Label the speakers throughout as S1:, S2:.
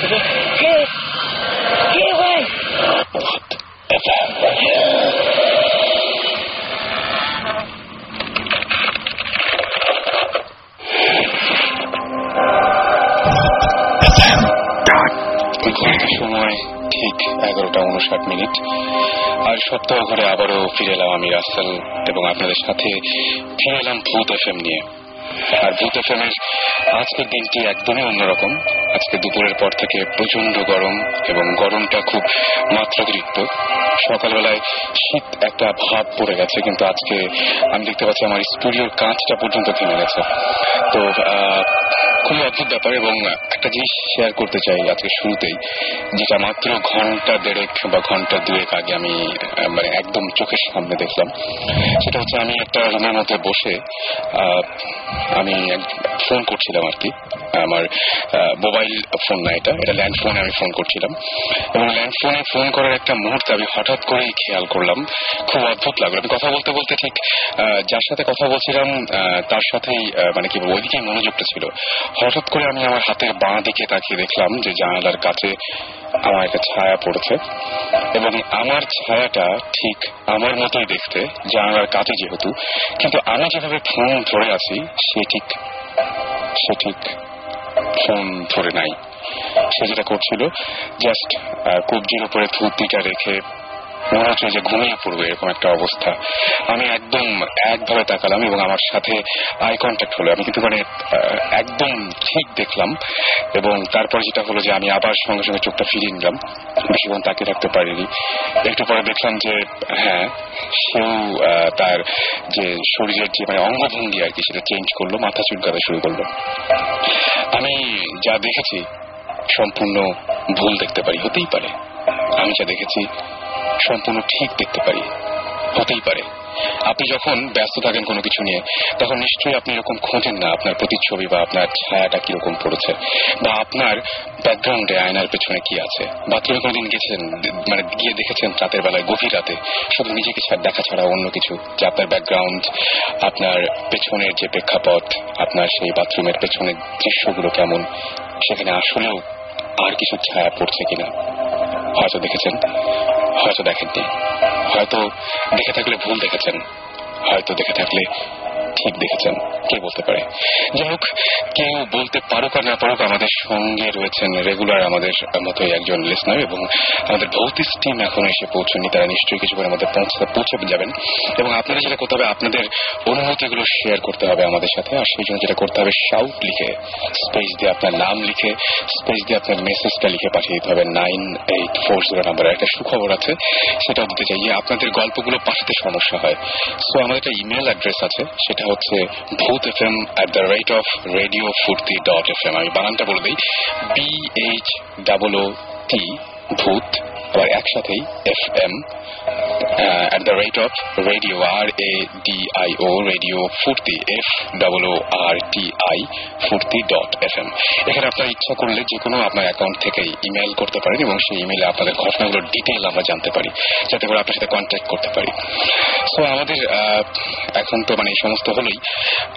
S1: সময় উনষাট মিনিট। আর সপ্তাহ ঘরে আবারও ফিরে এলাম আমি রাসেল এবং আপনাদের সাথে ফিরে এলাম ভূত এফ নিয়ে। আর ভূত এফ এর আজকের দিনটি একদমই অন্যরকম। আজকে দুপুরের পর থেকে প্রচণ্ড গরম এবং গরমটা খুব মাত্রাতিরিক্ত। সকালবেলায় শীত একটা ভাব পড়ে গেছে, কিন্তু আজকে আমি দেখতে পাচ্ছি আমার স্টুডিওর কাঁচটা পর্যন্ত থেমে গেছে। তো খুবই অদ্ভুত ব্যাপার এবং একটা জিনিস শেয়ার করতে চাই আজকে শুরুতেই, যেটা মাত্র ঘণ্টা দেড়েক বা ঘণ্টা দুয়েক আগে আমি মানে একদম চোখের সামনে দেখলাম। সেটা হচ্ছে আমি একটা রুমের মধ্যে বসে আমি ফোন করছিলাম আর কি। আমার মোবাইল ফোন না এটা এটা ল্যান্ড ফোনে আমি ফোন করছিলাম। এবং ল্যান্ড ফোনে ফোন করার একটা মুহূর্তে আমি হঠাৎ করেই খেয়াল করলাম। খুব অদ্ভুত লাগল। আমি কথা বলতে বলতে ঠিক যার সাথে কথা বলছিলাম তার সাথেই মানে কি ওইদিকে মনোযোগটা ছিল। হঠাৎ করে আমি আমার হাতের বাঁ দিকে তাকিয়ে দেখলাম যে জানালার কাছে আমার একটা ছায়া পড়েছে এবং আমার ছায়াটা ঠিক আমার মতোই দেখতে যা আমার কাছে যেহেতু, কিন্তু আমি যেভাবে ফোন ধরে আছি, সে ঠিক সে ঠিক ফোন ধরে নাই। সে যেটা করছিল জাস্ট কবজির উপরে থুপিটা রেখে মনে হচ্ছে যে ঘুমিয়ে পড়বে এরকম একটা অবস্থা। আমি একদম একভাবে তাকালাম এবং আমার সাথে আই কন্ট্যাক্ট হলো। আমি কিন্তু মানে একদম ঠিক দেখলাম এবং তারপর যেটা হলো যে আমি আবার সঙ্গে সঙ্গে চোখটা ফিরিয়ে নিলাম। বেশিক্ষণ পারিনি। একটু পরে দেখলাম যে হ্যাঁ সেও তার যে শরীরের যে মানে অঙ্গভঙ্গি আর কি, সেটা চেঞ্জ করল, মাথা চুলকাতে শুরু করল। আমি যা দেখেছি সম্পূর্ণ ভুল দেখতে পারি, হতেই পারে। আমি যা দেখেছি সম্পূর্ণ ঠিক দেখতে পারি। হতেই পারে। আপনি যখন ব্যস্ত থাকেন কোনো কিছু নিয়ে, তখন নিশ্চয়ই আপনি এরকম খোঁজেন না আপনার প্রতিচ্ছবি বা আপনার ছায়াটা কীরকম পড়েছে বা আপনার ব্যাকগ্রাউন্ডে আয়নার পেছনে কি আছে বাথরুমে কোনোদিন গেছেন মানে গিয়ে দেখেছেন রাতের বেলায় গভীর রাতে। শুধু নিজেকে দেখা ছাড়া অন্য কিছু যে আপনার ব্যাকগ্রাউন্ড আপনার পেছনের যে প্রেক্ষাপট, আপনার সেই বাথরুমের পেছনের দৃশ্যগুলো কেমন, সেখানে আসলেও আর কিছু ছায়া পড়ছে কিনা। হয়তো দেখেছেন। হয়তো দেখেননি। হয়তো দেখে থাকলে ভুল দেখেছেন। হয়তো দেখে থাকলে ঠিক দেখেছেন, কে বলতে পারে? যাই হোক, কেউ বলতে পারুক আর না পারুক, আমাদের সঙ্গে রয়েছেন রেগুলার আমাদের মতোই একজন লিসনার এবং আমাদের ভৌতিক টিম এখন এসে পৌঁছনি তারা নিশ্চয়ই কিছু করে আমাদের পৌঁছে যাবেন। এবং আপনাদের যেটা করতে হবে, আপনাদের অনুভূতিগুলো শেয়ার করতে হবে আমাদের সাথে। আর সেই জন্য যেটা করতে হবে শাউট লিখে স্পেস দিয়ে আপনার নাম লিখে স্পেস দিয়ে আপনার মেসেজটা লিখে পাঠিয়ে দিতে হবে nine eight four zero number একটা সুখবর আছে সেটা দিতে চাই আপনাদের গল্পগুলো পাঠাতে সমস্যা হয়। সো আমাদের একটা ইমেল অ্যাড্রেস আছে সেটা হচ্ছে Bhoot F M at the rate of radio Foorti dot F M আমি বানানটা বলে দিই। B H double O T Bhoot, আবার একসাথেই F M at the rate of radio R A D I O radio Foorti F double O R T I Foorti dot F M এখানে আপনার ইচ্ছা করলে যে কোনো আপনার অ্যাকাউন্ট থেকে ইমেল করতে পারেন এবং সেই ইমেলে আপনাদের ঘটনাগুলোর ডিটেল আমরা জানতে পারি, যাতে করে আপনার সাথে কন্ট্যাক্ট করতে পারি। সো আমাদের এখন তো মানে এই সমস্ত হলেই।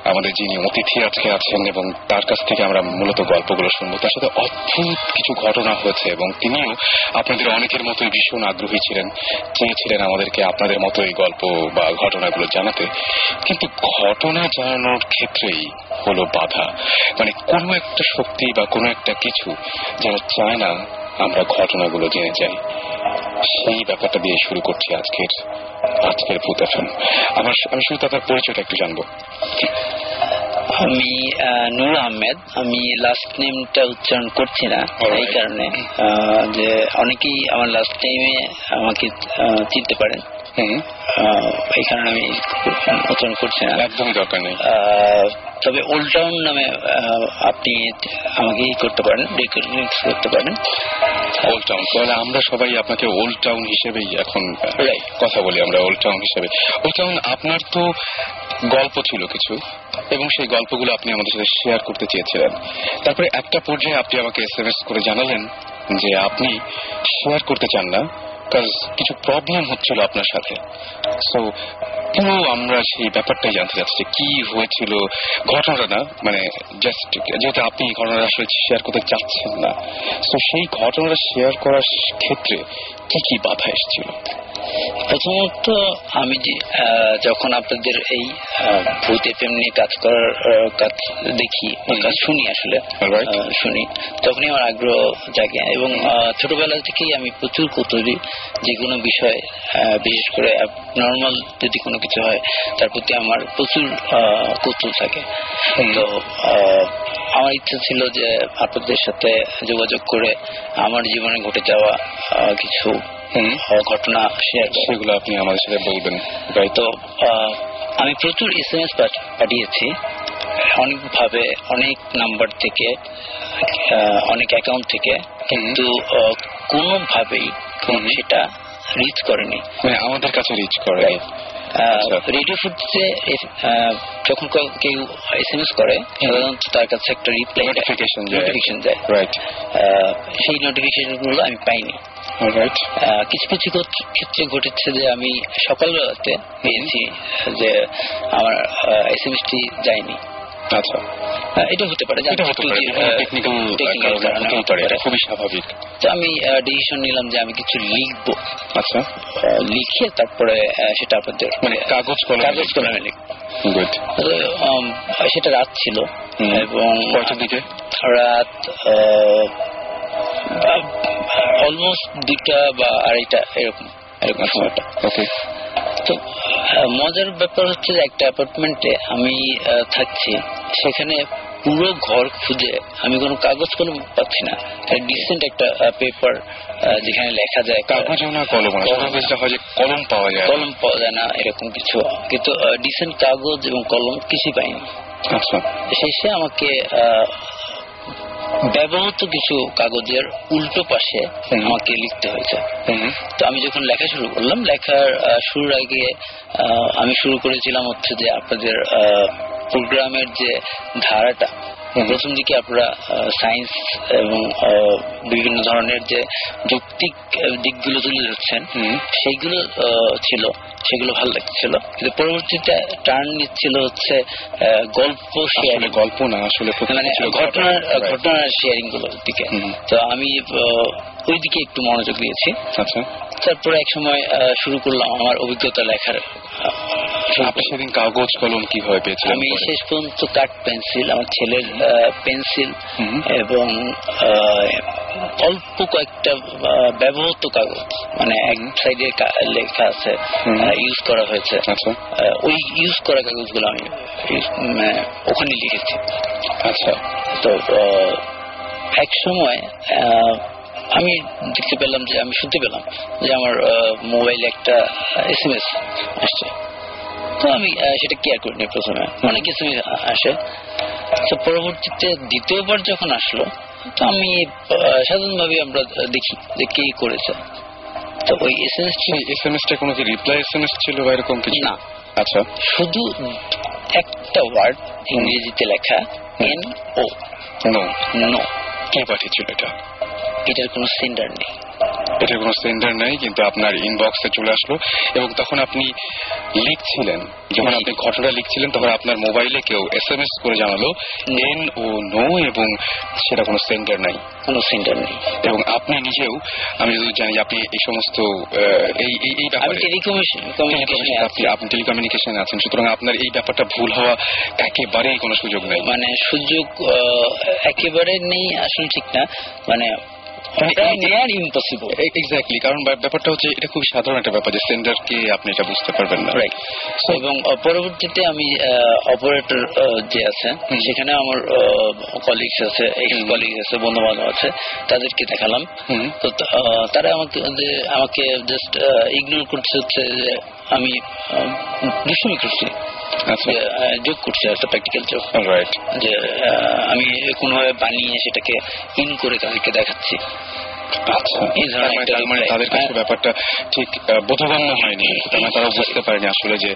S1: আমাদের যিনি অতিথি আজকে আছেন এবং তার কাছ থেকে আমরা মূলত গল্পগুলো শুনব। তার সাথে অদ্ভুত কিছু ঘটনা হয়েছে এবং তিনিও আপনাদের অনেকের মতোই ভীষণ আগ্রহী ছিলেন, চেয়েছিলেন আমাদেরকে আপনাদের মতো এই গল্প বা ঘটনাগুলো জানাতে, কিন্তু ঘটনা জানানোর ক্ষেত্রেই হলো বাধা। মানে কোনো একটা শক্তি বা কোনো একটা কিছু যেন চায় না আমরা ঘটনাগুলো জেনে যাই। সেই ব্যাপারটা দিয়ে শুরু করছি আজকের আজকের ভূত আমার, আমি শুধু তার পরিচয়টা একটু জানব।
S2: আমি নূর আহমেদ আমি লাস্ট নেমটা উচ্চারণ করছি না। এই কারণে যে অনেকেই আমার লাস্ট টাইমে আমাকে চিনতে পারেন। এই কারণে আমি উচ্চারণ করছি না।
S1: একদমই দরকার নেই।
S2: তবে ওল্ড টাউন নামে আপনি আমাকে ই করতে পারেন রিকগনাইজ করতে পারেন।
S1: ওল্ড টাউন তাহলে আমরা সবাই আপনাকে ওল্ড টাউন হিসেবেই এখন কথা বলি আমরা ওল্ড টাউন হিসেবে। ওল্ড টাউন আপনার তো গল্প ছিল কিছু এবং সেই গল্পগুলো আপনি আমাদের সাথে শেয়ার করতে চেয়েছিলেন। তারপরে একটা পর্যায়ে আপনি আমাকে এস এম এস করে জানালেন যে আপনি শেয়ার করতে চান না। কাজ কিছু প্রবলেম হচ্ছিল আপনার সাথে। সো পুরো আমরা সেই ব্যাপারটাই জানতে চাচ্ছি? কি হয়েছিল? ঘটনাটা না মানে জাস্ট যেহেতু আপনি ঘটনাটা আসলে শেয়ার করতে চাচ্ছেন না, তো সেই ঘটনাটা শেয়ার করার ক্ষেত্রে কি কি বাধা এসেছিল?
S2: প্রথমত আমি যখন আপনাদের এই ভূত এফএম নিয়ে কাজ করার কাজ দেখি কাজ শুনি আসলে শুনি তখনই আমার আগ্রহ জাগে এবং ছোটবেলা থেকেই আমি প্রচুর কৌতূহলী যে কোনো বিষয় বিশেষ করে নর্মাল যদি কোনো কিছু হয় তার প্রতি আমার প্রচুর আহ, কৌতূহল থাকে তো আহ, আমার ইচ্ছা ছিল যে আপনাদের সাথে যোগাযোগ করে আমার জীবনে ঘটে যাওয়া কিছু ঘটনা শেয়ার
S1: সেগুলো আপনি আমাদের সাথে বলবেন।
S2: তো আমি প্রচুর এস এম এস পাঠিয়েছি। অনেকভাবে অনেক নাম্বার থেকে অনেক অ্যাকাউন্ট থেকে। কিন্তু কোনোভাবেই সেটা রিচ করেনি।
S1: মানে আমাদের কাছে রিচ করে।
S2: রেডিও ফুটতে যখন কেউ এস এম এস করে সাধারণত তার কাছে একটা রিপ্লাই
S1: নোটিফিকেশন যায়। রাইট
S2: সেই নোটিফিকেশনগুলো আমি পাইনি। কিছু কিছু ক্ষেত্রে ঘটেছে যে আমি সকালবেলাতে পেয়েছি যে আমার এস এম টি যায়নি।
S1: আচ্ছা।
S2: এটা হতে পারে।
S1: খুবই স্বাভাবিক।
S2: তো আমি ডিসিশন নিলাম যে আমি কিছু লিখব।
S1: আচ্ছা।
S2: লিখে তারপরে সেটা আপনাদের
S1: মানে কাগজ কলমে
S2: কাগজ কলমে লিখব। সেটা রাত ছিল এবং রাত অলমোস্ট দুটা বা আড়াইটা এরকম এরকম সময়টা।
S1: ওকে
S2: তো মজার ব্যাপার হচ্ছে যে একটা অ্যাপার্টমেন্টে আমি থাকছি সেখানে পুরো ঘর খুঁজে আমি কোনো কাগজ কলম পাচ্ছি না। ডিসেন্ট একটা পেপার যেখানে লেখা যায়।
S1: কাগজও না কলম
S2: কলম।
S1: হয় কলম পাওয়া যায়
S2: কলম পাওয়া যায় না এরকম কিছু। কিন্তু ডিসেন্ট কাগজ এবং কলম কিছুই পাইনি।
S1: আচ্ছা।
S2: শেষে আমাকে আহ, ব্যবহৃত কিছু কাগজের উল্টো পাশে আমাকে লিখতে হয়েছে তো আমি যখন লেখা শুরু করলাম লেখার শুরুর আগে আহ, আমি শুরু করেছিলাম হচ্ছে যে আপনাদের প্রোগ্রামের যে ধারাটা। প্রথম দিকে আপনারা সায়েন্স এবং বিভিন্ন ধরনের যে যৌক্তিক দিকগুলো তুলে ধরছেন
S1: হুম
S2: সেইগুলো আহ, ছিল সেগুলো ভালো লাগছিল কিন্তু পরবর্তীতে টার্ন নিচ্ছিল হচ্ছে গল্প শেয়ারিং
S1: গল্প না আসলে
S2: মানে ঘটনার. ঘটনার শেয়ারিংগুলোর দিকে। তো আমি ওই দিকে একটু মনোযোগ দিয়েছি।
S1: আচ্ছা।
S2: তারপরে এক সময় শুরু করলাম আমার অভিজ্ঞতা লেখার।
S1: আপনি সেদিন কাগজ কলম কীভাবে পেয়েছিলেন
S2: আমি শেষ পর্যন্ত কাঠ পেন্সিল আমার ছেলের পেন্সিল এবং অল্প কয়েকটা ব্যবহৃত কাগজ মানে এক সাইডে লেখা আছে ইউজ করা হয়েছে।
S1: আচ্ছা।
S2: ওই ইউজ করা কাগজগুলো আমি মানে ওখানে লিখেছি।
S1: আচ্ছা।
S2: তো এক সময় আমি দেখতে পেলাম যে আমি শুনতে পেলাম যে আমার মোবাইলে একটা এস এম এস আসছে। তো আমি সেটা কেয়ার করিনি প্রথমে। অনেক এস আসে। তো পরবর্তীতে দ্বিতীয়বার যখন আসলো তো আমি সাধারণভাবে আমরা দেখি যে কে করেছে। তো ওই S M S
S1: S M এসটা কোনো কি রিপ্লাই এস এম এস ছিল বা এরকম কিছু?
S2: না।
S1: আচ্ছা।
S2: শুধু একটা ওয়ার্ড ইংরেজিতে লেখা এন ও
S1: নো
S2: নো
S1: কে পাঠিয়েছিল এটা?
S2: এটার কোনো সেন্ডার নেই।
S1: এটার কোনো সেন্টার নাই কিন্তু আপনার ইনবক্সে চলে আসলো এবং তখন আপনি লিখছিলেন। যখন আপনি ঘটনা লিখছিলেন তখন আপনার মোবাইলে কেউ এস এম এস করে জানালো এন ও নো এবং সেটা কোনো সেন্টার নাই।
S2: কোনো সেন্টার নেই।
S1: এবং আপনি নিজেও আমি যদি জানি আপনি এই সমস্ত এই এই- ব্যাপারে আপনি আপনি টেলিকমিউনিকেশনে আছেন সুতরাং আপনার এই ব্যাপারটা ভুল হওয়া একেবারেই কোনো সুযোগ নেই।
S2: মানে সুযোগ একেবারে নেই আসলে ঠিক না। মানে ইম্পসিবল
S1: এক্স্যাক্টলি কারণ ব্যাপারটা হচ্ছে এটা খুব সাধারণ একটা ব্যাপার যে সেন্ডারকে আপনি এটা বুঝতে পারবেন না।
S2: রাইট এবং পরবর্তীতে আমি অপারেটর যে আছে। সেখানে আমার কলিগস আছে। কলিগ আছে বন্ধু বান্ধব আছে তাদেরকে দেখালাম। তো তারা আমাকে যে আমাকে জাস্ট ইগনোর করছে হচ্ছে যে আমি দুষ্টুমি করছি। যোগ করছে একটা প্র্যাকটিক্যাল যোগ। যে আমি কোনোভাবে বানিয়ে সেটাকে ইন করে তাদেরকে দেখাচ্ছি।
S1: আচ্ছা মানে- মানে
S2: reply।
S1: তাদের কাছে
S2: হ্যাঁ।
S1: ব্যাপারটা ঠিক বোধগম্য হয়নি। মানে তারা বুঝতে পারেনি আসলে যে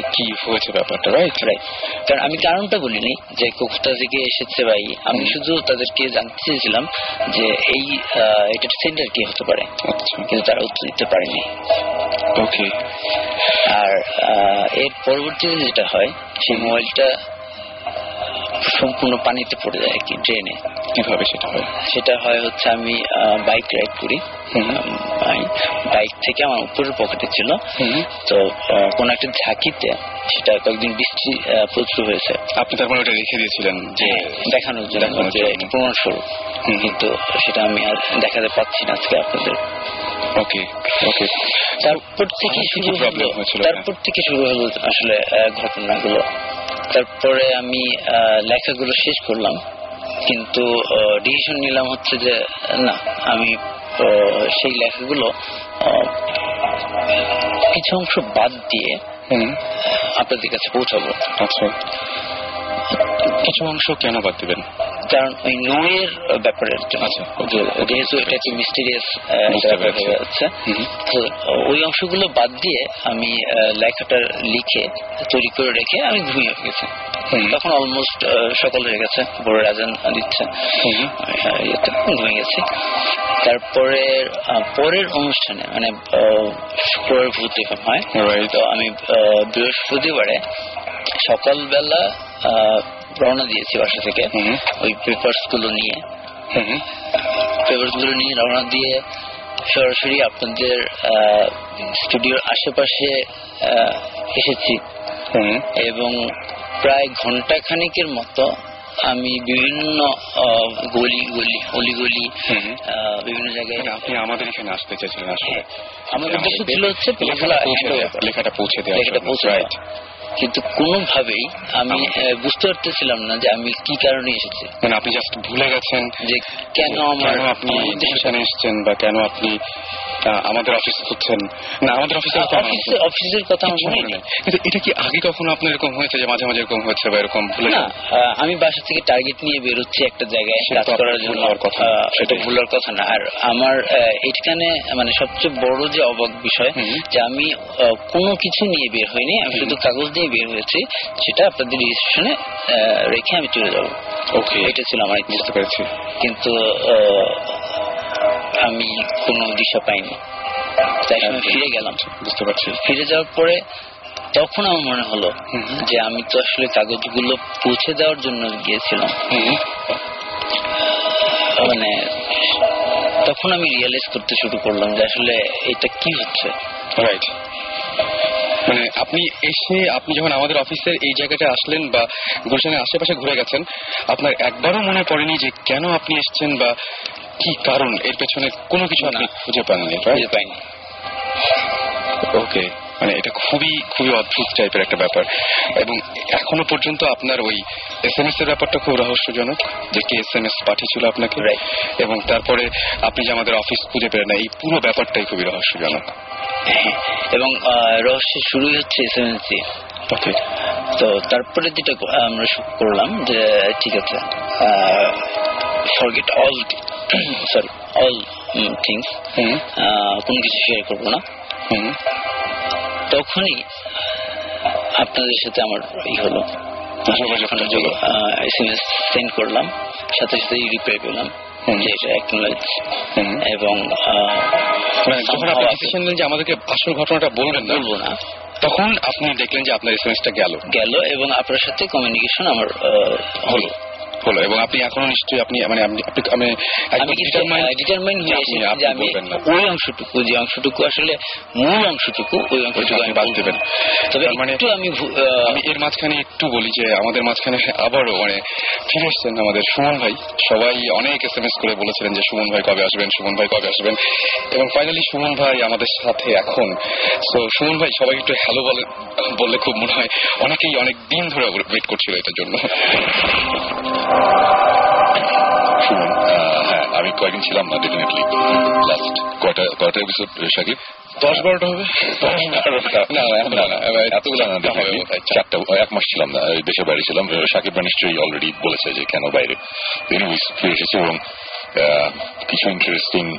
S1: কি হয়েছে ব্যাপারটা রাইট
S2: রাইট কারণ আমি কারণটা বলিনি যে কোথা থেকে এসেছে ভাই। আমি শুধু তাদেরকে জানতে চেয়েছিলাম যে এই এটার সেন্টার কি হতে পারে।
S1: আচ্ছা।
S2: কিন্তু তারা উত্তর দিতে পারেনি।
S1: ওকে
S2: আর এর পরবর্তীতে যেটা হয় সেই মোবাইলটা সম্পূর্ণ পানিতে পড়ে যায় আর কি ড্রেনে
S1: কীভাবে সেটা হয়
S2: সেটা হয় হচ্ছে আমি বাইক রাইড করি। বাইক থেকে আমার উপরের পকেটে ছিল। তো কোন একটা ঝাঁকিতে সেটা কয়েকদিন বৃষ্টি প্রচুর হয়েছে।
S1: আপনি তার মানে ওটা রেখে দিয়েছিলেন যে
S2: দেখানোর জন্য যে প্রমাণ স্বরূপ কিন্তু সেটা আমি আর দেখাতে পাচ্ছি না আজকে আপনাদের।
S1: ওকে ওকে।
S2: তারপর থেকে শুরু হলো তারপর থেকে শুরু হলো আসলে ঘটনাগুলো। তারপরে আমি লেখাগুলো শেষ করলাম। কিন্তু ডিসিশন নিলাম হচ্ছে যে না আমি সেই লেখাগুলো আহ, কিছু অংশ বাদ দিয়ে আপনাদের কাছে পৌঁছাবো।
S1: আচ্ছা। কিছু অংশ কেন বাদ দিবেন?
S2: কারণ ওই নোয়ের
S1: আচ্ছা,
S2: যেহেতু এটা মিস্টিরিয়াস। হয়ে। তো ওই অংশগুলো বাদ দিয়ে আমি লেখাটা লিখে তৈরি করে রেখে আমি ঘুমিয়ে গেছি। তখন অলমোস্ট সকাল হয়ে গেছে ভোরের আজান দিচ্ছে।
S1: হুম।
S2: ঘুমিয়ে গেছি। তারপরে পরের অনুষ্ঠানে মানে শুক্রবার ভূত হয়. তো আমি বৃহস্পতিবারে সকালবেলা রওনা দিয়েছি বাসা থেকে। ওই পেপার্সগুলো নিয়ে পেপার্সগুলো নিয়ে রওনা দিয়ে সরাসরি আপনাদের স্টুডিওর আশেপাশে এসেছি। এবং প্রায় ঘণ্টা খানিকের মতো আমি বিভিন্ন গলি গলি অলিগলি বিভিন্ন জায়গায়
S1: আপনি আমাদের এখানে আসতে চেয়েছিলেন আসলে।
S2: হ্যাঁ, আমাদের উদ্দেশ্য ছিল হচ্ছে
S1: লেখাটা পৌঁছে দেওয়া। লেখাটা পৌঁছে
S2: কিন্তু কোনোভাবেই আমি বুঝতে পারতেছিলাম না যে আমি কি কারণে এসেছি।
S1: মানে আপনি জাস্ট ভুলে গেছেন
S2: যে কেন আমার
S1: আপনি এখানে এসেছেন বা কেন আপনি আমাদের অফিস খুঁজছেন না আমাদের অফিসের
S2: অফিসের কথা আমার মনে নেই।
S1: কিন্তু এটা কি আগে কখনো আপনার এরকম হয়েছে যে মাঝে মাঝে এরকম হচ্ছে বা এরকম ভুলে
S2: না আমি বাসা থেকে টার্গেট নিয়ে বেরোচ্ছি একটা জায়গায়
S1: সেটা
S2: কাজ করার জন্য।
S1: কথা।
S2: এটা ভুলার কথা না। আর আমার এখানে মানে সবচেয়ে বড় যে অবাক বিষয়। যে আমি কোনো কিছু নিয়ে বের হইনি। আমি শুধু কাগজ দিয়ে বের হয়েছি সেটা আপনাদের রেজিস্ট্রেশনে রেখে আমি চলে যাব।
S1: ওকে
S2: এটা ছিল আমার
S1: বুঝতে পেরেছি।
S2: কিন্তু আমি কোনো দিশা পাইনি। তাই আমি ফিরে গেলাম।
S1: বুঝতে পারছি।
S2: ফিরে যাওয়ার পরে তখন আমার মনে হলো। যে আমি তো আসলে কাগজগুলো পৌঁছে দেওয়ার জন্য গিয়েছিলাম। মানে তখন আমি রিয়েলাইজ করতে শুরু করলাম যে আসলে এটা কি হচ্ছে।
S1: রাইট মানে আপনি এসে আপনি যখন আমাদের অফিসের এই জায়গাটা আসলেন বা গুলশানের আশেপাশে ঘুরে গেছেন আপনার একবারও মনে পড়েনি যে কেন আপনি এসছেন বা কি কারণ? এর পেছনে কোনো কিছু আপনি। খুঁজে পাননি
S2: খুঁজে পাইনি।
S1: ওকে মানে এটা খুবই খুবই অদ্ভুত টাইপের একটা ব্যাপার। এবং এখনও পর্যন্ত আপনার ওই এস এম এস এর ব্যাপারটা খুব রহস্যজনক যে কে এস এম এস পাঠিয়েছিল আপনাকে. এবং তারপরে আপনি যে আমাদের অফিস খুঁজে পেলেন না এই পুরো ব্যাপারটাই খুবই রহস্যজনক।
S2: এবং আহ, রহস্যের শুরুই হচ্ছে এসএমএস দিয়ে।
S1: ওকে
S2: তো তারপরে যেটা আমরা শুরু করলাম যে ঠিক আছে forget all sorry all things কোনো কিছু শেয়ার করব না। তখনই আপনাদের সাথে আমার ই হলো। এস এম এস সেন্ড করলাম সাথে সাথে রিপ্লাই পেলাম। এবং
S1: মানে যখন আপনি ডিসিশন যে আমাদেরকে আসল ঘটনাটা বলবেন
S2: বলব না।
S1: তখন আপনি দেখলেন যে আপনার এস এম এসটা গেল।
S2: গেল এবং আপনার সাথে কমিউনিকেশন আমার হলো।
S1: হলো এবং আপনি এখনও নিশ্চয়ই আপনি মানে আপনি
S2: ওই অংশটুকু যে অংশটুকু আসলে মূল অংশটুকু ওই অংশটুকু আমি
S1: বাদ দেবেন।
S2: তবে
S1: মানে
S2: একটু আমি
S1: আমি এর মাঝখানে একটু বলি যে আমাদের মাঝখানে আবারও মানে ফিরে এসছেন আমাদের সুমন ভাই। সবাই অনেক এস এম এস করে বলেছিলেন যে সুমন ভাই কবে আসবেন সুমন ভাই কবে আসবেন। এবং ফাইনালি সুমন ভাই আমাদের সাথে এখন। তো সুমন ভাই সবাই একটু হ্যালো বলে বললে খুব মনে হয় অনেকেই অনেক দিন ধরে ওয়েট করছিল এটার জন্য।
S3: আহ, হ্যাঁ আমি কয়েকদিন ছিলাম না ডেফিনেটলি লাস্ট কয়টা কয়টা এপিসোড সাকিব?
S1: দশ বারোটা হবে।
S3: না না না এতগুলো না।
S1: বোধহয়।
S3: চারটা এক মাস ছিলাম না দেশের বাইরে ছিলাম। সাকিবরা নিশ্চয়ই অলরেডি বলেছে যে কেন বাইরে। ফিরে এসেছে এবং কিছু ইন্টারেস্টিং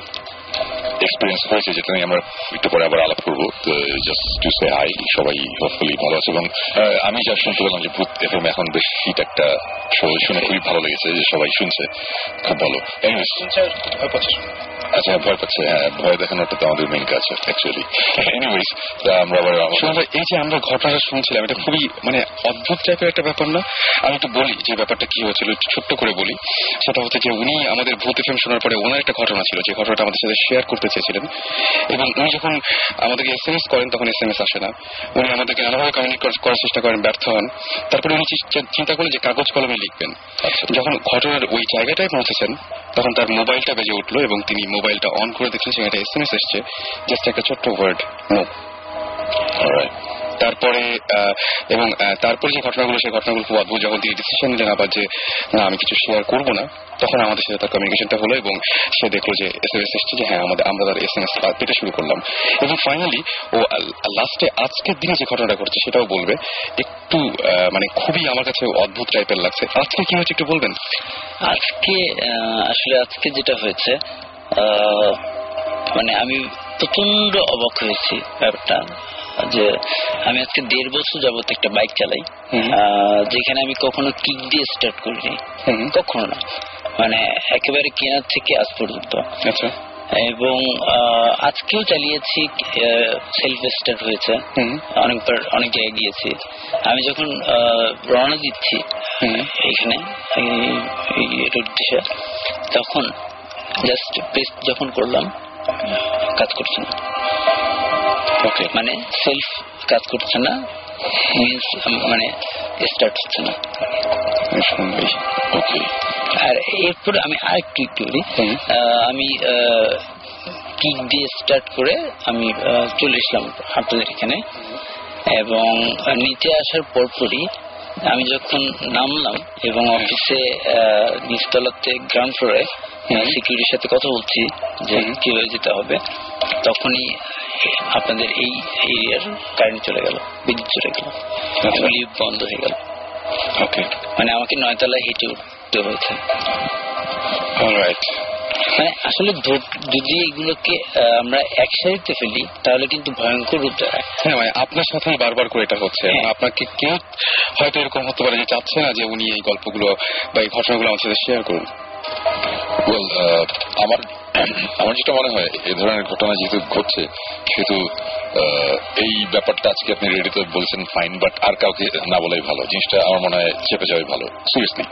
S3: এক্সপিরিয়েন্স হয়েছে যেটা নিয়ে আমরা একটু পরে আবার আলাপ করব জাস্ট টু সে হাই সবাই হোপফুলি ভালো আছে এবং আমি যা শুনতে পেলাম যে ভূত এফএম এখন বেশ হিট একটা শো শুনে খুবই ভালো লেগেছে যে সবাই শুনছে খুব ভালো আচ্ছা ভয় পাচ্ছে হ্যাঁ ভয় দেখানোটা তো আমাদের মেন কাজ অ্যাকচুয়ালি এনিওয়েজ আমরা আবার
S1: এই যে আমরা ঘটনাটা শুনছিলাম এটা খুবই মানে অদ্ভুত টাইপের একটা ব্যাপার না আমি একটু বলি যে ব্যাপারটা কি হয়েছিল ছোট্ট করে বলি সেটা হচ্ছে যে উনি আমাদের ভূত এফএম শোনার পরে ওনার একটা ঘটনা ছিল যে ঘটনাটা আমাদের সাথে শেয়ার করতে চেয়েছিলেন। এবং উনি যখন আমাদেরকে এস এম এস করেন তখন এস এম এস আসে না। উনি আমাদেরকে নানাভাবে কমিউনিকেট করার চেষ্টা করেন ব্যর্থ হন। তারপরে উনি চিন্তা করলেন যে কাগজ কলমে লিখবেন। যখন ঘটনার ওই জায়গাটায় পৌঁছেছেন তখন তার মোবাইলটা বেজে উঠল এবং তিনি মোবাইলটা অন করে দেখলেন সেখানে একটা এস এম এস এসছে। জাস্ট একটা ছোট্ট ওয়ার্ড নো. তারপরে এবং তারপরে যে ঘটনাগুলো, সেই ঘটনাগুলো খুব অদ্ভুত। যখন তিনি ডিসিশন নিলেন আবার যে, না, আমি কিছু শেয়ার করব না, তখন আমাদের সাথে তার কমিউনিকেশনটা হলো এবং সে দেখল যে এস এম এস এসছে যে হ্যাঁ আমাদের, আমরা তার এস এম এস পেতে শুরু করলাম। এবং ফাইনালি ও লাস্টে আজকের দিনে যে ঘটনাটা ঘটছে, সেটাও বলবে। একটু মানে খুবই আমার কাছে অদ্ভুত টাইপের লাগছে। আজকে কি হচ্ছে একটু বলবেন?
S2: আজকে আসলে আজকে যেটা হয়েছে মানে আমি প্রচণ্ড অবাক হয়েছি ব্যাপারটা। যে আমি আজকে দেড় বছর যাবত একটা বাইক চালাই। যেখানে আমি কখনো কিক দিয়ে স্টার্ট করিনি। কখনো না। মানে একেবারে কেনার থেকে আজ পর্যন্ত।
S1: আচ্ছা।
S2: এবং আজকেও চালিয়েছি সেলফ স্টার্ট হয়েছে। অনেকবার অনেক জায়গায় গিয়েছি। আমি যখন রওনা দিচ্ছি উদ্দেশ্যে তখন জাস্ট প্রেস যখন করলাম কাজ করছি না মানে সেলফ কাজ করছে না মিনস মানে স্টার্ট হচ্ছে না। আর এরপরে আমি আর আমি কিক দিয়ে স্টার্ট করে আমি চলে এসলাম আপনাদের এখানে। এবং নিচে আসার পরপরই আমি যখন নামলাম এবং অফিসে নিচতলাতে গ্রাউন্ড ফ্লোরে সিকিউরিটির সাথে কথা বলছি যে কীভাবে যেতে হবে তখনই আপনাদের এই এরিয়ার কারেন্ট চলে গেল বিদ্যুৎ চলে গেল। লিফট বন্ধ হয়ে গেল।
S1: ওকে
S2: মানে আমাকে নয়তলায় হেঁটে উঠতে হয়েছে। মানে আসলে যদি এগুলোকে আমরা একসাথে ফেলি তাহলে কিন্তু ভয়ঙ্কর রূপ দাঁড়ায়
S1: হ্যাঁ মানে আপনার সাথেই বারবার করে এটা হচ্ছে।
S2: হ্যাঁ।
S1: আপনাকে কেউ হয়তো এরকম হতে পারে যে চাচ্ছে না যে উনি এই গল্পগুলো বা এই ঘটনাগুলো আমার সাথে শেয়ার করুন।
S3: আমার আমার যেটা মনে হয় এই ধরনের ঘটনা যেহেতু ঘটছে সেহেতু এই ব্যাপারটা আজকে আপনি রেডিতে বলছেন ফাইন বাট আর কাউকে না বলাই ভালো। জিনিসটা আমার মনে হয় চেপে যাওয়াই ভালো সিরিয়াসলি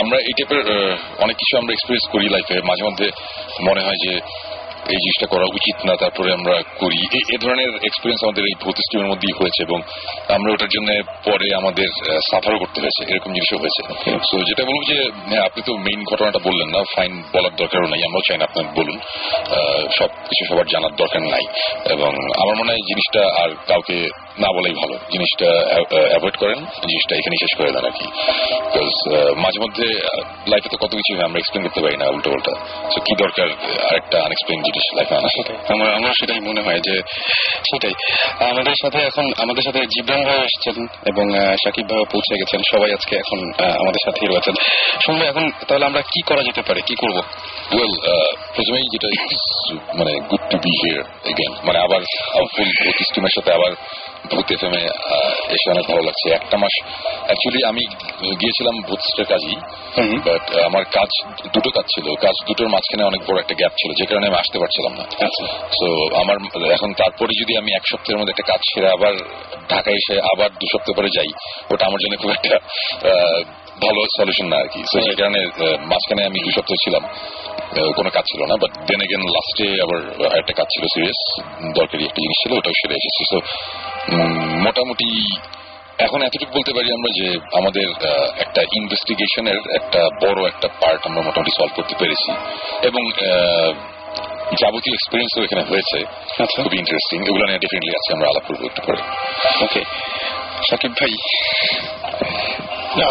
S3: আমরা এই টাইপের অনেক কিছু আমরা এক্সপিরিয়েন্স করি লাইফে মাঝে মধ্যে মনে হয় যে এই জিনিসটা করা উচিত না তারপরে আমরা করি। এই এ ধরনের এক্সপিরিয়েন্স আমাদের এই ভৌত স্ট্রিমের মধ্যেই হয়েছে এবং আমরা ওটার জন্য পরে আমাদের সাফারও করতে হয়েছে এরকম জিনিসও হয়েছে। সো যেটা বলব যে হ্যাঁ, আপনি তো মেইন ঘটনাটা বললেন না ফাইন বলার দরকারও নাই আমরাও চাই না আপনার বলুন। সব কিছু সবার জানার দরকার নাই। এবং আমার মনে হয় জিনিসটা আর কাউকে না বলাই ভালো। জিনিসটা অ্যাভয়েড করেন জিনিসটা এখানে শেষ করে দেন আর কি। বিকজ মাঝে মধ্যে লাইফে তো কত কিছু আমরা এক্সপ্লেন করতে পারি না উল্টো উল্টা তো কি দরকার আরেকটা আনএক্সপ্লেন জিনিস লাইফে আনা
S1: আমার আমার সেটাই মনে হয় যে সেটাই। আমাদের সাথে এখন আমাদের সাথে জিবরান ভাই এসেছেন এবং সাকিব ভাই পৌঁছে গেছেন। সবাই আজকে এখন আমাদের সাথে রয়েছেন। শুনব এখন তাহলে আমরা কি করা যেতে পারে? কি করব?
S3: ওয়েল প্রথমেই যেটা মানে good to be here again মানে আবার ফুল সাথে আবার ভূত এফ এ এসে অনেক ভালো লাগছে। একটা মাস অ্যাকচুয়ালি আমি গিয়েছিলাম ভূতস্টের কাজই বাট আমার কাজ দুটো কাজ ছিল। কাজ দুটোর মাঝখানে অনেক বড় একটা গ্যাপ ছিল যে কারণে আমি আসতে পারছিলাম না।
S1: আচ্ছা।
S3: তো আমার এখন তারপরে যদি আমি এক সপ্তাহের মধ্যে একটা কাজ সেরে আবার ঢাকায় এসে আবার দু সপ্তাহ পরে যাই ওটা আমার জন্য খুব একটা আহ, ভালো সলিউশন না আর কি তো সেই কারণে মাঝখানে আমি দু সপ্তাহ ছিলাম কোনো কাজ ছিল না বাট দেন এগেন লাস্টে আবার একটা কাজ ছিল সিরিয়াস দরকারি একটা জিনিস ছিল ওটাও সেরে এসেছি। তো মোটামুটি এখন এতটুকু বলতে পারি আমরা যে আমাদের একটা ইনভেস্টিগেশনের একটা বড় একটা পার্ট আমরা মোটামুটি সলভ করতে পেরেছি। এবং যাবতীয় এক্সপিরিয়েন্সও এখানে হয়েছে।
S1: আচ্ছা।
S3: খুব ইন্টারেস্টিং এগুলো নিয়ে ডেফিনেটলি আছে আমরা আলাপ করব একটু পরে।
S1: ওকে সাকিব ভাই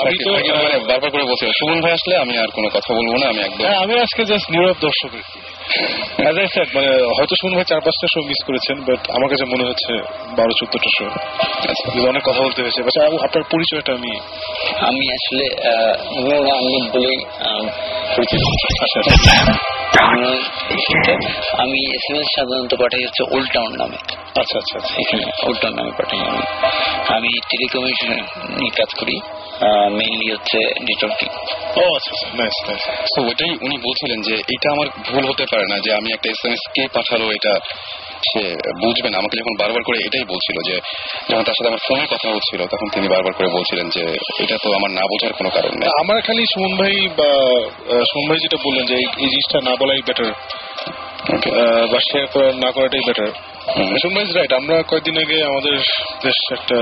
S4: আমি তো
S1: মানে বারবার করে বলছি সুমন ভাই আসলে আমি আর কোনো কথা বলব না আমি একদম
S4: হ্যাঁ, আমি আজকে জাস্ট নীরব দর্শক অ্যাজ আই সেড মানে হয়তো শুনুন ভাই চার পাঁচটা শো মিস করেছেন বাট আমার কাছে মনে হচ্ছে বারো চোদ্দটা শো অনেক কথা বলতে হয়েছে বাট আপনার পরিচয়টা আমি
S2: আমি আসলে আহমেদ বলেই পরিচিত।
S4: আচ্ছা।
S2: আমি এস এম এস সাধারণত পাঠাই হচ্ছে ওল্ড টাউন নামে।
S4: আচ্ছা আচ্ছা আচ্ছা।
S2: এখানে ওল্ড টাউন নামে পাঠাই আমি। আমি টেলিকমিউনিকেশন নিয়ে কাজ করি মেইনলি হচ্ছে নেটওয়ার্কিং
S4: ও আচ্ছা আচ্ছা।
S1: ওইটাই উনি বলছিলেন যে এটা আমার ভুল হতে পারে। না যে আমি একটা এসএমএস কে পাঠালো এটা সে বুঝবেন আমাকে যখন বারবার করে এটাই বলছিল যে যখন তার সাথে আমার ফোনে কথা হচ্ছিল তখন তিনি বারবার করে বলছিলেন যে এটা তো আমার না বোঝার কোনো কারণ নেই।
S4: আমার খালি সুমন ভাই বা সুমন ভাই যেটা বললেন যে এই- জিনিসটা না বলাই বেটার বা শেয়ার না করাটাই বেটার। সুমন ভাই রাইট আমরা কয়েকদিন আগে আমাদের বেশ একটা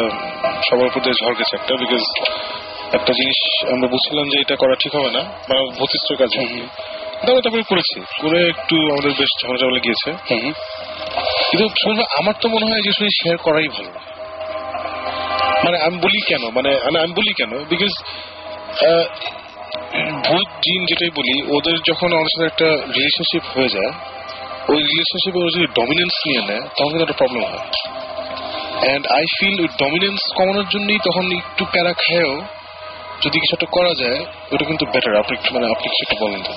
S4: সবার উপর দিয়ে ঝড় গেছে একটা বিকজ একটা জিনিস আমরা বুঝছিলাম যে এটা করা ঠিক হবে না বা ভূতিষ্ঠ কাজ। তারপরে তারপরে করেছি করে একটু আমাদের বেশ গিয়েছে। কিন্তু আমার তো মনে হয় যে শেয়ার করাই ভালো। মানে আমি বলি কেন? মানে আমি বলি কেন? বিকজ ভূত, জিন যেটাই বলি, ওদের যখন আমাদের সাথে একটা রিলেশনশিপ হয়ে যায়, ওই রিলেশনশিপে ওরা যদি ডমিনেন্স নিয়ে নেয়, তখন কিন্তু একটা প্রবলেম হয়। অ্যান্ড আই ফিল ওই ডমিনেন্স কমানোর জন্যই তখন একটু প্যারা খায়ও যদি কিছু একটা করা যায় ওটা কিন্তু বেটার আপনি মানে আপনি কিছু একটা বলেন তো।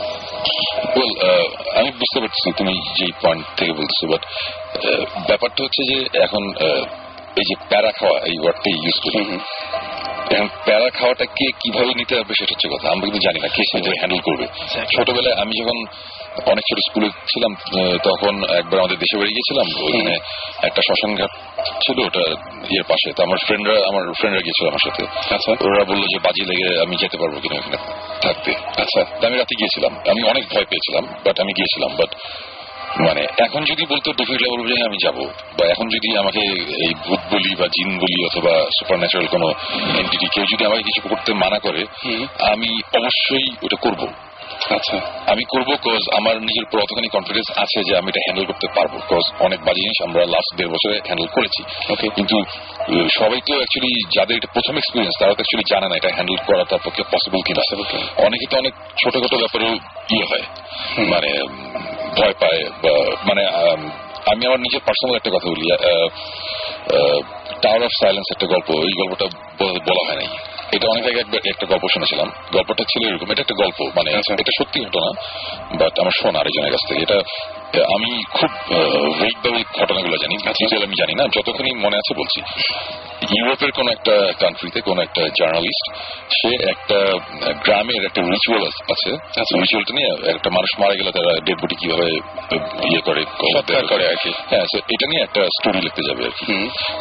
S3: Uh, আমি বুঝতে পারছি তুমি যে পয়েন্ট থেকে বলছো বাট ব্যাপারটা হচ্ছে যে এখন uh, এই যে প্যারা খাওয়া এই ওয়ার্ডটা ইউজ করি এখন প্যারা খাওয়াটা কে কীভাবে নিতে হবে সেটা হচ্ছে কথা। আমরা কিন্তু জানি না কে সেটা হ্যান্ডেল করবে। ছোটবেলায় আমি যখন অনেক ছোট স্কুলে ছিলাম তখন একবার আমাদের দেশে বাড়ি গিয়েছিলাম ওখানে একটা শ্মশান ঘাট ছিল ওটা ইয়ের পাশে। তো আমার ফ্রেন্ডরা আমার ফ্রেন্ডরা গিয়েছিল আমার সাথে।
S1: আচ্ছা।
S3: ওরা বলল যে বাজি লেগে আমি যেতে পারব কিনা ওখানে থাকতে। আচ্ছা। আমি রাতে গিয়েছিলাম। আমি অনেক ভয় পেয়েছিলাম বাট আমি গিয়েছিলাম বাট মানে এখন যদি বলতো ডেফিনেটলি বলব যে আমি যাব বা এখন যদি আমাকে এই ভূত বলি বা জিন বলি অথবা সুপার ন্যাচারাল কোনো এন্টিটি কেউ যদি আমাকে কিছু করতে মানা করে আমি অবশ্যই ওটা করব।
S1: আচ্ছা।
S3: আমি করব কজ আমার নিজের উপর অতখানি কনফিডেন্স আছে যে আমি এটা হ্যান্ডেল করতে পারব। কজ অনেক বাজে জিনিস আমরা লাস্ট দেড় বছরে হ্যান্ডেল করেছি। কিন্তু সবাই তো অ্যাকচুয়ালি যাদের এটা প্রথম এক্সপিরিয়েন্স তারা তো অ্যাকচুয়ালি জানে না এটা হ্যান্ডেল করা তার পক্ষে পসিবল কিনা। অনেকে তো অনেক ছোটখাটো ব্যাপারেও ইয়ে হয়। মানে ভয় পায় মানে আমি আমার নিজের পার্সোনাল একটা কথা বলি। টাওয়ার অফ সাইলেন্স একটা গল্প এই গল্পটা বলা হয় নাই। এটা অনেক আগে একটা গল্প শুনেছিলাম। গল্পটা ছিল এরকম। এটা একটা গল্প মানে এটা সত্যি ঘটনা বাট আমার শোন আরেকজনের কাছ থেকে। এটা আমি খুব ভেগ ভাবে ঘটনাগুলো জানি ডিটেল আমি জানি না যতক্ষণই মনে আছে বলছি। ইউরোপের কোন একটা কান্ট্রিতে কোন একটা জার্নালিস্ট সে একটা গ্রামের একটা রিচুয়াল আছে রিচুয়ালটা নিয়ে একটা মানুষ মারা গেলে তারা ডেড বডি কীভাবে ইয়ে করে
S1: করে আর কি।
S3: হ্যাঁ এটা নিয়ে একটা স্টোরি লিখতে যাবে আর কি।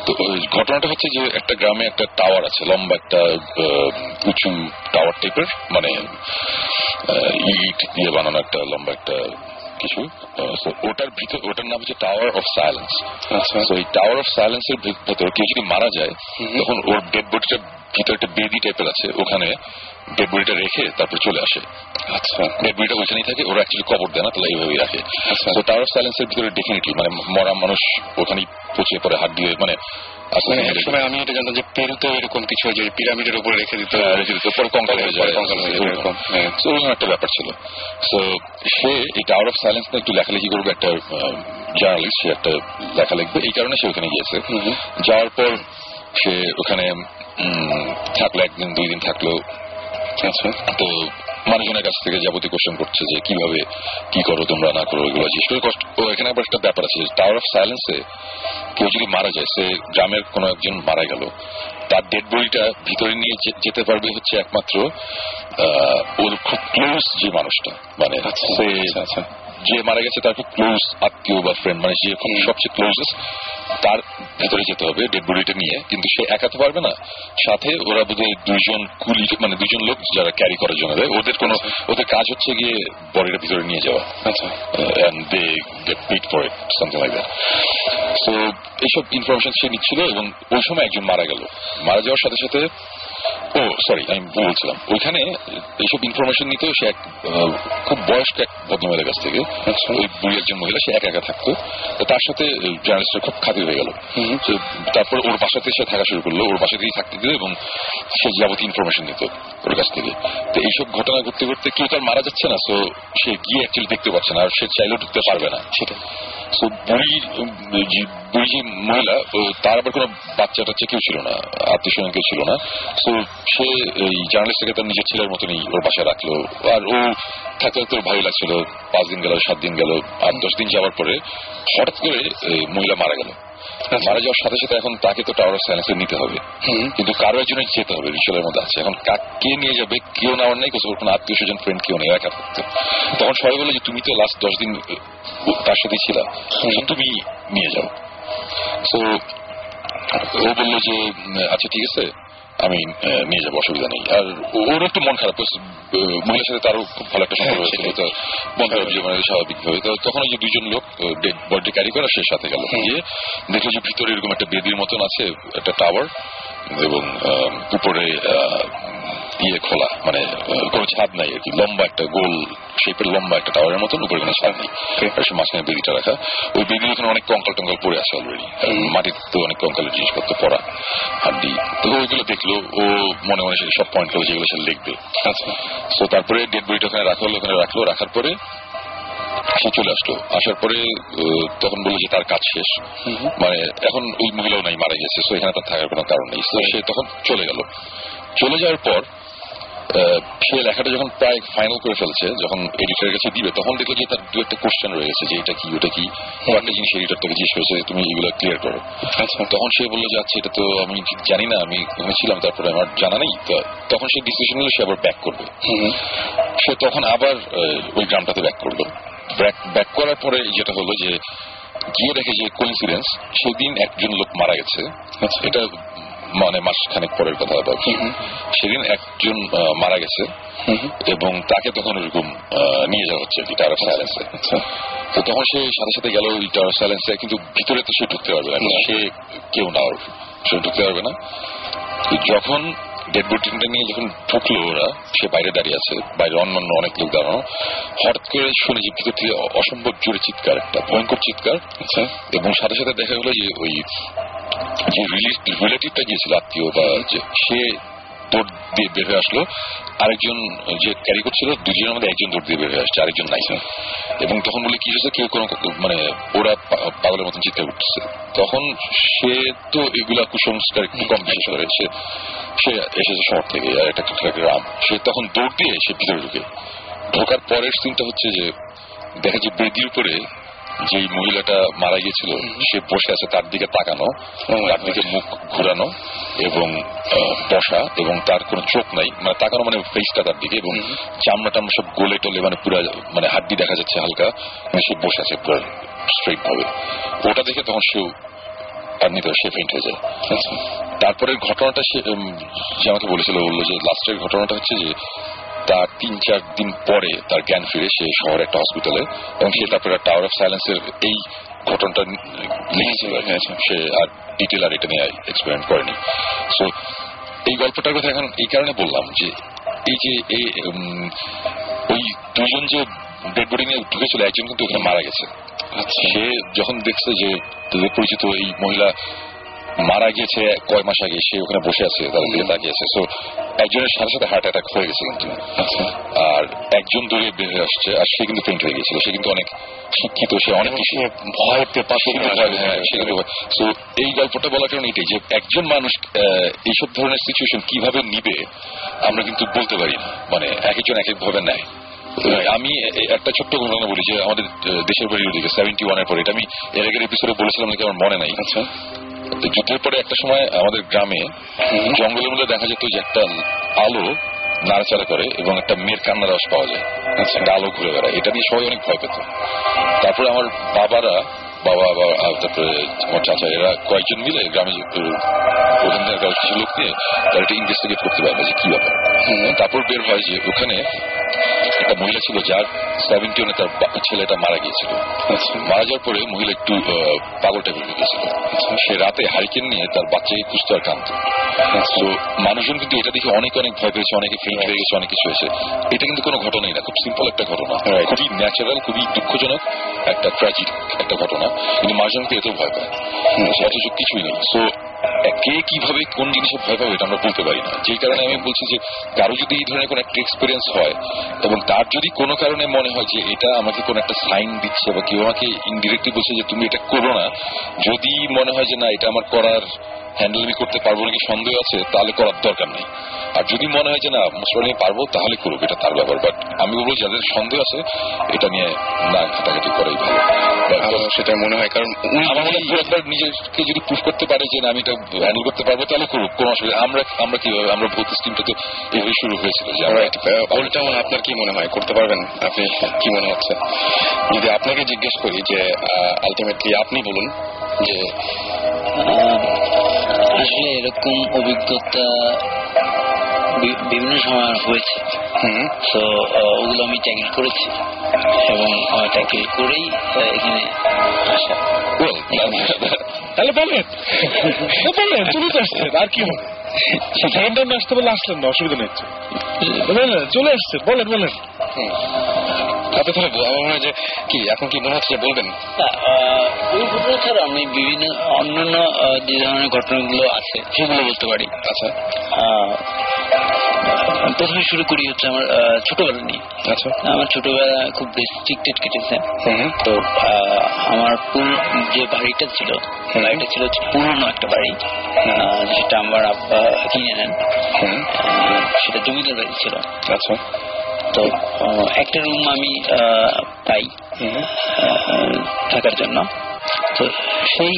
S3: তো ঘটনাটা হচ্ছে যে একটা গ্রামে একটা টাওয়ার আছে লম্বা একটা উঁচু টাওয়ার টাইপের মানে ইট দিয়ে বানানো একটা লম্বা একটা কিছু ওটার ভিতর ওটার নাম হচ্ছে টাওয়ার অফ সাইলেন্স তো এই টাওয়ার অফ সাইলেন্স এর ভেতর কেউ যদি মারা যায়। তখন ওর ডেড বডিটা ভিতরে একটা বেদি টাইপের আছে। ওখানে ডেড বডিটা রেখে তারপর চলে আসে।
S1: আচ্ছা।
S3: ডেড বডিটা ওইখানেই থাকে ওরা অ্যাকচুয়ালি কবর দেয় না তাহলে এইভাবেই রাখে। তো টাওয়ার অফ সাইলেন্স এর ভিতরে ডেফিনেটলি মানে মরা মানুষ ওখানেই পচিয়ে পড়ে হাত দিয়ে মানে
S1: এক সময় আমি এটা জানতাম যে পেরুতেও এরকম কিছু যে পিরামিডের উপরে রেখে দিত
S3: হ্যাঁ, পরে কঙ্কাল হয়ে যায়।
S1: কঙ্কাল হয়ে যায়, এরকম, হ্যাঁ।
S3: ওরকম একটা ব্যাপার ছিল। সো সে এই টাওয়ার অফ সাইলেন্স নিয়ে একটু লেখালেখি করবে একটা জার্নালিস্ট সে একটা লেখা লিখবে। এই কারণে সে ওখানে গিয়েছে। যাওয়ার পর সে ওখানে থাকল একদিন দুই দিন থাকল।
S1: আচ্ছা।
S3: তো মানুষজনের কাছ থেকে যাবতীয় কোশ্চেন করছে যে কীভাবে কি করো তোমরা না করো এগুলো জিজ্ঞেস করে কষ্ট ও এখানে আবার একটা ব্যাপার আছে টাওয়ার অফ সাইলেন্সে কেউ যদি মারা যায় সে গ্রামের কোনো একজন মারা গেল তার ডেড বডিটা ভিতরে নিয়ে যেতে পারবে হচ্ছে একমাত্র আহ, ওর খুব ক্লোজ যে মানুষটা মানে সে
S1: আচ্ছা।
S3: যে মারা গেছে তার খুব ক্লোজ আত্মীয় বা ফ্রেন্ড মানে যে সবচেয়ে ক্লোজেস্ট তার ভেতরে যেতে হবে ডেড বডিটা নিয়ে। কিন্তু সে একাতে পারবে না। সাথে ওরা বোধহয় দুইজন কুলি মানে দুইজন লোক যারা ক্যারি করার জন্য দেয়। ওদের কোনো ওদের কাজ হচ্ছে গিয়ে বডিটা ভিতরে নিয়ে যাওয়া।
S1: আচ্ছা।
S3: And they get paid for it something like that so এইসব ইনফরমেশন সে নিচ্ছিল এবং ওই সময় একজন মারা গেল। মারা যাওয়ার সাথে সাথে ও সরি আমি বলছিলাম। ওইখানে এইসব ইনফরমেশন নিতেও সে এক খুব বয়স্ক এক ভদ্রমহিলার কাছ থেকে
S1: আচ্ছা।
S3: ওই বুড়ি একজন মহিলা সে একা একা থাকতো। তার সাথে জার্নালিস্টের খুব খাতির হয়ে গেল। তারপর ওর বাসাতে সে থাকা শুরু করল ওর বাসাতেই থাকতে দিল এবং সে যাবতীয় ইনফরমেশন নিত ওর কাছ থেকে। তো এইসব ঘটনা ঘটতে ঘটতে কেউ তার মারা যাচ্ছে না তো সে গিয়ে অ্যাকচুয়ালি দেখতে পাচ্ছে না আর সে চাইলেও ঢুকতে পারবে না।
S1: সেটা
S3: মহিলা তার আবার কোনো বাচ্চা টাচ্চা কেউ ছিল না আত্মীয় স্বজন কেউ ছিল না। তো সে এই জার্নালিস্টকে তার নিজের ছেলের মতনই ওর বাসায় রাখল। আর ও থাকতে থাকতে ভয় লাগছিল। পাঁচ দিন গেল, সাত দিন গেল, আট, দশ দিন যাওয়ার পরে হঠাৎ করে মহিলা মারা গেল। মারা যাওয়ার সাথে সাথে এখন তাকে তো টাওয়ার অফ সাইলেন্সে নিতে হবে। কিন্তু কারোর জন্য যেতে হবে রিচুয়ালের মধ্যে আছে। এখন কাকে নিয়ে যাবে কেউ নেওয়ার নেই কোথাও কোনো আত্মীয় স্বজন ফ্রেন্ড কেউ নেই একা থাকতে। তখন সবাই বলে যে তুমি তো লাস্ট দশ দিন তার সাথে ছিল। তুমি নিয়ে যাও। তো ও বলল যে আচ্ছা ঠিক আছে। আমি নিয়ে যাব অসুবিধা নেই। আর ওর একটু মন খারাপ মহিলার সাথে তারও খুব ভালো একটা সম্পর্ক হয়েছিল তো মন খারাপ মানে স্বাভাবিকভাবে। তো তখন ওই যে দুজন লোক ডেড বডি ক্যারি করা সে সাথে গেল। গিয়ে দেখল যে ভিতরে এরকম একটা বেদির মতন আছে একটা টাওয়ার এবং উপরে ইয়ে খোলা মানে কোনো ছাদ নাই আর কি। লম্বা একটা গোল শেপের লম্বা একটা টাওয়ারের মতন উপরে কোনো ছাদ নেই। মাঝখানে বেদিটা রাখা। ওই বেদির ওখানে অনেক কঙ্কাল টঙ্কাল পড়ে আছে অলরেডি মাটিতে তো অনেক কঙ্কালের জিনিসপত্র পড়া হাড্ডি। তো ওইগুলো দেখল ও মনে মনে সে সব পয়েন্ট করে যেগুলো সে লিখবে।
S1: আচ্ছা।
S3: তো তারপরে ডেড বডিটা ওখানে রাখা হলো ওখানে রাখল রাখার পরে সে চলে আসলো। আসার পরে তখন বলল যে তার কাজ শেষ। মানে এখন ওই মহিলাও নাই মারা গেছে তো এখানে তার থাকার কোনো কারণ নেই। সে তখন চলে গেল। চলে যাওয়ার পর সে লেখাটা যখন প্রায় ফাইনাল করে ফেলছে যখন এডিটরের কাছে দিবে তখন দেখল যে তার দু একটা কোশ্চেন রয়ে গেছে যে এটা কি ওটা কি? একটা জিনিস এডিটর থেকে জিজ্ঞেস করেছে তুমি এগুলো ক্লিয়ার করো।
S1: আচ্ছা।
S3: তখন সে বলল যে আচ্ছা এটা তো আমি ঠিক জানি না আমি ছিলাম তারপরে আমার জানা নেই। তখন সে ডিসিশন নিল সে আবার ব্যাক করবে। সে তখন আবার ওই গ্রামটাতে ব্যাক করল। ব্যাক করার পরে যেটা হলো যে গিয়ে দেখে যে কোইন্সিডেন্স সেদিন একজন লোক মারা গেছে।
S1: আচ্ছা।
S3: এটা মানে মাস খানেক পরের কথা বা সেদিন একজন মারা গেছে। এবং তাকে তখন ওরকম আহ, নিয়ে যাওয়া হচ্ছে টাওয়ার অফ সাইলেন্সে।
S1: আচ্ছা।
S3: তো তখন সে সাথে সাথে গেল ওই টাওয়ার অফ সাইলেন্সে কিন্তু ভিতরে তো সে ঢুকতে পারবে না। সে কেউ না সে ঢুকতে পারবে না। যখন ডেড বডিটা নিয়ে যখন ঢুকলো ওরা সে বাইরে দাঁড়িয়ে আছে বাইরে অন্যান্য অনেক লোক দাঁড়ানো। হঠাৎ করে শুনে যে ভিতর থেকে অসম্ভব জোরে চিৎকার একটা ভয়ঙ্কর চিৎকার
S1: আচ্ছা।
S3: এবং সাথে সাথে দেখা গেলো যে ওই যে রিলেটিভটা গিয়েছিল আত্মীয় বা সে দৌড় দিয়ে বের হয়ে আসলো। আরেকজন যে ক্যারি করছিল দুজনের মধ্যে একজন দৌড় দিয়ে বের হয়ে আসছে আরেকজন নাই। এবং তখন বলে কি হয়েছে? কেউ কোনো মানে ওরা পাগলের মতন চিৎকার করতেছে। তখন সে তো এগুলা কুসংস্কার একটু কম বিশ্বাস করে। সে সে এসেছে শহর থেকে আর একটা একটা গ্রাম। সে তখন দৌড় দিয়ে সে ভিতরে ঢুকে। ঢোকার পরের সিনটা হচ্ছে যে দেখা যায় বেদির উপরে যে মহিলাটা মারা গিয়েছিল সে বসে আছে তার দিকে তাকানো তার দিকে মুখ ঘুরানো এবং বসা এবং তার কোনো চোখ নাই মানে তাকানো মানে ফেসটা তার দিকে এবং চামড়া টামড়া সব গোলে টোলে মানে পুরা মানে হাড্ডি দেখা যাচ্ছে হালকা মানে সে বসে আছে পুরো স্ট্রেট ভাবে ওটা দেখে তখন সেও আর নিতে সে ফেন্ট হয়ে যায়।
S1: আচ্ছা।
S3: তারপরের ঘটনাটা সে যে আমাকে বলেছিল বলল যে লাস্টের ঘটনাটা হচ্ছে যে তার তিন চার দিন পরে তার জ্ঞান ফিরে সে শহরে একটা হসপিটালে এবং সে তারপরে টাওয়ার অফ সাইলেন্সের এই ঘটনাটা লিখেছিল সে আর ডিটেল আর এটা নিয়ে এক্সপেরিমেন্ট করেনি। সো এই গল্পটার কথা এখন এই কারণে বললাম যে এই যে ওই দুজন যে ডেড বডি নিয়ে ঢুকেছিল একজন কিন্তু ওখানে মারা গেছে।
S1: আচ্ছা।
S3: সে যখন দেখছে যে পরিচিত এই মহিলা মারা গিয়েছে কয় মাস আগে সে ওখানে বসে আছে তাদের দিকে তাকিয়ে আছে। সো একজনের সাথে সাথে হার্ট অ্যাটাক হয়ে গেছে কিন্তু। আর একজন দূরে বের হয়ে আসছে আর সে কিন্তু ফেন্ট হয়ে গেছিল সে কিন্তু অনেক শিক্ষিত সে অনেক কিছু ভয় হ্যাঁ সে সো এই গল্পটা বলার কারণ এটাই যে একজন মানুষ এইসব ধরনের সিচুয়েশন কীভাবে নিবে আমরা কিন্তু বলতে পারি না। মানে এক একজন এক এক ভাবে নেয়। আমি একটা ছোট্ট ঘটনা বলি যে আমাদের দেশের বাড়ির ওদিকে সেভেন্টি ওয়ানের পরে এটা আমি এর আগের এপিসোডে বলেছিলাম নাকি আমার মনে নাই। আচ্ছা। যুদ্ধের পরে একটা সময় আমাদের গ্রামে জঙ্গলের মধ্যে দেখা যেত যে একটা আলো নাড়াচাড়া করে এবং একটা মেয়ের কান্নার রস পাওয়া যায়। আচ্ছা। একটা আলো ঘুরে বেড়ায়। এটা নিয়ে সবাই অনেক ভয় পেত। তারপরে আমার বাবারা বাবা বা তারপরে আমার চাচা এরা কয়েকজন মিলে গ্রামে ওখানকার কিছু লোক নিয়ে তারা এটা ইনভেস্টিগেট করতে পারবে যে কি ব্যাপার। তারপর বের হয় যে ওখানে একটা মহিলা ছিল যার সেভেন্টি ওনে তার ছেলেটা মারা গিয়েছিল। মারা যাওয়ার পরে মহিলা একটু পাগল টাইপের হয়ে গেছিল সে রাতে হারিকেন নিয়ে তার বাচ্চাকে খুঁজতে আর কাঁদত। তো মানুষজন কিন্তু এটা দেখে অনেক অনেক ভয় পেয়েছে অনেকে ফেল হয়ে গেছে অনেক কিছু হয়েছে। এটা কিন্তু কোনো ঘটনাই না খুব সিম্পল একটা ঘটনা। খুবই ন্যাচারাল খুবই দুঃখজনক একটা ট্র্যাজিক একটা ঘটনা। কিন্তু মানুষজনকে এতেও ভয় পায় অথচ কিছুই নেই সো কে কীভাবে কোন জিনিসে ভয় পাবে এটা আমরা বলতে পারি না। যেই কারণে আমি বলছি যে কারও যদি এই ধরনের কোনো একটা এক্সপিরিয়েন্স হয় এবং তার যদি কোনো কারণে মনে হয় যে এটা আমাকে কোনো একটা সাইন দিচ্ছে বা কেউ আমাকে ইনডিরেক্টলি বলছে যে তুমি এটা করো না যদি মনে হয় যে না এটা আমার করার হ্যান্ডেল আমি করতে পারব নাকি সন্দেহ আছে তাহলে করার দরকার নেই। আর যদি মনে হয় যে না মুসলিম আমি পারব তাহলে করুক এটা তার ব্যাপার। বাট আমি বলব যাদের সন্দেহ আছে এটা নিয়ে না ঘাটাঘাটি করাই ভালো।
S1: সেটা মনে হয় কারণ
S3: আমার মনে হয় নিজেকে যদি প্রুফ করতে পারে যে না আমি এটা হ্যান্ডেল করতে পারব তাহলে করুক কোনো অসুবিধা আমরা আমরা কীভাবে আমরা ভূত স্কিমটা তো এভাবে শুরু হয়েছিল যে আমরা
S1: রাইট আপনার কি মনে হয়? করতে পারবেন? আপনি কি মনে হচ্ছে? যদি আপনাকে জিজ্ঞেস করি যে আলটিমেটলি আপনি বলুন যে
S2: আসলে এরকম অভিজ্ঞতা বিভিন্ন সময় হয়েছে। তো ওগুলো আমি ট্যাকেল করেছি। এবং ট্যাকেল করেই এখানে আসা।
S4: তাহলে বলেন তো বলেন চলে তো আসছেন আর কি হবে? সেকেন্ড টাইম আসতে বলে আসলেন না অসুবিধা নেই। চলে আসছে বলেন বলেন।
S1: হুম। আপনি তাহলে আমার মনে হয় যে কি এখন কি মনে হচ্ছে বলবেন?
S2: আহ, ওই ঘটনা ছাড়া আমি বিভিন্ন অন্যান্য যে ধরনের ঘটনাগুলো আছে সেগুলো বলতে পারি।
S1: আচ্ছা।
S2: আহ, প্রথমে শুরু করি হচ্ছে আমার ছোটবেলা নিয়ে।
S1: আচ্ছা।
S2: আমার ছোটবেলা খুব রেস্ট্রিক্টেড কেটেছে। তো আমার পুরো যে বাড়িটা ছিল বাড়িটা ছিল হচ্ছে পুরনো একটা বাড়ি আহ, যেটা আমার আব্বা কিনে নেন। সেটা জমিদার বাড়ি ছিল।
S1: আচ্ছা।
S2: তো একটা রুম আমি পাই থাকার জন্য। তো সেই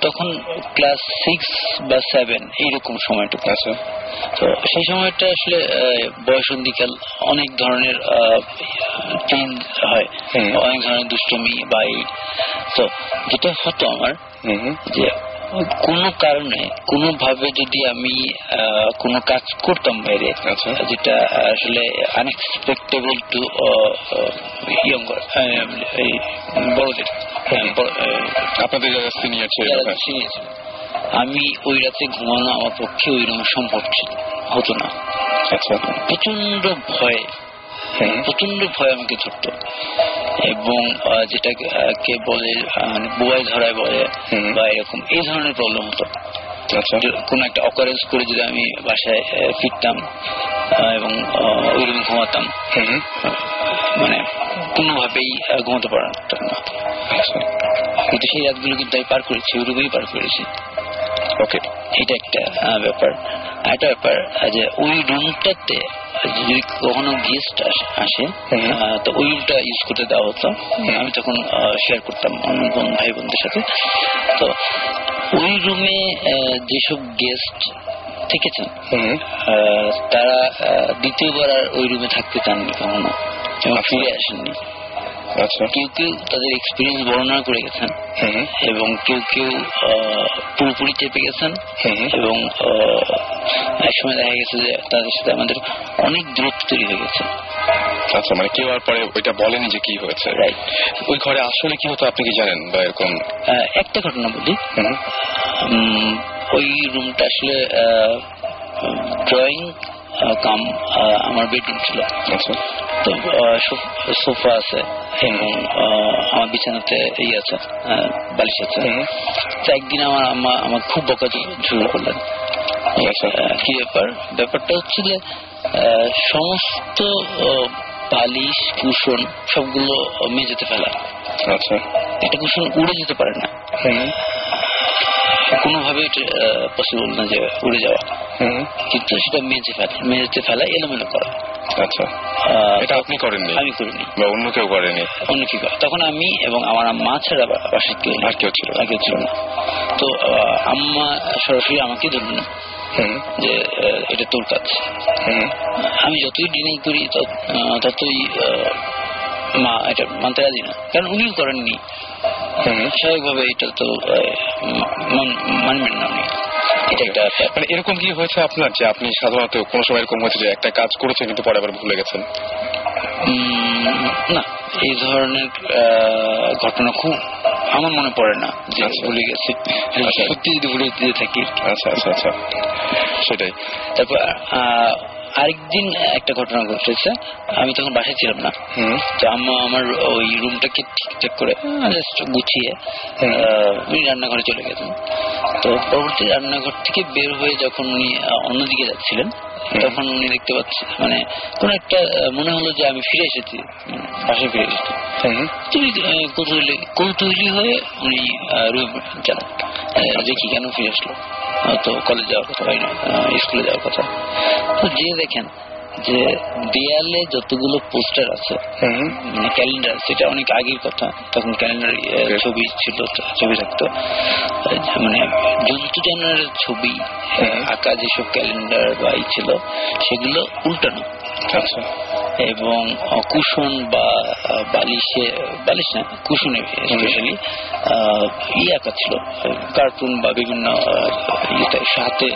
S2: তখন ক্লাস সিক্স বা সেভেন এইরকম সময়টুকু
S1: আছে
S2: তো সেই সময়টা আসলে বয়সন্ধিকাল অনেক ধরনের চেঞ্জ হয়। অনেক ধরনের দুষ্টমি বা এই। তো যেটা হতো আমার যে কোনো কারণে কোনোভাবে যদি আমি কোনো কাজ করতাম বাইরে
S1: আচ্ছা।
S2: যেটা আসলে আনএক্সপেক্টেবল টু ইয়ঙ্গার বড়দের। হ্যাঁ, বড়- আহ,
S1: আপনাদের যারা সিনিয়র ছিল হ্যাঁ।
S2: আমি ওই রাতে ঘুমানো আমার পক্ষে ওই রকম সম্ভব ছিল হতো না।
S1: আচ্ছা।
S2: প্রচণ্ড ভয় প্রচণ্ড ভয় আমাকে ধরতো। এবং যেটাকে কে বলে আহ, বুয়াই ধরায় বলে বা এরকম এই ধরনের প্রবলেম হতো।
S1: আচ্ছা।
S2: কোনো একটা অকারেন্স করে যদি আমি বাসায় ফিরতাম এবং আহ, ওইরকম ঘুমাতাম
S1: হুম
S2: মানে কোনোভাবেই ঘুমাতে পারতাম না।
S1: আচ্ছা।
S2: কিন্তু সেই রাতগুলো কিন্তু আমি পার করেছি ওইরকমই পার করেছি।
S1: ওকে
S2: এটা একটা ব্যাপার। একটা ব্যাপার যে ওই রুমটাতে যদি কখনো গেস্ট আসে তো ওই রুমটা ইউজ করতে দেওয়া হতো। আমি তখন শেয়ার করতাম অন্য ভাই বোনদের সাথে। তো ওই রুমে যেসব গেস্ট থেকেছেন তারা দ্বিতীয়বার আর ওই রুমে থাকতে চাননি কখনো। এবং ফিরে আসেননি।
S1: আচ্ছা
S2: কেউ কেউ তাদের এক্সপিরিয়েন্স বর্ণনা করে গেছেন। এবং কেউ কেউ পুরোপুরি চেপে গেছেন। এবং আহ, একসময় দেখা গেছে যে তাদের সাথে আমাদের অনেক দূরত্ব তৈরি হয়ে গেছে।
S1: আচ্ছা মানে কেউ আর পরে ওইটা বলেনি যে কি হয়েছে
S2: রাইট
S1: ওই ঘরে আসলে কি হতো আপনি কি জানেন বা এরকম?
S2: একটা ঘটনা বলি। ওই রুমটা আসলে ড্রয়িং কাম আমার বেডরুম ছিল।
S1: আচ্ছা।
S2: তো সোফা আছে আমার বিছানাতে এই আছে বালিশ আছে। তো একদিন আমার আম্মা আমার খুব বকা শুরু করলেন।
S1: আচ্ছা।
S2: কি ব্যাপার? ব্যাপারটা হচ্ছে যে সমস্ত বালিশ কুশন সবগুলো মেঝেতে ফেলা
S1: আচ্ছা।
S2: একটা কুশন উড়ে যেতে পারে না। কোনোভাবে পসিবল না যে উড়ে যাওয়া। কিন্তু সেটা মেঝে ফেলা মেঝেতে ফেলা এলোমেলো করা।
S1: আচ্ছা। এটা আপনি করেননি?
S2: আমি করিনি।
S1: বা অন্য কেউ করেনি?
S2: অন্য কি তখন আমি এবং আমার মা ছাড়া বা- বাসায় কেউ
S1: আর কেউ ছিল
S2: আর কেউ ছিল না। তো আম্মা সরাসরি আমাকে ধরল না। যে এটা তোর কাজ। আমি যতই ডিনাই করি ততই মা এটা মানতে রাজি না। কারণ উনিও করেননি। স্বাভাবিকভাবে এটা তো মানবেন না উনি। এটা একটা
S1: মানে এরকম কি হয়েছে আপনার যে আপনি সাধারণত কোনো সময় এরকম হয়েছে যে একটা কাজ করেছেন কিন্তু পরে আবার ভুলে গেছেন?
S2: না এই ধরনের ঘটনা খুব আমার মনে পড়ে না যে
S1: আচ্ছা।
S2: ভুলে গেছি।
S1: আচ্ছা।
S2: সত্যি যদি ভুলে যেতে থাকি
S1: আচ্ছা আচ্ছা আচ্ছা। সেটাই।
S2: তারপর আরেকদিন একটা ঘটনা ঘটেছে। আমি তখন বাসায় ছিলাম না। তো আম্মা আমার ওই রুমটাকে ঠিকঠাক করে গুছিয়ে উনি রান্নাঘরে চলে গেছেন। তো পরবর্তী রান্নাঘর থেকে বের হয়ে যখন উনি অন্যদিকে যাচ্ছিলেন তখন উনি দেখতে পাচ্ছেন মানে কোন একটা মনে হলো যে আমি ফিরে এসেছি পাশে ফিরে এসেছি। তুমি কৌতূহলী কৌতূহলী হয়ে উনি রুম আহ, দেখি কেন ফিরে আসলো। হয়তো তো কলেজ যাওয়ার কথা হয় না স্কুলে যাওয়ার কথা। তো যে দেখেন যে দেয়ালে যতগুলো পোস্টার আছে মানে ক্যালেন্ডার সেটা অনেক আগের কথা। তখন ক্যালেন্ডার ছবি ছিল ছবি থাকতো। মানে জন্তু জানোয়ারের ছবি আঁকা যেসব ক্যালেন্ডার বা ই ছিল সেগুলো উল্টানো।
S1: আচ্ছা।
S2: এবং কুশন বা বালিশে বালিশ না কুশনে স্পেশালি ই আঁকা ছিল। কার্টুন বা বিভিন্ন হাতে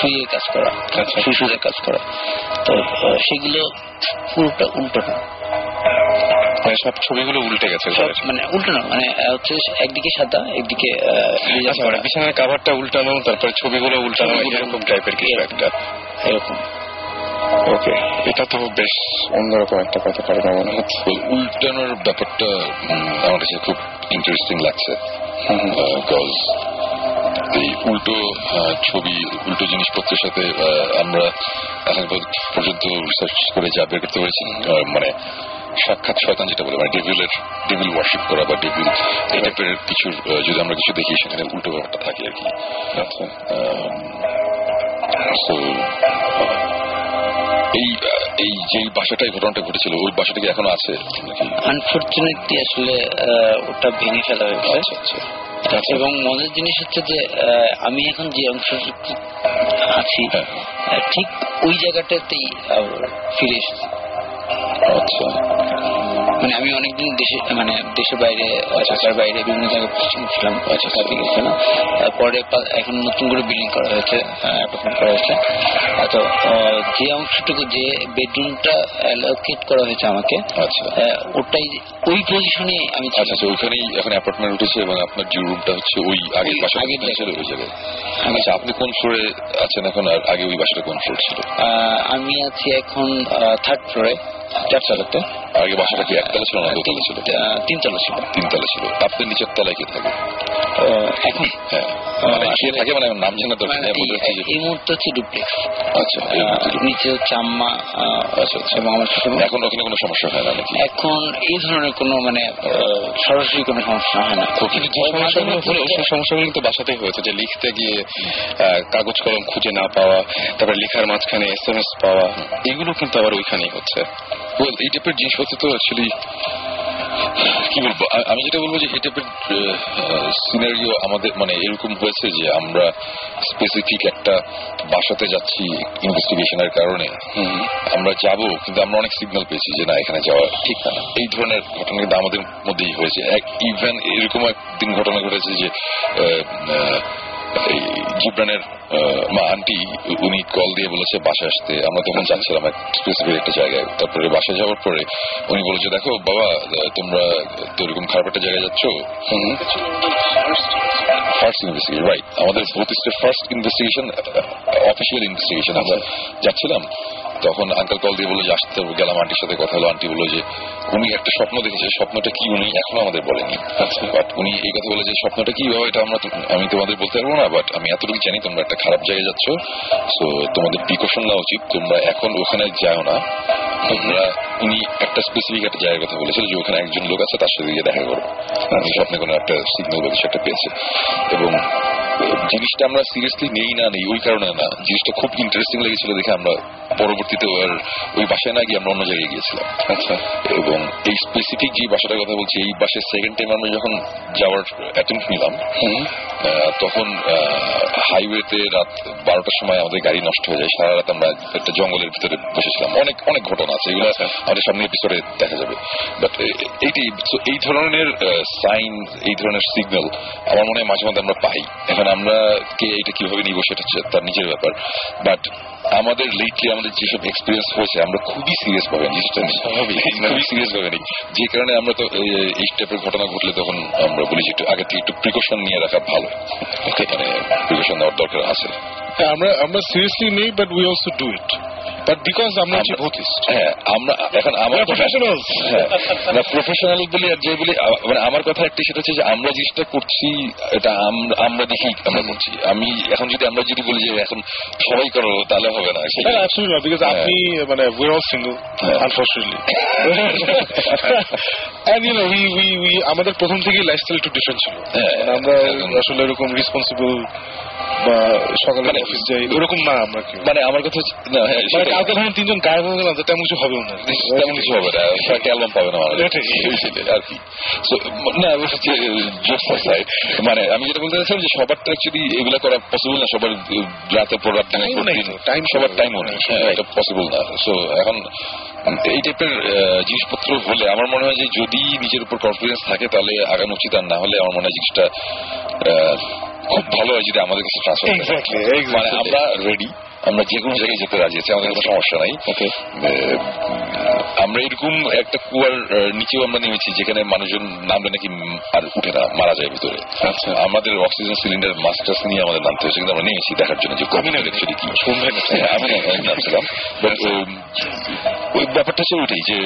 S2: শুয়ে কাজ করা
S1: আচ্ছা।
S2: কাজ করা। তো সেগুলো পুরোটা উল্টানো
S1: মানে সব ছবিগুলো উল্টে গেছে
S2: মানে উল্টানো মানে হচ্ছে একদিকে সাদা একদিকে ডিজাইন
S1: আচ্ছা মানে বিছানার কাভারটা উল্টানো তারপরে ছবিগুলো উল্টানো এরকম টাইপের কিছু একটা।
S2: এরকম।
S1: ওকে এটা তো বেশ অন্যরকম একটা কথা কারণ মনে হচ্ছে
S3: উল্টানোর ব্যাপারটা আমার কাছে খুব ইন্টারেস্টিং লাগছে।
S1: হুম,
S3: এই উল্টো ছবি উল্টো জিনিসপত্রের সাথে আমরা এখন পর্যন্ত- রিসার্চ করে যা বের করতে পেরেছি মানে সাক্ষাৎ শয়তান যেটা বলে মানে ডেভিলের ডেভিল ওয়ার্শিপ করা বা ডেভিল এই টাইপের কিছু যদি আমরা কিছু দেখি সেখানে উল্টো ব্যাপারটা থাকে আর কি।
S1: আচ্ছা।
S3: এই এই যে বাসাটাই ঘটনাটা ঘটেছিল ওই বাসাটা কি এখনও আছে
S2: আনফর্চুনেটলি আসলে ওটা ভেঙে ফেলা হয়েছে।
S3: আচ্ছা আচ্ছা।
S2: এবং মজার জিনিস হচ্ছে যে আমি এখন যে অংশ আছি
S3: হ্যাঁ।
S2: ঠিক ওই জায়গাটাতেই ফিরে এসেছি।
S3: আচ্ছা।
S2: মানে আমি অনেকদিন দেশে মানে দেশের বাইরে ঢাকার বাইরে বিভিন্ন জায়গায় পোস্টিং ছিলাম কাজে গেছে না। পরে এখন নতুন করে বিল্ডিং করা হয়েছে অ্যাপার্টমেন্ট করা হয়েছে। তো যে অংশটুকু যে বেডরুমটা অ্যালোকেট করা হয়েছে আমাকে
S3: আচ্ছা।
S2: ওটাই ওই পজিশনে আমি
S3: আচ্ছা আচ্ছা ওইখানেই এখন অ্যাপার্টমেন্ট উঠেছে এবং আপনার যে রুমটা হচ্ছে ওই আগের
S2: ওই
S3: বাসা
S2: আগের
S3: ছিল? ওই জায়গায়। আচ্ছা আপনি কোন ফ্লোরে আছেন এখন আর আগে ওই বাসাটা কোন ফ্লোর ছিল?
S2: আমি আছি এখন থার্ড ফ্লোরে চারতলাতে
S3: আগে বাসাটা কি একতলা ছিল না দোতলা ছিল
S2: তিনতলা ছিল
S3: তিনতলা ছিল আপনার নিচের তলায় কে থাকে
S2: এখন?
S3: থাকে মানে নাম জানা দরকার নেই বলতে হচ্ছে যে
S2: এই- এই মুহূর্তে হচ্ছে ডুপ্লেক্স
S3: আচ্ছা
S2: নিচে হচ্ছে আম্মা
S3: আচ্ছা
S2: এবং আমার
S3: এখন ওখানে কোনো সমস্যা হয় না
S2: এখন এই ধরনের কোনো মানে সরাসরি কোনো সমস্যা হয় না।
S1: কিন্তু যে সমস্যাগুলো হলো সেই সমস্যাগুলো কিন্তু বাসাতেই হয়েছে যে লিখতে গিয়ে কাগজ কলম খুঁজে না পাওয়া তারপরে লেখার মাঝখানে এস এম এস পাওয়া এগুলো কিন্তু আবার ওইখানেই হচ্ছে।
S3: এই টাইপের জিনিসপত্র তো অ্যাকচুয়ালি কি বলব? আমি যেটা বলব যে এই টাইপের সিনারিও আমাদের মানে এরকম হয়েছে যে আমরা স্পেসিফিক একটা বাসাতে যাচ্ছি ইনভেস্টিগেশনের কারণে। আমরা যাব কিন্তু আমরা অনেক সিগন্যাল পেয়েছি যে না এখানে যাওয়া ঠিক না। এই ধরনের ঘটনা কিন্তু আমাদের মধ্যেই হয়েছে। ইভেন এরকম একদিন ঘটনা ঘটেছে যে এই জিব্রানের মা আন্টি উনি কল দিয়ে বলেছে বাসায় আসতে। আমরা তখন যাচ্ছিলাম এক স্পেসিফিক একটা জায়গায়। তারপরে বাসায় যাওয়ার পরে উনি বলেছে দেখো বাবা তোমরা তো এরকম খারাপ একটা জায়গায় যাচ্ছ? ফার্স্ট ইনভেস্টিগেশন রাইট আমাদের ভৌতিষ্টের ফার্স্ট ইনভেস্টিগেশন অফিসিয়াল ইনভেস্টিগেশন আমরা যাচ্ছিলাম। তখন আঙ্কেল কল দিয়ে বলল যে আসতে গেলাম আন্টির সাথে কথা হলো। আন্টি বলল যে উনি একটা স্বপ্ন দেখেছে স্বপ্নটা কি উনি এখনও আমাদের বলেনি? বাট উনি এই কথা বলে যে স্বপ্নটা কি এটা আমরা আমি তোমাদের বলতে পারব না বাট আমি এতটুকু জানি তোমরা একটা খারাপ জায়গায় যাচ্ছ। সো তোমাদের প্রিকশন নেওয়া উচিত তোমরা এখন ওখানে যাও না। তোমরা উনি একটা স্পেসিফিক একটা জায়গার কথা বলেছিল যে ওখানে একজন লোক আছে তার সাথে গিয়ে দেখা করো। আমি স্বপ্নে কোনো একটা সিগন্যাল বা কিছু একটা পেয়েছে। এবং জিনিসটা আমরা সিরিয়াসলি নেই না নেই ওই কারণে না। জিনিসটা খুব ইন্টারেস্টিং লেগেছিল দেখে আমরা পরবর্তীতে আর ওই বাসায় না গিয়ে আমরা অন্য জায়গায় গিয়েছিলাম। আচ্ছা। এবং এই স্পেসিফিক যে বাসাটার কথা বলছি এই বাসের সেকেন্ড টাইম আমরা যখন যাওয়ার অ্যাটেম্প নিলাম তখন হাইওয়েতে রাত বারোটার সময় আমাদের গাড়ি নষ্ট হয়ে যায়। সারা রাত আমরা একটা জঙ্গলের ভিতরে বসেছিলাম। অনেক অনেক ঘটনা আছে এগুলো আমাদের সামনে এপিসোডে দেখা যাবে। বাট এইটি এই ধরনের সাইন এই ধরনের সিগন্যাল আমার মনে হয় মাঝে মধ্যে আমরা পাই। এখন আমরা কে এটা কীভাবে নিব সেটা তার নিজের ব্যাপার। বাট আমাদের লেটলি আমাদের যেসব এক্সপিরিয়েন্স হয়েছে আমরা খুবই সিরিয়াস ভাবে জিনিসটা নিই। খুবই সিরিয়াস ভাবে নিই। যে কারণে আমরা তো এই- টাইপের ঘটনা ঘটলে তখন আমরা বলি যে একটু আগে থেকে একটু প্রিকশন নিয়ে রাখা ভালো। মানে প্রিকশন নেওয়ার দরকার আছে।
S4: হ্যাঁ, আমরা আমরা সিরিয়াসলি নেই but we also do it but because আমরা হচ্ছে
S3: হ্যাঁ আমরা এখন আমার
S4: professionals.
S3: না প্রফেশনাল বলি আর যে বলি মানে আমার কথা একটা সেটা হচ্ছে যে আমরা জিনিসটা করছি এটা আমরা দেখি আমরা করছি। আমি এখন যদি আমরা যদি বলি যে এখন সবাই করো তাহলে হবে না। সেই-
S4: হ্যাঁ বিকজ আপনি মানে উই অল সিঙ্গেল
S3: হ্যাঁ।
S4: Unfortunately and you know we we we আমাদের প্রথম থেকেই লাইফস্টাইল একটু ডিফারেন্ট ছিল।
S3: হ্যাঁ,
S4: মানে আমরা আসলে এরকম রেসপন্সিবল বা সকালে
S3: মানে-
S4: অফিস যাই ওরকম না আমরা
S3: মানে আমার কথা না হ্যাঁ
S4: মানে কালকে ধরেন তিনজন গায়েব হয়ে গেলাম তেমন কিছু হবেও না।
S3: তেমন কিছু হবে না। অ্যালবাম পাবে না আর কি। না মানে আমি যেটা বলতে চাচ্ছিলাম যে সবার তো অ্যাকচুয়ালি এগুলো করা পসিবল না সবার রাতে
S4: time
S3: সবার
S4: নেই।
S3: টাইমও নেই হ্যাঁ, এটা পসিবল না। সো এখন এই টাইপের জিনিসপত্র হলে আমার মনে হয় যে যদি নিজের উপর কনফিডেন্স থাকে তাহলে আগানো উচিত। আর না হলে আমার মনে হয় জিনিসটা খুব ভালো হয় যদি আমাদের কাছে ট্রান্সফার. মানে আমরা রেডি আমরা যে কোনো জায়গায় যেতে রাজি আছি। আমাদের কোনো সমস্যা নাই। আমরা এরকম একটা কুয়ার নিচেও আমরা নেমেছি যেখানে মানুষজন নামলে নাকি আর উঠে না মারা যায় ভিতরে। আচ্ছা। আমাদের অক্সিজেন সিলিন্ডার মাস্টার্স নিয়ে আমাদের নামতে হয়েছে কিন্তু আমরা নেমেছি দেখার জন্য যে কমি না অ্যাকচুয়ালি কি হ্যাঁ, আমি নামছিলাম। But, ওই ব্যাপারটা হচ্ছে ওইটাই যে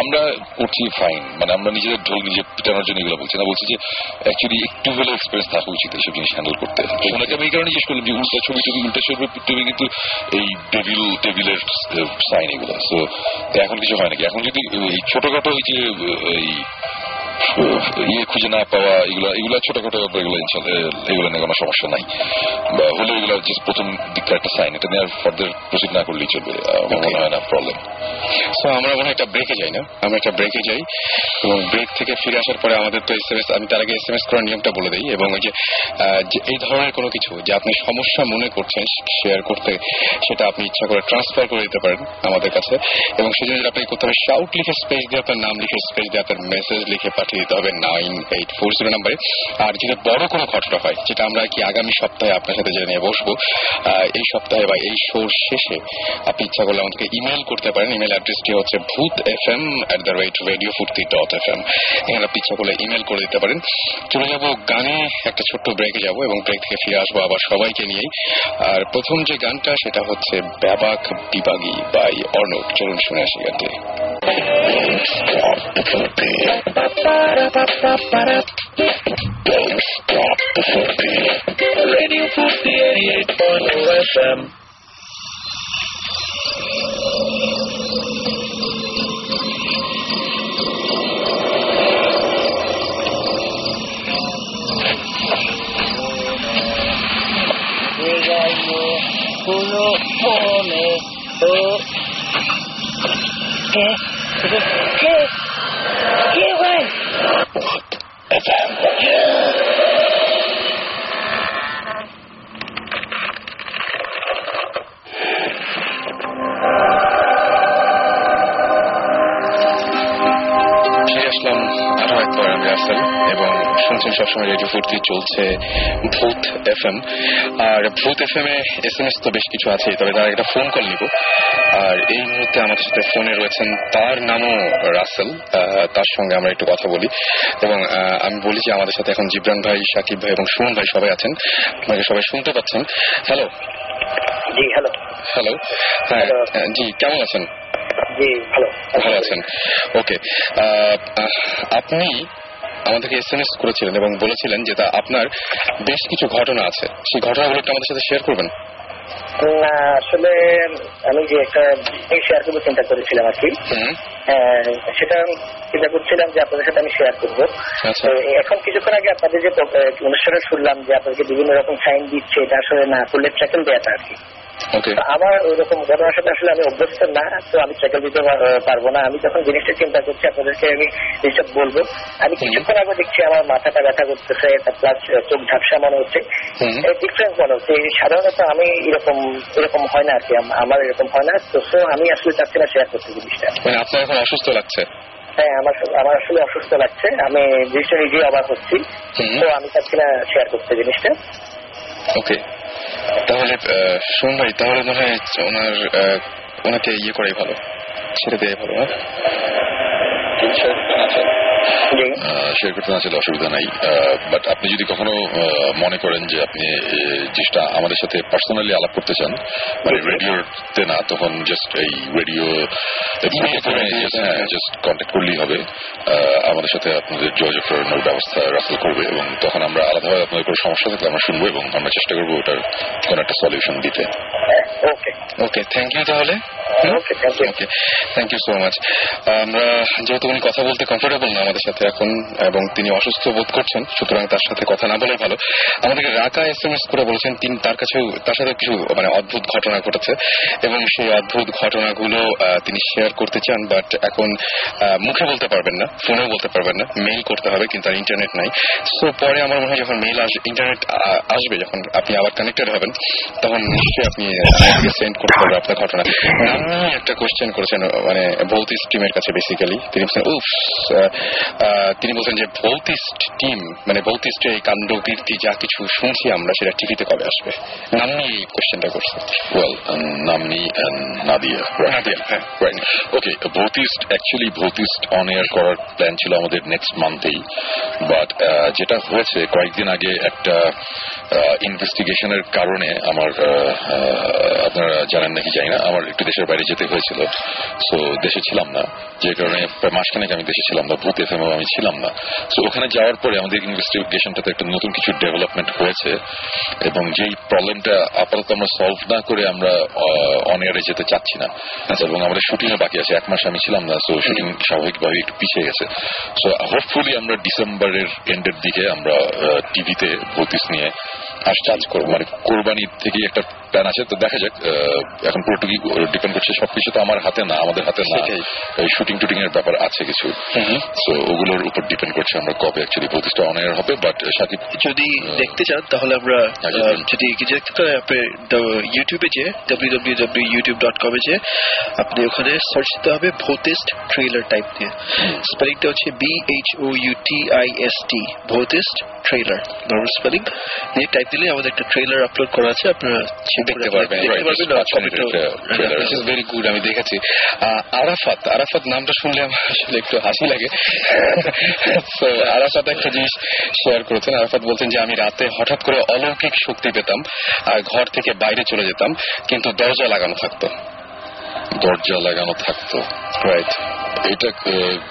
S3: আমরা করছি ফাইন মানে আমরা নিজেদের ঢোল নিজে পিটানোর জন্য এগুলো বলছি না বলছি যে অ্যাকচুয়ালি একটু হলেও এক্সপিরিয়েন্স থাকা উচিত এইসব জিনিস হ্যান্ডেল করতে। ওনাকে আমি এই কারণে জিজ্ঞেস করলাম যে উল্টা ছবি টবি উল্টা ছবি টবি কিন্তু এই ডেভিলের সাইন এগুলো। সো এখন কিছু হয় নাকি এখন যদি ছোটখাটো ওই যে এই ইয়ে খুঁজে না পাওয়া এগুলো এগুলো ছোটখাটো ব্যাপার এগুলো এগুলো নিয়ে কোনো সমস্যা নাই। বা হলে এগুলো জাস্ট প্রথম দিককার একটা সাইন এটা নিয়ে আর ফার্দার প্রসিড না করলেই চলবে আমার মনে হয় না প্রবলেম
S1: সো আমরা মনে হয় একটা ব্রেকে যাই না? আমরা একটা ব্রেকে যাই এবং ব্রেক থেকে ফিরে আসার পরে আমাদের তো এস এম এস আমি তার আগে এস এম এস করার নিয়মটা বলে দিই এবং ওই যে এই ধরনের কোনো কিছু যে আপনি সমস্যা মনে করছেন শেয়ার করতে সেটা আপনি ইচ্ছা করে ট্রান্সফার করে দিতে পারেন আমাদের কাছে এবং সেই জন্য আপনাকে করতে হবে শাউট লিখে স্পেস দিয়ে আপনার নাম লিখে স্পেস দিয়ে আপনার মেসেজ লিখে পাঠিয়ে দিতে হবে নাইন এইট ফোর জিরো নাম্বারে। আর যদি বড় কোনো ঘটনা হয়, যেটা আমরা কি আগামী সপ্তাহে আপনার সাথে জেনে বসবো এই সপ্তাহে বা এই শোর শেষে আপনি ইচ্ছা করলে আমাদেরকে ইমেল করতে পারেন। ইমেল অ্যাড্রেসটি হচ্ছে Bhoot F M at the rate radio Foorti dot F M এখানে আপনি ইচ্ছা করলে ইমেল করে দিতে পারেন। চলে যাব গানে, একটা ছোট্ট ব্রেকে যাব এবং ব্রেক থেকে ফিরে আসব আবার সবাইকে নিয়েই। আর প্রথম যে গানটা, সেটা হচ্ছে ব্যাবাক বিবাগী বাই অর্ণব। চলুন শুনে আসি গানটি।
S5: Don't
S1: stop before beat. একবার আমি রাসেল এবং শুনছেন সবসময় রেডিও ফুর্তি চলছে ভূত এফ এম আর ভূত এফ এম এ এস এম এস তো বেশ কিছু আছে তবে তার একটা ফোন কল নিব। আর এই মুহূর্তে আমাদের সাথে ফোনে রয়েছেন তার নামও রাসেল তার সঙ্গে আমরা একটু কথা বলি। এবং আমি বলি যে আমাদের সাথে এখন জিবরান ভাই সাকিব ভাই এবং সুমন ভাই সবাই আছেন। আপনাকে সবাই শুনতে পাচ্ছেন। হ্যালো
S6: জি হ্যালো
S1: হ্যালো হ্যাঁ জি কেমন আছেন?
S6: জি ভালো।
S1: ভালো আছেন। ওকে আপনি আমাদেরকে এস এম এস করেছিলেন এবং বলেছিলেন যে তা আপনার বেশ কিছু ঘটনা আছে। সেই ঘটনাগুলো একটু আমাদের সাথে শেয়ার করবেন।
S6: না আসলে আমি যে একটা শেয়ার করব চিন্তা করেছিলাম আর কি। আহ, সেটা চিন্তা করছিলাম যে আপনাদের সাথে আমি শেয়ার করব।
S1: আচ্ছা।
S6: এখন কিছুক্ষণ আগে আপনাদের যে অনুষ্ঠানে শুনলাম যে আপনাদেরকে বিভিন্ন রকম সাইন দিচ্ছে এটা আসলে না করলে ট্র্যাকেল দেওয়াটা আর কি। আমার ওই রকম ঘটনার সাথে আসলে আমি অভ্যস্ত না তো আমি ট্র্যাকেল দিতে পারব না। আমি যখন জিনিসটা চিন্তা করছি আপনাদেরকে আমি জিনিসটা বলব। আমি কিছুক্ষণ আগে দেখছি আমার মাথাটা ব্যথা করতেছে প্লাস চোখ ঝাপসা মনে হচ্ছে।
S1: হুম।
S6: ডিফারেন্স মনে হচ্ছে। সাধারণত আমি এরকম এরকম হয় না আর কি আমার এরকম হয় না। তো আমি আসলে চাচ্ছি না শেয়ার করতে জিনিসটা।
S1: মানে আপনার এখন অসুস্থ লাগছে?
S6: হ্যাঁ আমার আমার আসলে অসুস্থ লাগছে। আমি জিনিসটা নিজেই অবাক হচ্ছি। তো আমি চাচ্ছি না শেয়ার করতে জিনিসটা।
S1: ওকে তাহলে সুমন ভাই, তাহলে মনে হয় ওনার ওনাকে ইয়ে করাই ভালো, ছেড়ে দেয় ভালো হ্যাঁ?
S3: শেয়ার করতে না চাইলে অসুবিধা নাই। বাট আপনি যদি কখনো মনে করেন যে আপনি জিনিসটা আমাদের সাথে পার্সোনালি আলাপ করতে চান মানে রেডিওতে না তখন জাস্ট এই রেডিও জাস্ট কন্ট্যাক্ট করলেই হবে। আমাদের সাথে আপনাদের যোগাযোগ করানোর ব্যবস্থা রাসেল করবে এবং তখন আমরা আলাদাভাবে আপনাদের কোনো সমস্যা থাকলে আমরা শুনব এবং আমরা চেষ্টা করব ওটার কোনো একটা সলিউশন দিতে।
S6: ওকে
S1: ওকে থ্যাংক ইউ তাহলে।
S6: Okay thank you
S1: so much আমরা যেহেতু উনি কথা বলতে কমফোর্টেবল না আমাদের সাথে এখন এবং তিনি অসুস্থ বোধ করছেন, সুতরাং তার সাথে কথা না বলে ভালো। আমাদেরকে রাকা এস এম এস করে বলেছেন, তিনি, তার কাছেও, তার সাথে কিছু মানে অদ্ভুত ঘটনা ঘটেছে এবং সেই অদ্ভুত ঘটনাগুলো তিনি শেয়ার করতে চান বাট এখন মুখে বলতে পারবেন না, ফোনেও বলতে পারবেন না মেইল করতে হবে, কিন্তু আর ইন্টারনেট নাই। সো পরে আমার মনে হয় যখন মেইল আসবে ইন্টারনেট আসবে, যখন আপনি আবার কানেক্টেড হবেন, তখন নিশ্চয়ই আপনি সেন্ড করতে পারবেন আপনার ঘটনা। একটা কোশ্চেন করেছেন মানে ভৌতিস্ট টিমের কাছে বেসিক্যালি তিনি বলছেন, উফ তিনি বলছেন যে ভৌতিস্ট টিম মানে ভৌতিস্টের এই কাণ্ড কীর্তি যা কিছু শুনছি আমরা সেটা টিভিতে কবে আসবে? নামনি এই কোশ্চেনটা করছে।
S3: ওয়েল নামনি and নাদিয়া
S1: নাদিয়া, হ্যাঁ।
S3: Okay Bhoutist actually Bhoutist on air করার প্ল্যান ছিল আমাদের নেক্সট মান্থেই বাট যেটা হয়েছে কয়েকদিন আগে একটা ইনভেস্টিগেশনের কারণে আমার আপনারা জানেন নাকি জানি না আমার একটু দেশের বাইরে যেতে হয়েছিল। সো দেশে ছিলাম না। যে কারণে প্রায় মাসখানেক আমি দেশে ছিলাম না ভূত এফ আমি ছিলাম না। সো ওখানে যাওয়ার পরে আমাদের ইনভেস্টিগেশনটাতে একটা নতুন কিছু ডেভেলপমেন্ট হয়েছে এবং যেই প্রবলেমটা আপাতত আমরা সলভ না করে আমরা অন এয়ারে যেতে চাচ্ছি না। এবং আমাদের শুটিং এ বাকি আছে এক মাস আমি ছিলাম না তো শুটিং স্বাভাবিকভাবে একটু পিছিয়ে গেছে। সো হোপফুলি আমরা ডিসেম্বরের এন্ডের দিকে আমরা টিভিতে ভৌতিস নিয়ে কাজ করব মানে কোরবানি থেকে একটা প্ল্যান আছে তো দেখা যাক এখন পুরোটুকু ডিপেন্ড করছে সবকিছু তো আমার হাতে না আমাদের হাতে না। শুটিং টুটিং এর ব্যাপার আছে কিছু। সো ওগুলোর উপর ডিপেন্ড করছে আমরা কবে অ্যাকচুয়ালি ভৌতিসটা অন এয়ার হবে বাট সাকিব
S2: যদি দেখতে চান তাহলে আমরা। যদি দেখতে চান আপনি ইউটিউবে যে www.youtube.com এ যে আপনি ওখানে সার্চ দিতে হবে ভৌতিস্ট ট্রেলার টাইপ দিয়ে। স্পেলিংটা হচ্ছে B H O U T I S T Bhoutist trailer normal spelling দিয়ে টাইপ দিলে আমাদের একটা ট্রেলার আপলোড করা আছে আপনারা
S1: দেখতে পারবেন, ইজ ভেরি গুড আমি দেখেছি। আরাফাত আরাফাত নামটা শুনলে আমার আসলে একটু হাসি লাগে। আরাফাত একটা জিনিস শেয়ার করেছেন। আরাফাত বলছেন যে আমি রাতে হঠাৎ করে অলৌকিক শক্তি পেতাম আর ঘর থেকে বাইরে চলে যেতাম কিন্তু দরজা লাগানো থাকতো।
S3: দরজা লাগানো থাকতো।
S1: রাইট
S3: এটা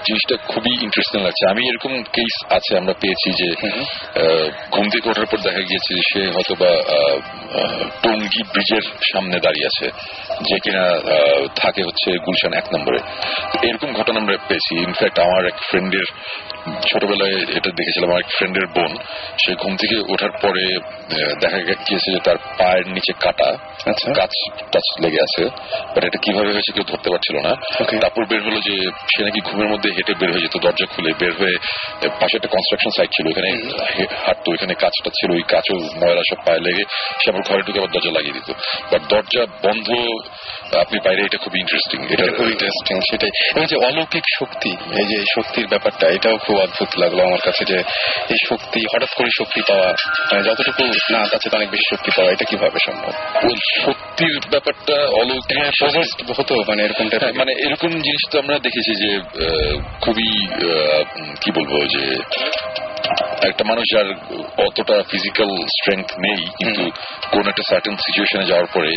S3: জিনিসটা খুবই ইন্টারেস্টিং লাগছে। আমি এরকম কেস আছে আমরা পেয়েছি যে ঘুম থেকে ওঠার পর দেখা গিয়েছে সে হয়তো বা টঙ্গী ব্রিজের সামনে দাঁড়িয়ে আছে যে কিনা থাকে হচ্ছে গুলশান এক নম্বরে। এরকম ঘটনা আমরা পেয়েছি। ইনফ্যাক্ট আমার এক ফ্রেন্ডের ছোটবেলায় এটা দেখেছিলাম আমার এক ফ্রেন্ডের বোন। সে ঘুম থেকে ওঠার পরে দেখা গিয়েছে যে তার পায়ের নিচে কাটা
S1: আচ্ছা।
S3: গাছ টাচ লেগে আছে। বাট এটা কীভাবে হয়েছে কেউ ধরতে পারছিল না। তারপর বের হলো যে সে নাকি ঘুমের মধ্যে হেঁটে বের হয়ে যেত দরজা খুলে বের হয়ে পাশে একটা কনস্ট্রাকশন সাইট ছিল এখানে হে- হাঁটতো এখানে কাজটা ছিল ওই কাঁচও ময়লা সব পায়ে লেগে সে আবার ঘরে ঢুকে আবার দরজা লাগিয়ে দিত। বাট দরজা বন্ধ আপনি বাইরে এটা খুব ইন্টারেস্টিং এটা
S1: এটা খুব ইন্টারেস্টিং সেটাই। এবং যে অলৌকিক শক্তি এই যে শক্তির ব্যাপারটা এটাও খুব খুব অদ্ভুত লাগল আমার কাছে যে এই শক্তি হঠাৎ করে শক্তি পাওয়া মানে যতটুকু না চেয়ে অনেক বেশি শক্তি পাওয়া এটা কীভাবে সম্ভব?
S3: ওই শক্তির ব্যাপারটা অলৌকিক
S1: হ্যাঁ হতো মানে এরকম
S3: হ্যাঁ, মানে এরকম জিনিস তো আমরা দেখেছি যে খুবই কি বলব যে একটা মানুষ যার অতটা ফিজিক্যাল স্ট্রেংথ নেই কিন্তু কোন একটা সার্টেন সিচুয়েশনে যাওয়ার পরে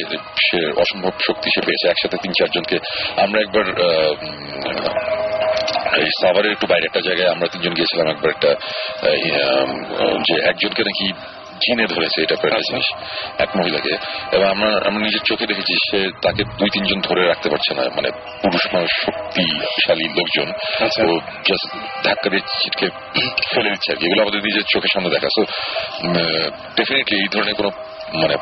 S3: সে অসম্ভব শক্তি সে পেয়েছে একসাথে তিন চারজনকে। আমরা একবার সাভারের একটু বাইরে একটা জায়গায় আমরা তিনজন গিয়েছিলাম একবার একটা যে একজনকে নাকি জিনে ধরেছে এটা একটা জিনিস এক মহিলাকে। এবং আমরা আমরা নিজের চোখে দেখেছি সে তাকে দুই তিনজন ধরে রাখতে পারছে না মানে পুরুষ মানুষ শক্তিশালী লোকজন।
S1: আচ্ছা।
S3: ও জাস্ট ধাক্কা দিয়ে ছিটকে ফেলে দিচ্ছে আর কি। এগুলো আমাদের নিজের চোখের সামনে দেখা। সো ডেফিনেটলি এই ধরনের কোনো মানে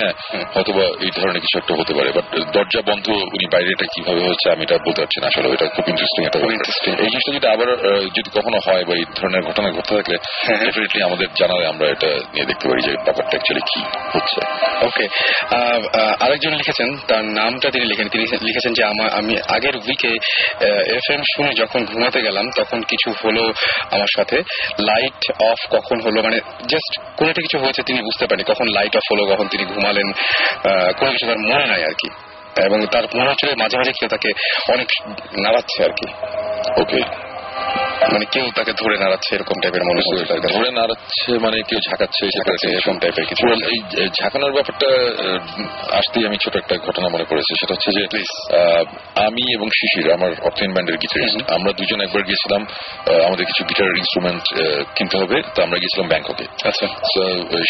S3: হ্যাঁ হয়তোবা এই ধরনের কিছু একটা হতে পারে। বাট দরজা বন্ধ উনি বাইরে এটা কীভাবে হচ্ছে আমি এটা বলতে পারছি না আসলে এটা খুব ইন্টারেস্টিং একটা। এই জিনিসটা যদি আবার যদি কখনো হয় বা এই ধরনের ঘটনা ঘটতে থাকলে
S1: হ্যাঁ, হ্যাঁ।
S3: ডেফিনেটলি আমাদের জানালে আমরা এটা নিয়ে দেখতে পারি যে ব্যাপারটা অ্যাকচুয়ালি কি হচ্ছে।
S1: ওকে আরেকজন লিখেছেন তার নামটা তিনি লিখেন। তিনি লিখেছেন যে আমি আগের উইকে এফ এম শুনে যখন ঘুমাতে গেলাম তখন কিছু হলো আমার সাথে। লাইট অফ কখন হলো? মানে জাস্ট কোনো একটা কিছু হয়েছে তিনি বুঝতে পারেনি কখন লাইট অফ হলো কখন তিনি ঘুমালেন কোনো কিছু তার মনে নাই আর কি এবং তার মনে হচ্ছিল মাঝে মাঝে কেউ তাকে অনেক নাড়াচ্ছে আরকি।
S3: ওকে
S1: মানে কেউ তাকে ধরে নাড়াচ্ছে এরকম টাইপের মনে হচ্ছে
S3: ধরে নাড়াচ্ছে মানে কেউ ঝাঁকাচ্ছে
S1: ঝাঁকাচ্ছে, এরকম টাইপের কিছু।
S3: এই ঝাঁকানোর ব্যাপারটা আসতেই আমি ছোট একটা ঘটনা মনে পড়েছে। সেটা হচ্ছে যে আমি এবং শিশির আমার অর্থহীন ব্যান্ডের গিটারিস্ট আমরা দুজন একবার গিয়েছিলাম আমাদের কিছু গিটার ইনস্ট্রুমেন্ট কিনতে হবে তো আমরা গিয়েছিলাম ব্যাংককে।
S1: আচ্ছা।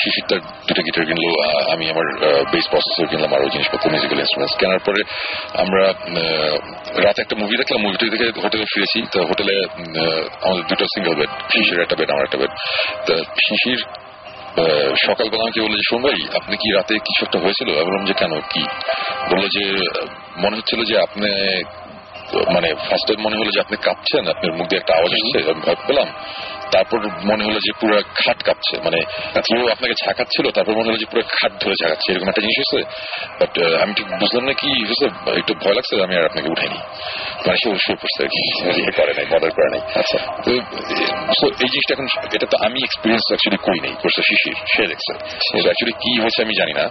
S3: শিশির তার দুটো গিটার কিনলো আমি আমার বেস প্রসেসর কিনলাম আরও জিনিসপত্র মিউজিক্যাল ইনস্ট্রুমেন্টস কেনার পরে আমরা রাতে একটা মুভি দেখলাম মুভিটা দেখে হোটেলে ফিরেছি। তো হোটেলে আমাদের দুটো সিঙ্গেল বেড শিশির একটা বেড আমার একটা বেড তা শিশির সকালবেলা আমাকে বলল যে শোন ভাই আপনি কি রাতে কিছু একটা হয়েছিল? আমি বললাম যে কেন? কি? বলল যে মনে হচ্ছিল যে আপনি মানে ফার্স্ট টাইম মনে হলো যে আপনি কাঁপছেন আপনার মুখ দিয়ে একটা আওয়াজ আসছে আমি ভয় পেলাম। তারপর মনে হলো যে পুরো খাট কাঁপছে। মানে কেউ আপনাকে ঝাঁকাচ্ছিল তারপর মনে হলো যে পুরো খাট ধরে ঝাঁকাচ্ছে এরকম একটা জিনিস হয়েছে। বাট আমি ঠিক বুঝলাম না কি হয়েছে একটু ভয় লাগছে আমি আর আপনাকে উঠাইনি। মানে সে শুয়ে পড়ছে আর কি। ইয়ে করে নাই মদার করে নাই।
S1: আচ্ছা।
S3: তো এই জিনিসটা এখন এটা তো আমি এক্সপিরিয়েন্স অ্যাকচুয়ালি করি নাই করছে শিশির সে দেখছে। অ্যাকচুয়ালি কি হয়েছে আমি জানি না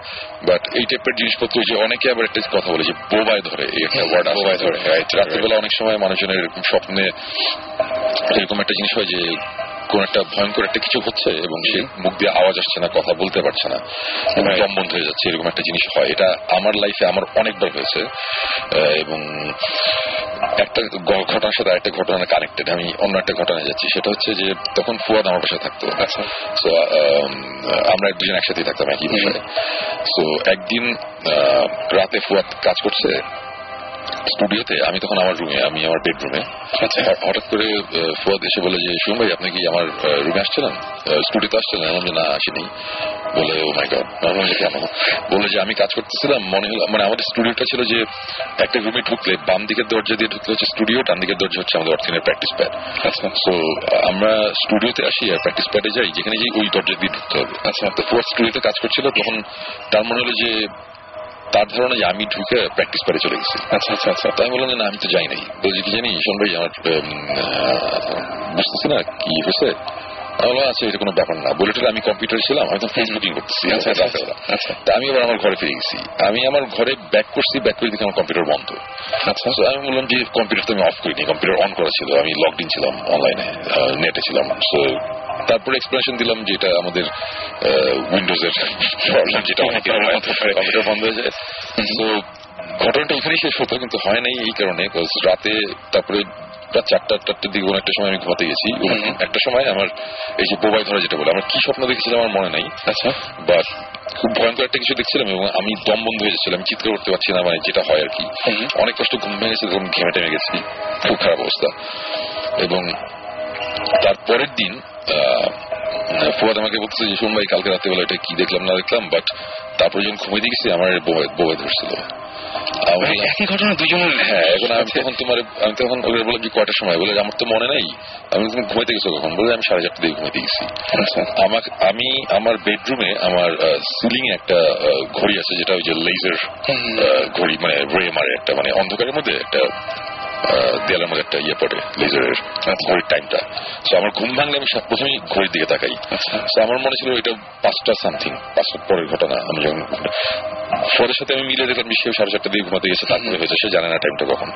S3: বাট এই টাইপের জিনিসপত্র যে অনেকে আবার একটা কথা বলে যে বোবায় ধরে এই একটা ওয়ার্ড বোবায় ধরে রাত্রিবেলা অনেক সময় মানুষজনের এরকম স্বপ্নে এরকম একটা জিনিস হয় যে কোন একটা ভয়ঙ্কর একটা কিছু হচ্ছে এবং সে মুখ দিয়ে আওয়াজ আসছে না কথা বলতে পারছে না। এবং দম বন্ধ হয়ে যাচ্ছে এরকম একটা জিনিস হয়। এটা আমার লাইফে আমার অনেকবার হয়েছে এবং একটা ঘটনার সাথে একটা ঘটনা কানেক্টেড আমি অন্য একটা ঘটনায় যাচ্ছি। সেটা হচ্ছে যে তখন ফুয়াদ আমার বাসায় থাকতো।
S1: আচ্ছা।
S3: আমরা দুজন একসাথেই থাকতাম একই বিষয়ে তো একদিন রাতে ফুয়াদ কাজ করছে স্টুডিওতে আমি তখন আমার রুমে আমি আমার বেডরুমে
S1: আচ্ছা।
S3: হঠাৎ করে ফুয়াদ এসে বলে যে শুন ভাই আপনি কি আমার রুমে আসছিলেন? স্টুডিওতে আসছিলেন? আমি যে না আসিনি। বলে ও মাই গড কেন? বলে যে আমি কাজ করতেছিলাম মনে হলো মানে আমাদের স্টুডিওটা ছিল যে একটা রুমে ঢুকলে বাম দিকের দরজা দিয়ে ঢুকলে হচ্ছে স্টুডিও ডান দিকের দরজা হচ্ছে আমাদের অর্থিনের প্র্যাকটিস প্যাড
S1: আচ্ছা।
S3: সো আমরা স্টুডিওতে আসি আর প্র্যাকটিস প্যাডে যাই যেখানে যাই ওই দরজা দিয়ে ঢুকতে হবে। আচ্ছা। তো ফোর্থ স্টুডিওতে কাজ করছিল তখন তার মনে হলো যে তার ধারণা যে আমি ঢুকে প্র্যাকটিস করে চলে গেছি।
S1: আচ্ছা আচ্ছা আচ্ছা।
S3: তাই বললাম যে না আমি তো যাই নাই। বলছি কি জানি শোন ভাই আমার বুঝতেছি না কি হয়েছে? আচ্ছা এটা কোনো ব্যাপার না। বলে আমি কম্পিউটার ছিলাম আমি তো ফেসবুকিং করতেছি
S1: আচ্ছা, আচ্ছা, আচ্ছা।
S3: তা আমি আবার আমার ঘরে ফিরে গেছি। আমি আমার ঘরে ব্যাক করছি ব্যাক করে দেখি আমার কম্পিউটার বন্ধ।
S1: আচ্ছা।
S3: আমি বললাম যে কম্পিউটার তো আমি অফ করিনি কম্পিউটার অন করা ছিল আমি লগড ইন ছিলাম অনলাইনে নেটে ছিলাম। সো তারপরে এক্সপ্লেনেশন দিলাম যে এটা আমাদের উইন্ডোজ এর প্রবলেম যেটা অনেকের কম্পিউটার বন্ধ হয়ে যায়। তো ঘটনাটা ওখানেই শেষ হতো কিন্তু হয় নাই এই কারণে রাতে তারপরে রাত চারটা চারটার দিকে কোনো একটা সময় আমি ঘুমাতে গেছি। একটা সময় আমার এই যে বোবাই ধরা যেটা বলে আমার কি স্বপ্ন দেখেছিলাম আমার মনে নাই।
S1: আচ্ছা।
S3: বাট খুব ভয়ঙ্কর একটা কিছু দেখছিলাম এবং আমি দম বন্ধ হয়ে যাচ্ছিলাম চিৎকার করতে পারছি না মানে যেটা হয় আর কি। অনেক কষ্ট ঘুম ভেঙেছে তখন ঘেমে টেমে গেছি। খুব খারাপ অবস্থা। এবং তার পরের দিন আহ, ফুয়াদ আমাকে বলছে যে শোন ভাই কালকে রাত্রেবেলা এটা কি দেখলাম না দেখলাম? বাট তারপরে যখন ঘুমিয়ে গেছি আমার বোবাই ধরছিল।
S1: একই ঘটনা দুজনের?
S3: হ্যাঁ এখন আমি তখন তোমার আমি তখন ওদের বললাম যে কয়টার সময়? বলে আমার তো মনে নাই। আমি তুমি ঘুমাইতে গেছো কখন? বলে আমি সাড়ে চারটে দিকে ঘুমাইতে গেছি।
S1: আচ্ছা।
S3: আমাকে আমি আমার বেডরুমে আমার সিলিং একটা ঘড়ি আছে যেটা ওই যে লেজার। ঘড়ি মানে রে মারে একটা মানে অন্ধকারের মধ্যে একটা দেয়ালের মধ্যে একটা ইয়ে পড়ে লেজারের ঘড়ির টাইমটা তো আমার ঘুম ভাঙলে আমি সব- প্রথমেই ঘড়ির দিকে তাকাই। তো আমার মনে ছিল এটা পাঁচটা সামথিং পাঁচটার পরের ঘটনা। আমি যখন ফোরের সাথে আমি মিলে দেখলাম সেও সাড়ে চারটা দিয়ে ঘুমাতে গেছে তারপরে হয়েছে সে জানে না টাইমটা কখন।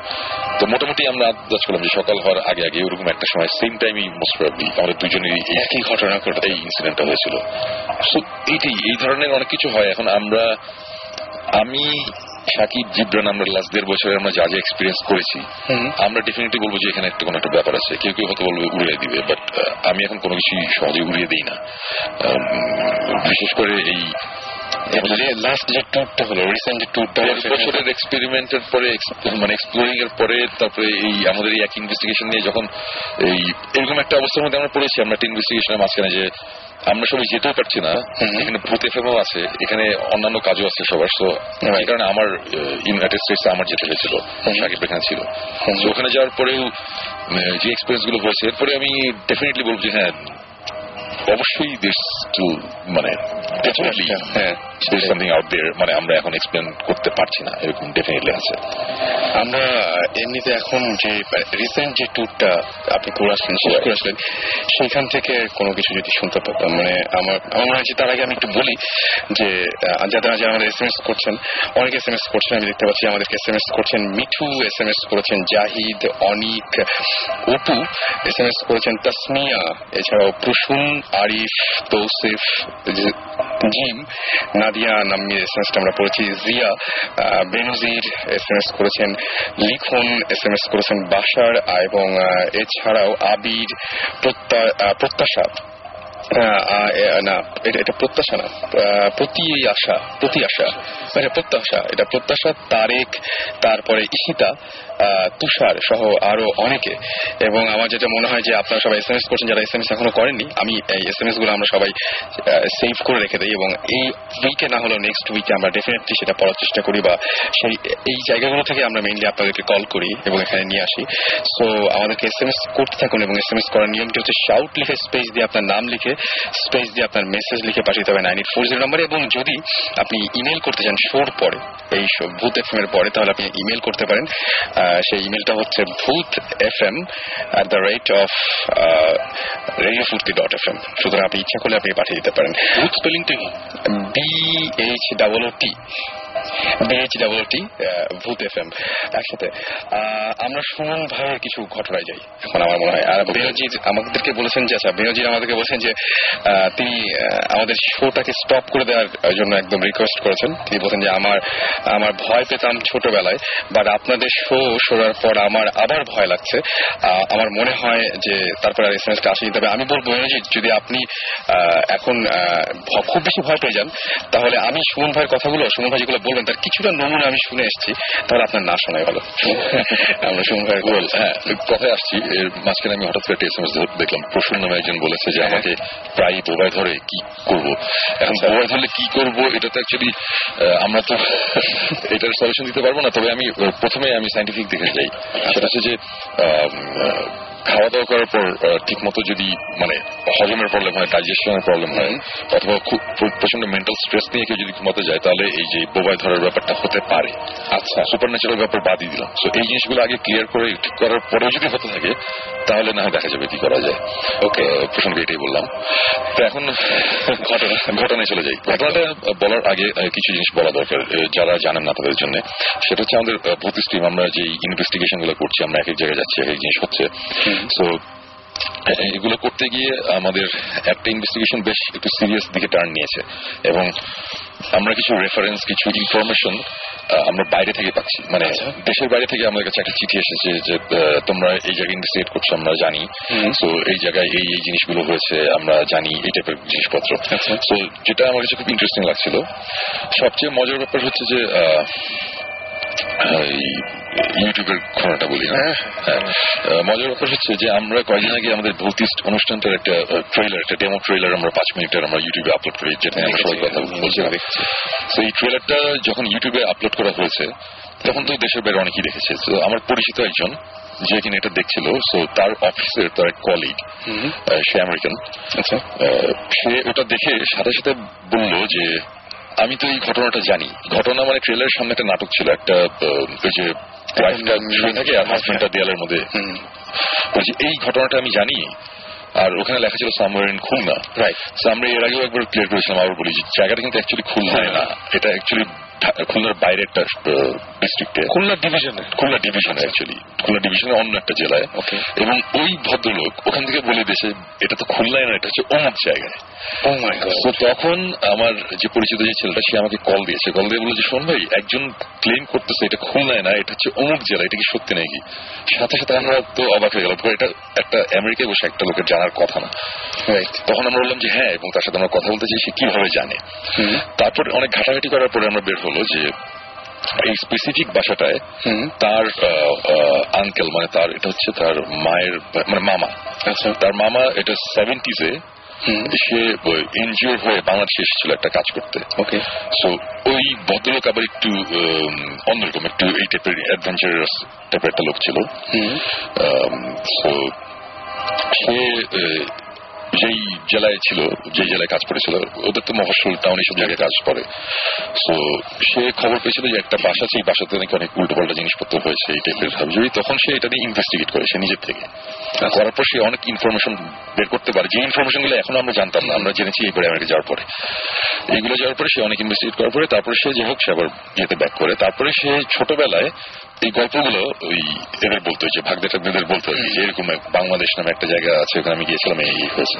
S3: তো মোটামুটি আমরা আন্দাজ করলাম যে সকাল হওয়ার আগে আগে ওরকম একটা সময় সেম টাইমই মোস্ট প্রবলি আমাদের দুজনেরই এই একই ঘটনা ঘটে এই ইনসিডেন্টটা হয়েছিল। এইটাই এই ধরনের অনেক কিছু হয়। এখন আমরা আমি সাকিব জিব্রান আমরা লাস্ট দেড় বছরে আমরা যা যা এক্সপিরিয়েন্স করেছি আমরা ডেফিনেটলি বলব যে এখানে একটা কোনো একটা ব্যাপার আছে। কেউ কেউ হয়তো বলবে উড়িয়ে দিবে বাট আমি এখন কোনো কিছু সহজে উড়িয়ে দিই না। বিশেষ করে এই
S1: লাস্ট যে ট্যুরটা হলো রিসেন্ট যে ট্যুরটা
S3: দেড় বছরের এক্সপেরিমেন্টের পরে মানে এক্সপ্লোরিং এর পরে তারপরে এই আমাদের এই এক ইনভেস্টিগেশন নিয়ে যখন এই এরকম একটা অবস্থার মধ্যে আমরা পড়েছি আমরা একটা ইনভেস্টিগেশনের মাঝখানে যে আমরা সবাই যেতেও পারছি না। এখানে ভূত এফএমও আছে এখানে অন্যান্য কাজও আছে সবার তো এই কারণে আমার ইউনাইটেড স্টেটস আমার যেতে হয়েছিল সাকিব এখানে ছিল। ওখানে যাওয়ার পরেও যে এক্সপিরিয়েন্সগুলো হয়েছে এরপরে আমি ডেফিনেটলি বলব যে হ্যাঁ অবশ্যই দেশ টু মানে ডেফিনেটলি হ্যাঁ। সামথিং আউট দেয়ার মানে আমরা এখন এক্সপ্লেন করতে পারছি না এরকম ডেফিনেটলি আছে।
S1: আমরা এমনিতে এখন যে রিসেন্ট যে ট্যুরটা আপনি করে আসলেন শেষ করে আসলেন সেখান থেকে কোনো কিছু যদি শুনতে পেতাম মানে আমার আমার মনে হচ্ছে তার আগে আমি একটু বলি যে আমাদের এস এম এস করছেন অনেক এস এম এস করছেন আমি দেখতে পাচ্ছি আমাদেরকে এস এম এস করছেন মিঠু এস এম এস করেছেন Zahid Anik Apu S M S করেছেন তাসমিয়া এছাড়াও Prasun Arif Tousif Jim Nadia Nammir S M এসটা আমরা পড়েছি। Zia Benazir S M S করেছেন, লিখন এস এম এস করেছেন বাসার এবং এছাড়াও আবির প্রত্যাশা না, এটা প্রত্যাশা না প্রতি আশা প্রতি আশা প্রত্যাশা, এটা প্রত্যাশা, তারেক, তারপরে ইশিতা তুষার সহ আরও অনেকে। এবং আমার যেটা মনে হয় যে আপনারা সবাই এস এম এস করছেন, যারা এস এম এস এখনও করেননি, আমি এই এস এম এসগুলো আমরা সবাই সেভ করে রেখে দিই এবং এই উইকে না হলেও নেক্সট উইকে আমরা ডেফিনেটলি সেটা পড়ার চেষ্টা করি বা সেই, এই জায়গাগুলো থেকে আমরা মেইনলি আপনাদেরকে কল করি এবং এখানে নিয়ে আসি। সো আমাদেরকে এস এম এস করতে থাকুন এবং এস এম এস করার নিয়মটি হচ্ছে শাউট লিখে স্পেস দিয়ে আপনার নাম লিখে স্পেস দিয়ে আপনার মেসেজ লিখে পাঠিয়ে হবে নাইন এইট ফোর জিরো নাম্বারে এবং যদি আপনি ইমেল করতে চান শোর পরে, এই ভূত এফ এর পরে, তাহলে আপনি ইমেল করতে পারেন। সেই ইমেলটা হচ্ছে Bhoot F M at the rate of radio Foorti dot F M সুতরাং আপনি ইচ্ছা করলে আপনি পাঠিয়ে দিতে পারেন।
S4: ভূত স্পেলিংটা কি?
S1: B H double O T BH double T Bhoot F M একসাথে। আমরা সুমন ভাইয়ের কিছু ঘটনায় যাই, এখন আমার মনে হয়। আর বেনজির আমাদেরকে বলেছেন যে আচ্ছা বেনজির আমাদেরকে বলেছেন যে তিনি আমাদের শোটাকে স্টপ করে দেওয়ার জন্য একদম রিকোয়েস্ট করেছেন। তিনি বলেছেন যে, আমার আমার ভয় পেতাম ছোটবেলায় বাট আপনাদের শো শোনার পর আমার আবার ভয় লাগছে। আমার মনে হয় যে, তারপর আর এস এম এস তবে আমি বলব বেনজির যদি আপনি এখন খুব বেশি ভয় পেয়ে যান, তাহলে আমি সুমন ভাইয়ের কথাগুলো, সুমন ভাই যেগুলো বলবেন তার কিছুটা নমুনা আমি শুনে এসেছি। তাহলে আপনার না শোনাই ভালো। আমরা সুমন ভাইয়ের
S3: হ্যাঁ কথায় আসছি। এর মাঝখানে আমি হঠাৎ করে একটা এসএমএস দেখলাম প্রসূন নামে একজন বলেছে যে আমাকে প্রায় বোবায় ধরে কি করব? এখন বোবায় ধরলে কি করব? এটা তো অ্যাকচুয়ালি আমরা তো এটার সলিউশন দিতে পারব না। তবে আমি প্রথমে আমি সাইন্টিফিক দিকে যাই। সেটা হচ্ছে যে খাওয়া দাওয়া করার পর ঠিক মতো যদি মানে হজমের প্রবলেম হয় ডাইজেশনের প্রবলেম হয় অথবা খুব প্রচণ্ড মেন্টাল স্ট্রেস নিয়ে কেউ যদি ঘুমাতে যায় তাহলে এই যে বোবায় ধরার ব্যাপারটা হতে পারে। আচ্ছা। সুপার ন্যাচারাল ব্যাপার বাদই দিলাম। সো এই জিনিসগুলো আগে ক্লিয়ার করে ঠিক করার পরেও যদি হতে থাকে তাহলে না হয় দেখা যাবে কি করা যায়। ওকে প্রসঙ্গে এটাই বললাম। তো এখন ঘটনা ঘটনায় চলে যাই। ঘটনাটা বলার আগে কিছু জিনিস বলা দরকার যারা জানেন না তাদের জন্য। সেটা হচ্ছে আমাদের ভূত স্ট্রিম আমরা যে ইনভেস্টিগেশনগুলো করছি আমরা এক এক জায়গায় যাচ্ছি এক এক জিনিস হচ্ছে। সো এগুলো করতে গিয়ে আমাদের একটা ইনভেস্টিগেশন বেশ একটু সিরিয়াস দিকে টার্ন নিয়েছে। এবং আমরা কিছু রেফারেন্স কিছু ইনফরমেশন আমরা বাইরে থেকে পাচ্ছি। মানে দেশের বাইরে থেকে আমাদের কাছে একটা চিঠি এসেছে যে তোমরা এই জায়গায় ইনভেস্টিগেট করছ আমরা জানি। তো এই জায়গায় এই এই জিনিসগুলো হয়েছে আমরা জানি এই টাইপের জিনিসপত্র। তো যেটা আমার কাছে খুব ইন্টারেস্টিং লাগছিল সবচেয়ে মজার ব্যাপার হচ্ছে যে ইউটিউবের ঘটনাটা বলি হ্যাঁ? হ্যাঁ। মজার ব্যাপার হচ্ছে যে আমরা কয়েকদিন আগে আমাদের ভৌতিস্ট অনুষ্ঠানটার একটা ট্রেলার একটা ডেমো ট্রেলার আমরা পাঁচ মিনিটের আমরা ইউটিউবে আপলোড করি যেটা আমরা সবাই কথা বলছি। তো এই ট্রেলারটা যখন ইউটিউবে আপলোড করা হয়েছে তখন তো দেশের বাইরে অনেকেই দেখেছে। তো আমার পরিচিত একজন যে কিনা এটা দেখছিল সো তার অফিসের তার এক কলিগ সে আমেরিকান। আচ্ছা। সে ওটা দেখে সাথে সাথে বলল যে আমি তো এই ঘটনাটা জানি। ঘটনা মানে ট্রেলারের সামনে একটা নাটক ছিল একটা ওই যে ওয়াইফটা শুয়ে থাকে আর হাজবেন্ডটা দেয়ালের মধ্যে।
S1: হুম।
S3: বলছি এই ঘটনাটা আমি জানি আর ওখানে লেখা ছিল সামওয়ার ইন খুলনা
S1: রাইট
S3: আমরা এর আগেও একবার ক্লিয়ার করেছিলাম আবার বলি যে জায়গাটা কিন্তু অ্যাকচুয়ালি খুলনায় না। এটা অ্যাকচুয়ালি খুলনার বাইরে একটা ডিস্ট্রিক্টে
S4: খুলনা ডিভিশনে
S3: খুলনা ডিভিশনে অ্যাকচুয়ালি খুলনা ডিভিশনের অন্য একটা জেলায়. এবং ওই ভদ্রলোক ওখান থেকে বলে দিয়েছে এটা তো খুলনায় না এটা হচ্ছে অমুক জায়গায়। তো তখন আমার যে পরিচিত যে ছেলেটা সে আমাকে কল দিয়েছে। কল দিয়ে বলল যে শোন ভাই একজন ক্লেম করতেছে এটা খুলনায় না এটা হচ্ছে অমুক জেলা এটা কি সত্যি নাকি? সাথে সাথে আমরা তো অবাক হয়ে গেলাম এটা একটা আমেরিকায় বসে একটা লোকের জানার কথা না। তখন আমরা বললাম যে হ্যাঁ এবং তার সাথে আমরা কথা বলতে চাই সে কীভাবে জানে? তারপর অনেক ঘাটাঘাটি করার পরে আমরা বের হলো যে এই স্পেসিফিক বাসাটায় তার আঙ্কেল মানে তার এটা হচ্ছে তার মায়ের মানে মামা।
S1: আচ্ছা।
S3: তার মামা এটা সেভেন্টিজে সে এনজিও হয়ে বাংলাদেশে এসেছিল একটা কাজ করতে।
S1: ওকে।
S3: সো ওই ভদ্রলোক আবার একটু অন্যরকম একটু এই টাইপের অ্যাডভেঞ্চারাস টাইপের একটা লোক ছিল। সো যেই জেলায় ছিল যে জেলায় কাজ করেছিল ওদের তো মফস্বল টাউন এইসব জায়গায় কাজ করে। সো সে খবর পেয়েছিল যে একটা বাসা সেই বাসাতে নাকি অনেক উল্টো পাল্টা জিনিসপত্র হয়েছে এই টাইপের হাবজুরি তখন সে এটা নিয়ে ইনভেস্টিগেট করে সে নিজের থেকে। করার পর সে অনেক ইনফরমেশন বের করতে পারে। যে ইনফরমেশনগুলো এখনও আমরা জানতাম না আমরা জেনেছি এইবারে আমেরিকা যাওয়ার পরে। এইগুলো যাওয়ার পরে সে অনেক ইনভেস্টিগেট করার পরে তারপরে সে যে হোক সে আবার ইয়েতে ব্যাক করে। তারপরে সে ছোটবেলায় এই গল্পগুলো ওই এদের বলতো যে ভাগদে টাগদের বলতো আর যে এরকম বাংলাদেশ নামে একটা জায়গা আছে ওখানে আমি গিয়েছিলাম এই এই হয়েছে।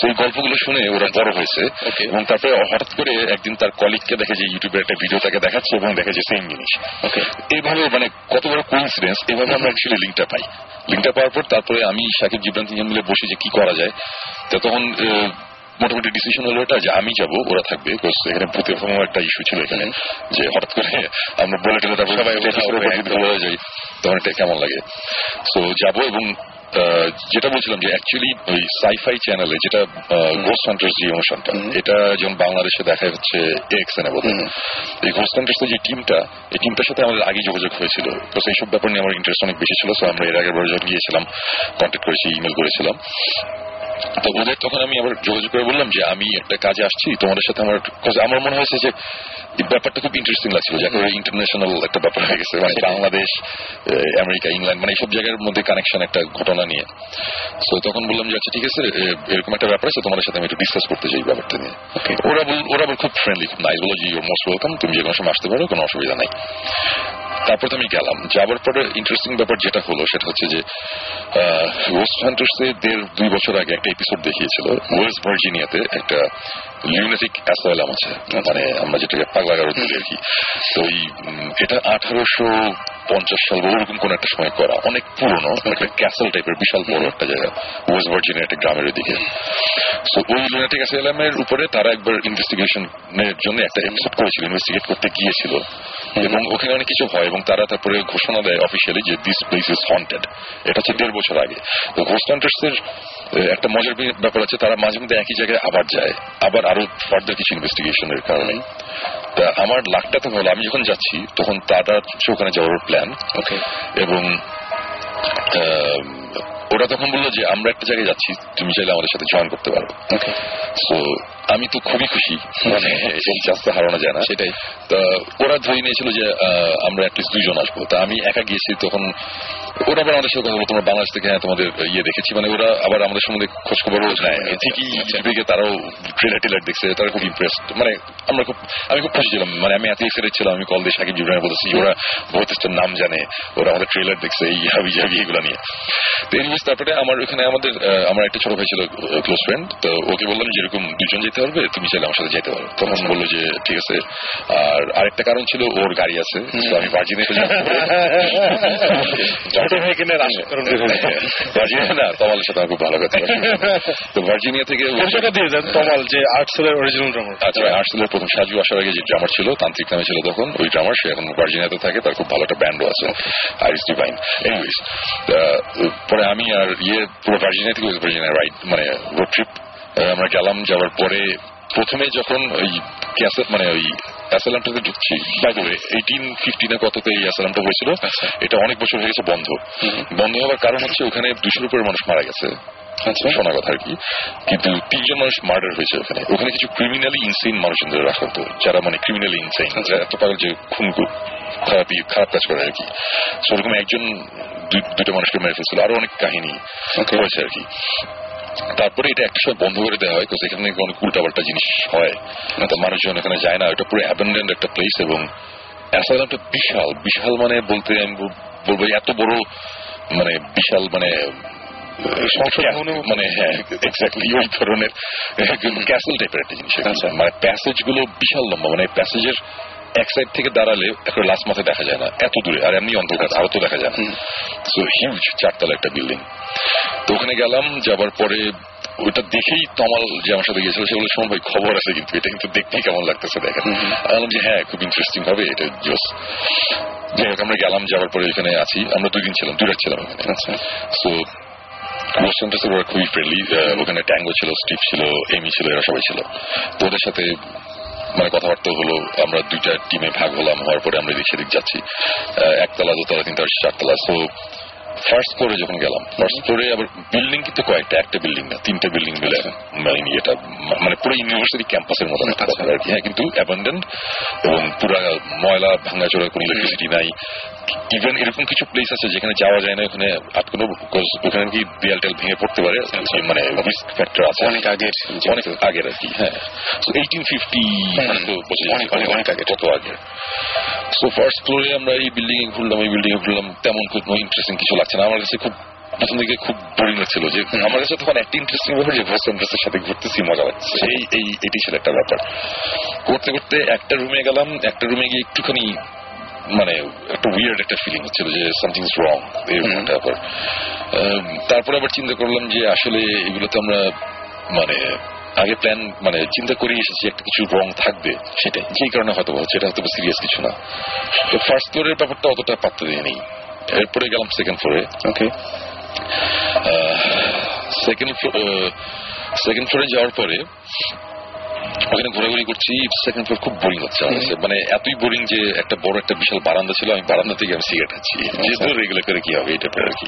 S3: তো এই গল্পগুলো শুনে ওরা বড় হয়েছে. এবং তারপরে হঠাৎ করে একদিন তার কলিগকে দেখে যে ইউটিউবের একটা ভিডিও তাকে দেখাচ্ছে এবং দেখে যে সেম জিনিস।
S1: ওকে
S3: এইভাবে মানে কত বড় কোইন্সিডেন্স এভাবে আমরা অ্যাকচুয়ালি লিঙ্কটা পাই। লিঙ্কটা পাওয়ার পর তারপরে আমি সাকিব জিবরান তিনজন মিলে বসে যে কি করা যায় তো তখন মোটামুটি ডিসিশন হলো এটা যে আমি যাব ওরা থাকবে। এখানে ভূতের একটা ইস্যু ছিল এখানে যে হঠাৎ করে আমরা বলে টেলে তারপর
S1: সবাই।
S3: বলে যাই তখন এটা কেমন লাগে? তো যাব এবং যেটা বলছিলাম যে অ্যাকচুয়ালি ওই সাইফাই চ্যানেলে যেটা গোস্ট হান্টার্স যে অনুষ্ঠানটা এটা যেমন বাংলাদেশে দেখা হচ্ছে এক্স এনে বোধ এই গোস্ট হান্টার্স যে টিমটা এই টিমটার সাথে আমাদের আগে যোগাযোগ হয়েছিল। তো সেই সব ব্যাপার নিয়ে আমার ইন্টারেস্ট অনেক বেশি ছিল সো আমরা এর আগের বার যখন গিয়েছিলাম কন্ট্যাক্ট করেছি ইমেল করেছিলাম। তো ওদের তখন আমি আবার যোগাযোগ করে বললাম যে আমি একটা কাজে আসছি তোমাদের সাথে আমার আমার মনে হয়েছে যে ব্যাপারটা খুব ইন্টারেস্টিং লাগছিল যাকে ইন্টারন্যাশনাল একটা ব্যাপার হয়ে গেছে মানে বাংলাদেশ আমেরিকা ইংল্যান্ড মানে এইসব জায়গার মধ্যে কানেকশন একটা ঘটনা নিয়ে। তো তখন বললাম যে আচ্ছা ঠিক আছে এরকম একটা ব্যাপার আছে তোমাদের সাথে আমি একটু ডিসকাস করতে চাই ব্যাপারটা নিয়ে। ওরা ওরা খুব ফ্রেন্ডলি খুব নাইস বলো যে মোস্ট ওয়েলকাম তুমি যে কোনো সময় আসতে পারো কোনো অসুবিধা নাই। তারপর তো আমি গেলাম। যাওয়ার পরে ইন্টারেস্টিং ব্যাপার যেটা হলো সেটা হচ্ছে যে ওয়েস্ট হান্টার্স দেড় দুই বছর আগে একটা এপিসোড দেখিয়েছিল। ওয়েস্ট ভার্জিনিয়াতে একটা লিউনেটিক অ্যাসাইলাম আছে। মানে আমরা যেটাকে পাগলাগার বলি আর কি। তো এটা আঠারোশো পঞ্চাশ সাল বা ওরকম কোন একটা সময় করা। অনেক পুরনো একটা ক্যাসেল টাইপের বিশাল বড় একটা জায়গা ওয়েস্ট ভার্জিনিয়া একটা গ্রামের দিকে তো ওই লুনাটিক অ্যাসাইলামের উপরে তারা একবার ইনভেস্টিগেশনের জন্য একটা এপিসোড করেছিল ইনভেস্টিগেট করতে গিয়েছিল। এবং ওখানে অনেক কিছু হয় এবং তারা তারপরে ঘোষণা দেয় অফিসিয়ালি যে দিস প্লেস ইজ হন্টেড এটা হচ্ছে দেড় বছর আগে। তো ঘোস্ট হান্টার্স এর আহ, একটা মজার ব্যাপার আছে তারা মাঝে মধ্যে একই জায়গায় আবার যায়। আবার আরও ফার্দার কিছু ইনভেস্টিগেশনের কারণে। তা আমার লাখটা তো হলো আমি যখন যাচ্ছি তখন তারা ওখানে যাওয়ার প্ল্যান
S1: ওকে
S3: এবং ওরা তখন বলল যে আমরা একটা জায়গায় যাচ্ছি তুমি চাইলে আমাদের সাথে জয়েন করতে পারো।
S1: ওকে
S3: তো আমি তো খুবই খুশি। মানে এই চান্সটা হারানো যায় না।
S1: সেটাই।
S3: তা ওরা ধরে নিয়েছিল যে আমরা অ্যাটলিস্ট দুইজন আসব। তা আমি একা গিয়েছি তখন ওরা আবার আমাদের সাথে কথা বলো তোমরা বাংলাদেশ থেকে হ্যাঁ তোমাদের ইয়ে দেখেছি। মানে ওরা আবার আমাদের সম্বন্ধে খোঁজ খবর নেয় ঠিকই ইউটিউবে তারাও ট্রেলার টেলার দেখছে তারা খুব ইমপ্রেসড মানে আমরা খুব আমি খুব খুশি ছিলাম। মানে আমি এত এক্সাইটেড ছিলাম আমি কল দিয়ে সাকিব জিবরানে বলেছি ওরা ভৌতিষ্ঠের নাম জানে ওরা আমাদের ট্রেলার দেখছে এই হাবি জাবি এগুলো নিয়ে। তো এনিওয়েজ তারপরে আমার ওখানে আমাদের আমার একটা ছোট ভাই ছিল ক্লোজ ফ্রেন্ড তো ওকে বললাম যে এরকম দুজন যেতে পারবে তুমি চাইলে আমার সাথে যেতে পারো। তখন বলল যে ঠিক আছে। আর আরেকটা কারণ ছিল ওর গাড়ি আছে আমি ভার্জিনিয়াতে যাব।
S4: ছোট ভাই কিনে
S3: ভার্জিনিয়া না তোমাদের সাথে খুব ভালো কথা তো ভার্জিনিয়া থেকে
S4: দিয়ে দেন তমাল যে আর্টসেলের অরিজিনাল ড্রামার
S3: আচ্ছা আর্টসেলের প্রথম সাজু আসার আগে যে ড্রামার ছিল তান্ত্রিক নামে ছিল তখন ওই ড্রামার সে এখন ভার্জিনিয়াতে থাকে তার খুব ভালো একটা ব্যান্ডও আছে আইরিস ডিভাইন এনিওয়েজ পরে আমি আর ইয়ে পুরো ভার্জিনিয়া থেকে ভার্জিনিয়া রাইড মানে রোড ট্রিপ আমরা গেলাম যাওয়ার পরে প্রথমে যখন ওই ক্যাসেট মানে ওই অ্যাসালামটাতে ঢুকছি বাই দ্য ওয়ে এইটিন ফিফটিনে কততে এই অ্যাসালামটা হয়েছিল। এটা অনেক বছর হয়ে গেছে বন্ধ। বন্ধ হওয়ার কারণ হচ্ছে ওখানে দুশোর উপরে মানুষ মারা গেছে। আচ্ছা। শোনা কথা আর কি। কিন্তু তিনজন মানুষ মার্ডার হয়েছে ওখানে। ওখানে কিছু ক্রিমিনালি ইনসেইন মানুষদের রাখা হতো যারা মানে ক্রিমিনালি ইনসেইন যারা এত পাগল যে খুন কর- খারাপ খারাপ কাজ করে আর কি। সেরকম একজন দুটো মানুষকে মেরে ফেলছিল। আরও অনেক কাহিনী হয়েছে আর কি। তারপরে এটা একটা সময় বন্ধ করে দেওয়া হয় কারণ এখানে নাকি অনেক উল্টাপাল্টা জিনিস হয়। তো মানুষজন এখানে যায় না এটা পুরো অ্যাবেন্ডেন্ড একটা প্লেস এবং অ্যাসাইলামটা বিশাল। বিশাল মানে বলতে আমি বলব এত বড় মানে বিশাল মানে
S4: সংসদ
S3: মানে হ্যাঁ এক্স্যাক্টলি ওই ধরনের ক্যাসেল টাইপের একটা জিনিস
S4: আচ্ছা।
S3: মানে প্যাসেজগুলো বিশাল লম্বা মানে প্যাসেজের এক সাইড থেকে দাঁড়ালে একটা লাস্ট মাথায় দেখা যায় না এত দূরে আর এমনি অন্ধকার আরও তো দেখা যায় না। সো হিউজ চারতলা একটা বিল্ডিং তো ওখানে গেলাম যাবার পরে ওটা দেখেই তমাল যে আমার সাথে গেছিল সে বলে শোন ভাই খবর আছে কিন্তু এটা কিন্তু দেখতেই কেমন লাগতেছে দেখেন। আমি বললাম যে হ্যাঁ খুব ইন্টারেস্টিং হবে এটা জোস যাই হোক আমরা গেলাম যাওয়ার পরে এখানে আছি আমরা দুই দিন ছিলাম দুই রাত ছিলাম এখানে
S1: আচ্ছা।
S3: সো ওয়েস্টার্ন ওরা খুবই ফ্রেন্ডলি ওখানে ট্যাঙ্গো ছিল স্টিভ ছিল এমি ছিল এরা সবাই ছিল। তো ওদের সাথে মানে কথাবার্তা হলো আমরা দুইটা টিমে ভাগ হলাম হওয়ার পরে আমরা এদিক সেদিক যাচ্ছি। একতলা দোতলা তিনতলা চারতলা। সো ফার্স্ট ফ্লোরে যখন গেলাম ফার্স্ট ফ্লোরে আবার বিল্ডিং কিন্তু কয়েকটা একটা বিল্ডিং না তিনটা বিল্ডিং মিলে মানে এটা মানে পুরো ইউনিভার্সিটি ক্যাম্পাসের মতো একটা ব্যাপার আর কি। হ্যাঁ কিন্তু অ্যাবান্ডেন্ট এবং পুরা ময়লা ভাঙাচোরা কোনো ইলেকট্রিসিটি নাই। ইভেন এরকম কিছু প্লেস আছে যেখানে যাওয়া যায় না ওখানে আটকানো ওখানে কি দেয়াল টেল ভেঙে পড়তে পারে মানে রিস্ক ফ্যাক্টর আছে।
S1: অনেক আগের
S3: অনেক আগের আর কি হ্যাঁ। তো এইটিন ফিফটি
S1: অনেক, অনেক, অনেক আগে।
S3: কত আগে। সো ফার্স্ট ফ্লোরে আমরা এই বিল্ডিং এ ঘুরলাম এই বিল্ডিং এ ঘুরলাম তেমন কোনো ইন্টারেস্টিং কিছু লাগছে না। আমার কাছে খুব প্রথম দিকে খুব বোরিং লাগছিল যে আমার কাছে তখন একটা ইন্টারেস্টিং ব্যাপার যে ভয়েস এর সাথে ঘুরতেছি মজা লাগছে এই এই এটি ছিল একটা ব্যাপার। করতে করতে একটা রুমে গেলাম একটা রুমে গিয়ে একটুখানি মানে একটা উইয়ার্ড একটা ফিলিং হচ্ছিল যে সামথিং ইজ রং এরকম একটা ব্যাপার তারপরে আবার চিন্তা করলাম যে আসলে এগুলো তো আমরা মানে আগে প্ল্যান মানে চিন্তা করে এসেছি একটা কিছু রং থাকবে সেটাই। যেই কারণে হয়তো হচ্ছে এটা হয়তো সিরিয়াস কিছু না। তো ফার্স্ট ফ্লোরের ব্যাপারটা অতটা পাত্তা নেই এরপরে গেলাম সেকেন্ড ফ্লোরে
S1: ওকে
S3: সেকেন্ড সেকেন্ড ফ্লোরে যাওয়ার পরে ওখানে ঘোরাঘুরি করছি সেকেন্ড ফ্লোর খুব বোরিং হচ্ছে মানে এতই বোরিং যে একটা বড় একটা বিশাল বারান্দা ছিল আমি বারান্দা থেকে আমি সিগারেট খাচ্ছি। যেহেতু রেগুলার করে কি হবে এটা আর কি।